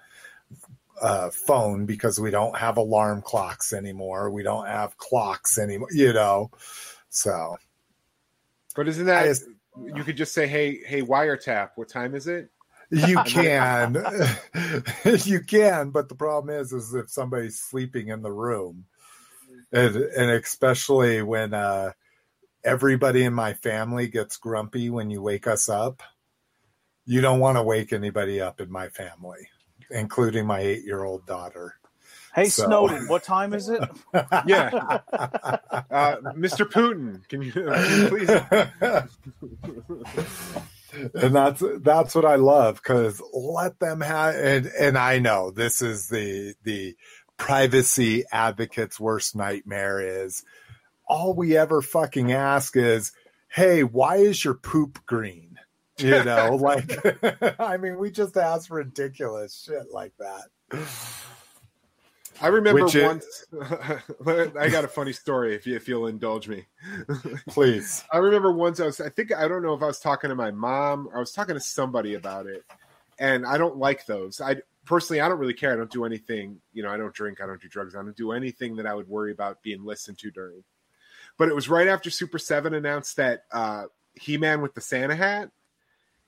uh, phone because we don't have alarm clocks anymore. We don't have clocks anymore, you know. So, but isn't that just, you could just say, "Hey, hey, wiretap, what time is it?" You can, you can, but the problem is, is if somebody's sleeping in the room, and, and especially when uh, everybody in my family gets grumpy when you wake us up, you don't want to wake anybody up in my family, including my eight-year-old daughter. Hey so. Snowden, what time is it? yeah, uh, Mr. Putin, can you, can you please? and that's that's what I love because let them have and and I know this is the the privacy advocate's worst nightmare is all we ever fucking ask is, hey, why is your poop green? You know, like I mean, we just ask ridiculous shit like that. I remember Which once. I got a funny story if you if you'll indulge me. Please. I remember once I was. I think I don't know if I was talking to my mom or I was talking to somebody about it, and I don't like those. I personally I don't really care. I don't do anything. You know, I don't drink. I don't do drugs. I don't do anything that I would worry about being listened to during. But it was right after Super7 announced that uh, He Man with the Santa hat,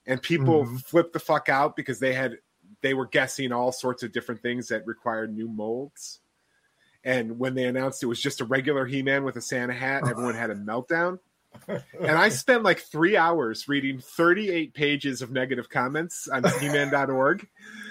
and people mm-hmm. flipped the fuck out because they had they were guessing all sorts of different things that required new molds. And when they announced it was just a regular He Man with a Santa hat, oh. everyone had a meltdown. and I spent like three hours reading 38 pages of negative comments on he-man.org.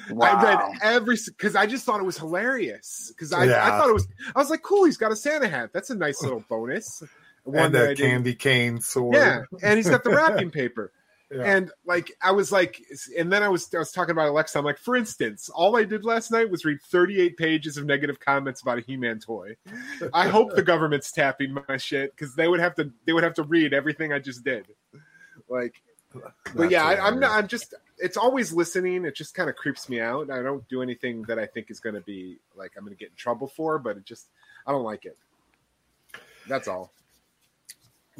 Wow. I read every because I just thought it was hilarious. Because I, yeah. I thought it was I was like, cool, he's got a Santa hat. That's a nice little bonus. One and a candy cane sword. Yeah, and he's got the wrapping paper. Yeah. And like I was like, and then I was I was talking about Alexa. I'm like, for instance, all I did last night was read 38 pages of negative comments about a He-Man toy. I hope the government's tapping my shit because they would have to they would have to read everything I just did. Like, but yeah, I, I'm not. I'm just. It's always listening. It just kind of creeps me out. I don't do anything that I think is going to be like I'm going to get in trouble for, but it just I don't like it. That's all.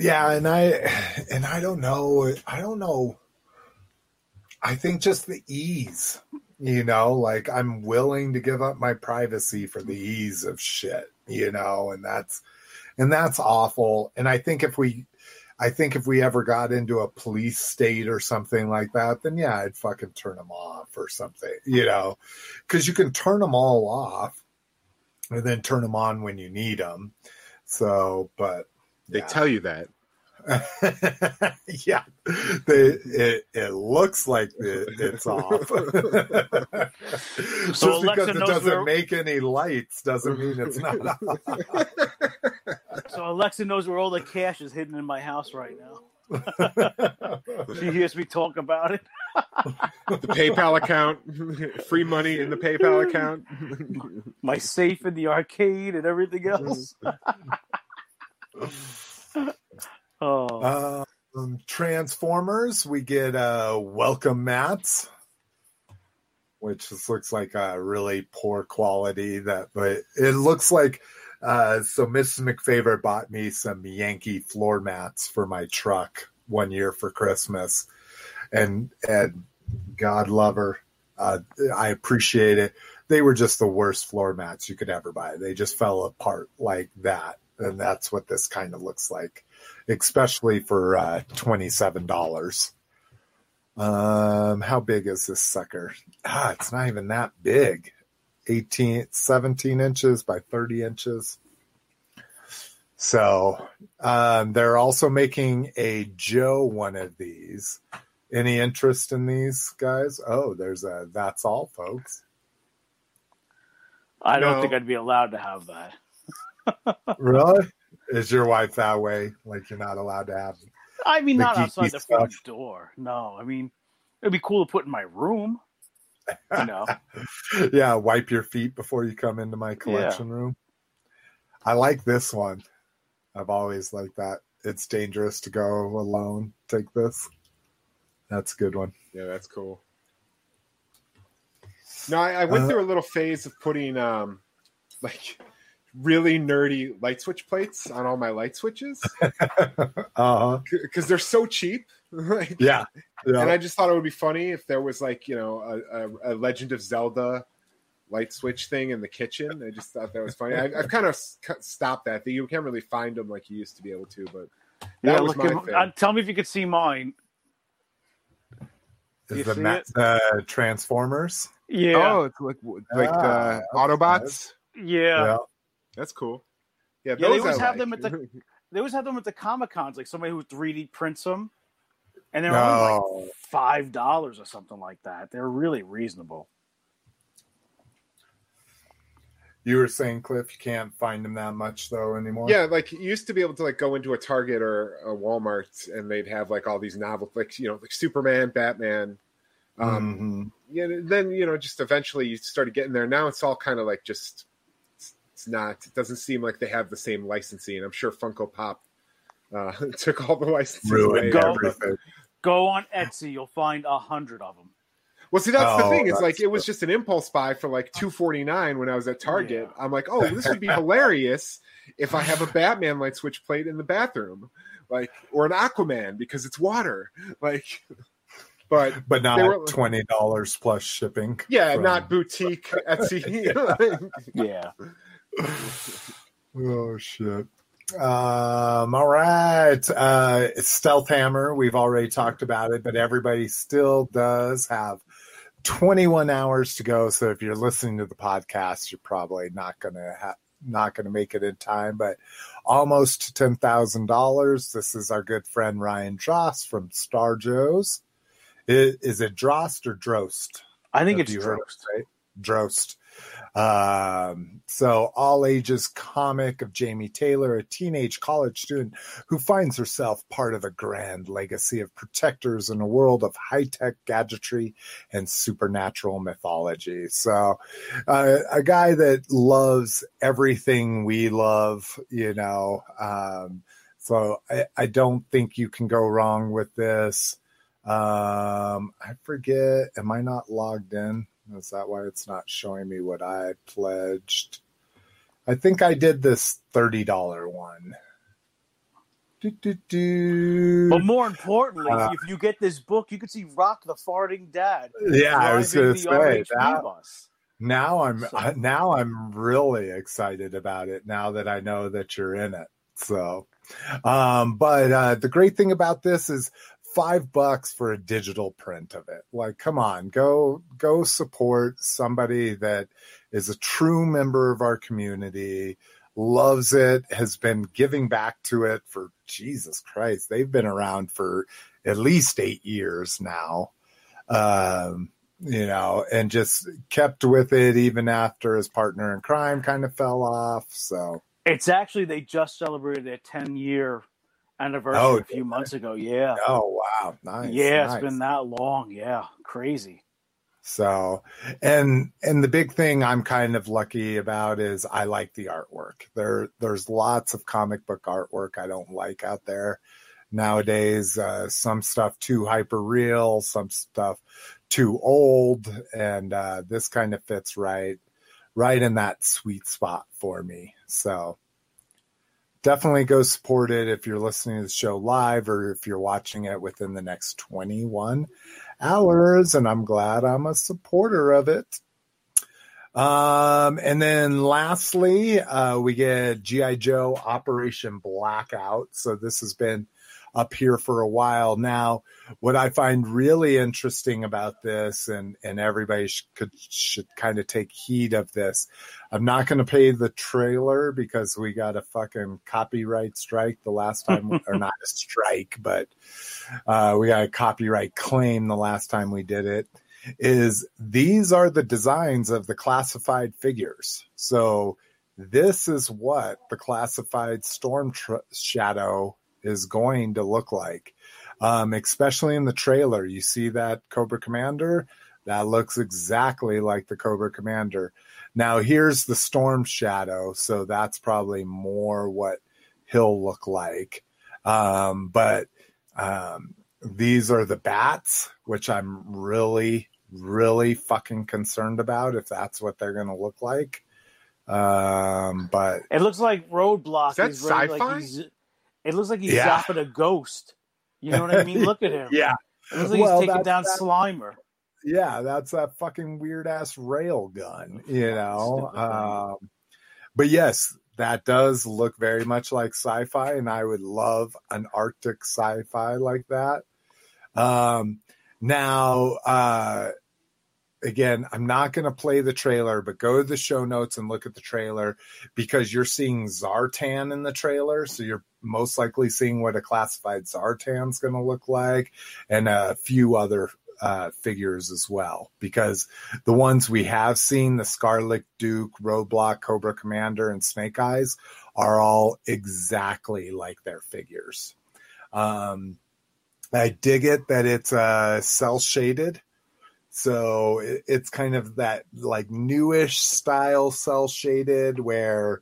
Yeah, and I and I don't know. I don't know. I think just the ease. You know, like I'm willing to give up my privacy for the ease of shit, you know, and that's and that's awful. And I think if we I think if we ever got into a police state or something like that, then yeah, I'd fucking turn them off or something, you know, because you can turn them all off and then turn them on when you need them. So, but They yeah. tell you that. yeah, they, it it looks like it, it's off. Just So Alexa because it knows doesn't we're- make any lights doesn't mean it's not off. So Alexa knows where all the cash is hidden in my house right now. She hears me talk about it. The PayPal account, free money in the PayPal account. My safe in the arcade and everything else. oh, um, Transformers, we get uh, welcome mats, which just looks like a really poor quality. That, but it looks like. Uh, so Mrs. McFavor bought me some Yankee floor mats for my truck one year for Christmas, and and God love her, uh, I appreciate it. They were just the worst floor mats you could ever buy. They just fell apart like that, and that's what this kind of looks like especially for uh, $27. Um, how big is this sucker? Ah, it's not even that big. 18, 17 inches by 30 inches. So, um, they're also making a Joe one of these. Any interest in these guys? Oh, there's a that's all, folks. I don't No. think I'd be allowed to have that. Really? Is your wife that way? Like you're not allowed to have I mean, not geeky outside the front door. No, I mean, it'd be cool to put in my room. You know, yeah, wipe your feet before you come into my collection room. I like this one. I've always liked that. It's dangerous to go alone. Take this. That's a good one. Yeah, that's cool. No, I, I went Uh, through a little phase of putting um like really nerdy light switch plates on all my light switches Uh-huh. because they're so cheap. like, Yeah. and I just thought it would be funny if there was like you know a, a, a Legend of Zelda light switch thing in the kitchen. I just thought that was funny. I, I've kind of stopped that. You can't really find them like you used to be able to, but that yeah. was Look my at, thing. uh, tell me if you could see mine. Is you the see ma- uh, Transformers? Yeah, Oh, it's like like Ah, the that's Autobots. yeah. That's cool. Yeah, Yeah, they always I have like. them at the- They always have them at the comic cons, like somebody who 3D prints them, and they're only like five dollars or something like that. They're really reasonable. You were saying, Cliff, you can't find them that much though anymore. Yeah, like you used to be able to like go into a Target or a Walmart and they'd have like all these novel like you know like Superman, Batman. Um, Mhm. yeah, then you know just eventually you started getting there. Now it's all kind of like just it's, it's not. It doesn't seem like they have the same licensing. I'm sure Funko Pop uh, took all the licensing ruined away. Go- everything. Go on Etsy, you'll find a hundred of them. Well, see, that's the Oh, thing. It's like it was just an impulse buy for like two forty nine when I was at Target. Yeah. I'm like, oh, this would be hilarious if I have a Batman light switch plate in the bathroom, like or an Aquaman because it's water, like. But But They were- not twenty dollars plus shipping. yeah, from- not boutique Etsy. Yeah, Oh shit. Um, all right. Uh Stealth Hammer, we've already talked about it, but everybody still does have 21 hours to go. So if you're listening to the podcast, you're probably not gonna have not gonna make it in time, but almost ten thousand dollars. This is our good friend Ryan Drost from Star Joe's. Is, is it Drost or Drost? I think it's you heard Drost. right? Drost. Um, so all ages comic of Jamie Taylor, a teenage college student who finds herself part of a grand legacy of protectors in a world of high tech gadgetry and supernatural mythology. So, uh, a guy that loves everything we love, you know. Um, so I, I don't think you can go wrong with this. Um, I forget. Am I not logged in? Is that why it's not showing me what I pledged? I think I did this thirty dollar one. Do, do, do. But more importantly, Uh, if you get this book, you can see Rock the farting dad. Yeah, I was going to say that. bus. Now I'm So- now I'm really excited about it now that I know that you're in it. So, um, but uh, the great thing about this is five bucks for a digital print of it. Like, come on, go go support somebody that is a true member of our community, loves it, has been giving back to it for Jesus Christ. They've been around for at least eight years now. Um, you know, and just kept with it even after his partner in crime kind of fell off. So, It's actually they just celebrated their 10 year anniversary Oh, a few months ago. Yeah. oh wow, nice. yeah, nice. it's been that long. Yeah. Crazy. So, and and the big thing I'm kind of lucky about is I like the artwork. There there's lots of comic book artwork I don't like out there nowadays. Uh, some stuff too hyper real, some stuff too old, and uh, this kind of fits right right in that sweet spot for me. So. Definitely go support it if you're listening to the show live or if you're watching it within the next 21 hours, and I'm glad I'm a supporter of it. Um, and then lastly, uh, we get GI Joe Operation Blackout. So this has been up here for a while now. What I find really interesting about this, and and everybody sh- could should kind of take heed of this. I'm not going to play the trailer because we got a fucking copyright strike the last time, or not a strike, but uh, we got a copyright claim the last time we did it. Is these are the designs of the classified figures. So this is what the classified storm tr- shadow is going to look like. Um, especially in the trailer, you see that Cobra Commander. That looks exactly like the Cobra Commander. Now here's the Storm Shadow, so that's probably more what he'll look like. Um, but um, these are the bats, which I'm really, really fucking concerned about if that's what they're going to look like. Um, but It looks like Roadblock Is that is sci-fi? like he's. It looks like he's Yeah. zapping a ghost. You know what I mean? Look at him. yeah, It looks like Well, he's taking that's- down Slimer. yeah, that's that fucking weird ass rail gun, you know. Um, but yes, that does look very much like sci-fi, and I would love an Arctic sci-fi like that. Um, now, uh, again, I'm not going to play the trailer, but go to the show notes and look at the trailer because you're seeing Zartan in the trailer, so you're most likely seeing what a classified Zartan's going to look like, and a few other uh, figures as well. Because the ones we have seen, the Scarlett Duke, Roadblock, Cobra Commander, and Snake Eyes, are all exactly like their figures. Um, I dig it that it's uh, cell shaded. So it, it's kind of that like newish style cell shaded where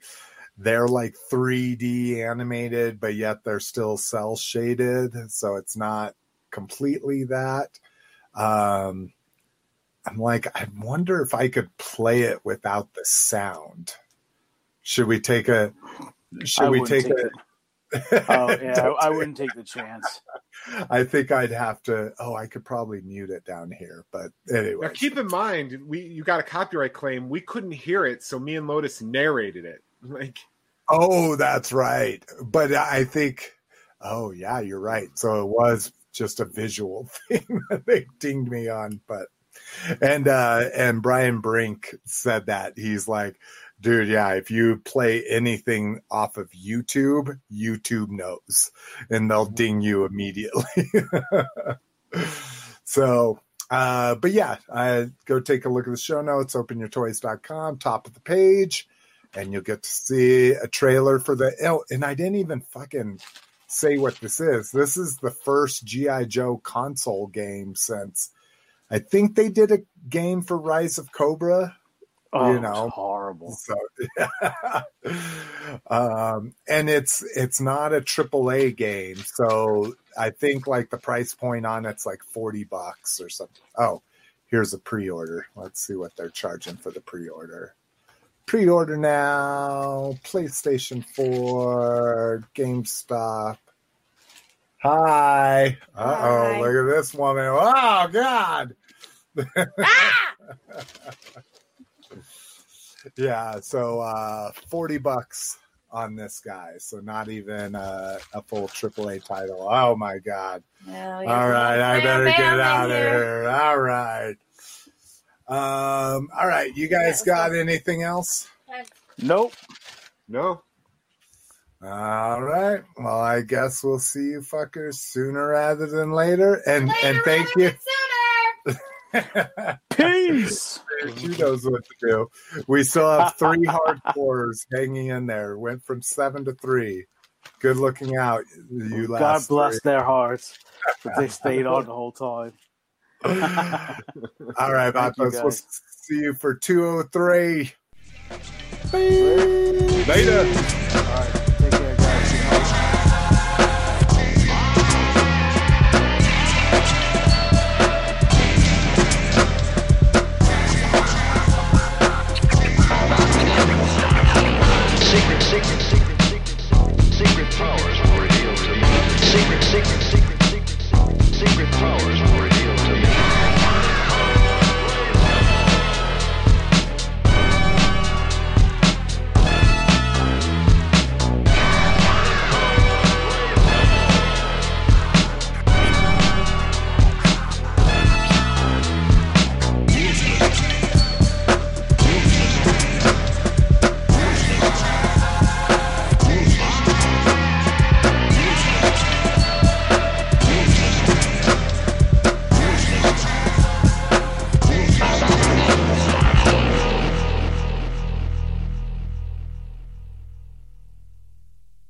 they're like 3D animated, but yet they're still cell shaded. So it's not completely that. Um, I'm like, I wonder if I could play it without the sound. Should we take a? Should we take, take a? Oh yeah, I, I wouldn't take the chance. I think I'd have to. Oh, I could probably mute it down here, but anyway. Now keep in mind, we you got a copyright claim. We couldn't hear it, so me and Lotus narrated it. Like Oh, that's right. But I think. Oh yeah, you're right. So it was just a visual thing that they dinged me on, but and uh and Brian Brink said that he's like, dude, yeah, if you play anything off of YouTube, YouTube knows and they'll ding you immediately. so uh but yeah, uh go take a look at the show notes, openyourtoys.com, top of the page, and you'll get to see a trailer for the oh, and I didn't even fucking say what this is. This is the first GI Joe console game since I think they did a game for Rise of Cobra. Oh, You know. it's horrible. So, um, and it's it's not a triple A game, so I think like the price point on it's like forty bucks or something. Oh, here's a pre-order. Let's see what they're charging for the pre-order. Pre-order now. PlayStation Four, GameStop. Hi. Uh Hi. oh, look at this woman. Oh God. Ah! Yeah, so uh 40 bucks on this guy. So not even uh, a full AAA title. Oh my god. Well, All right, I better get out of here. here. All right. Um, all right, you guys got anything else? Nope. No. All right. Well, I guess we'll see you fuckers sooner rather than later. And and thank later, you. Peace. she knows what to do. We still have three hardcores hanging in there. Went from seven to three. Good looking out, you God last. bless their hearts they stayed on the whole time. All right, Vatos. We'll see you for two oh three. Later. All right.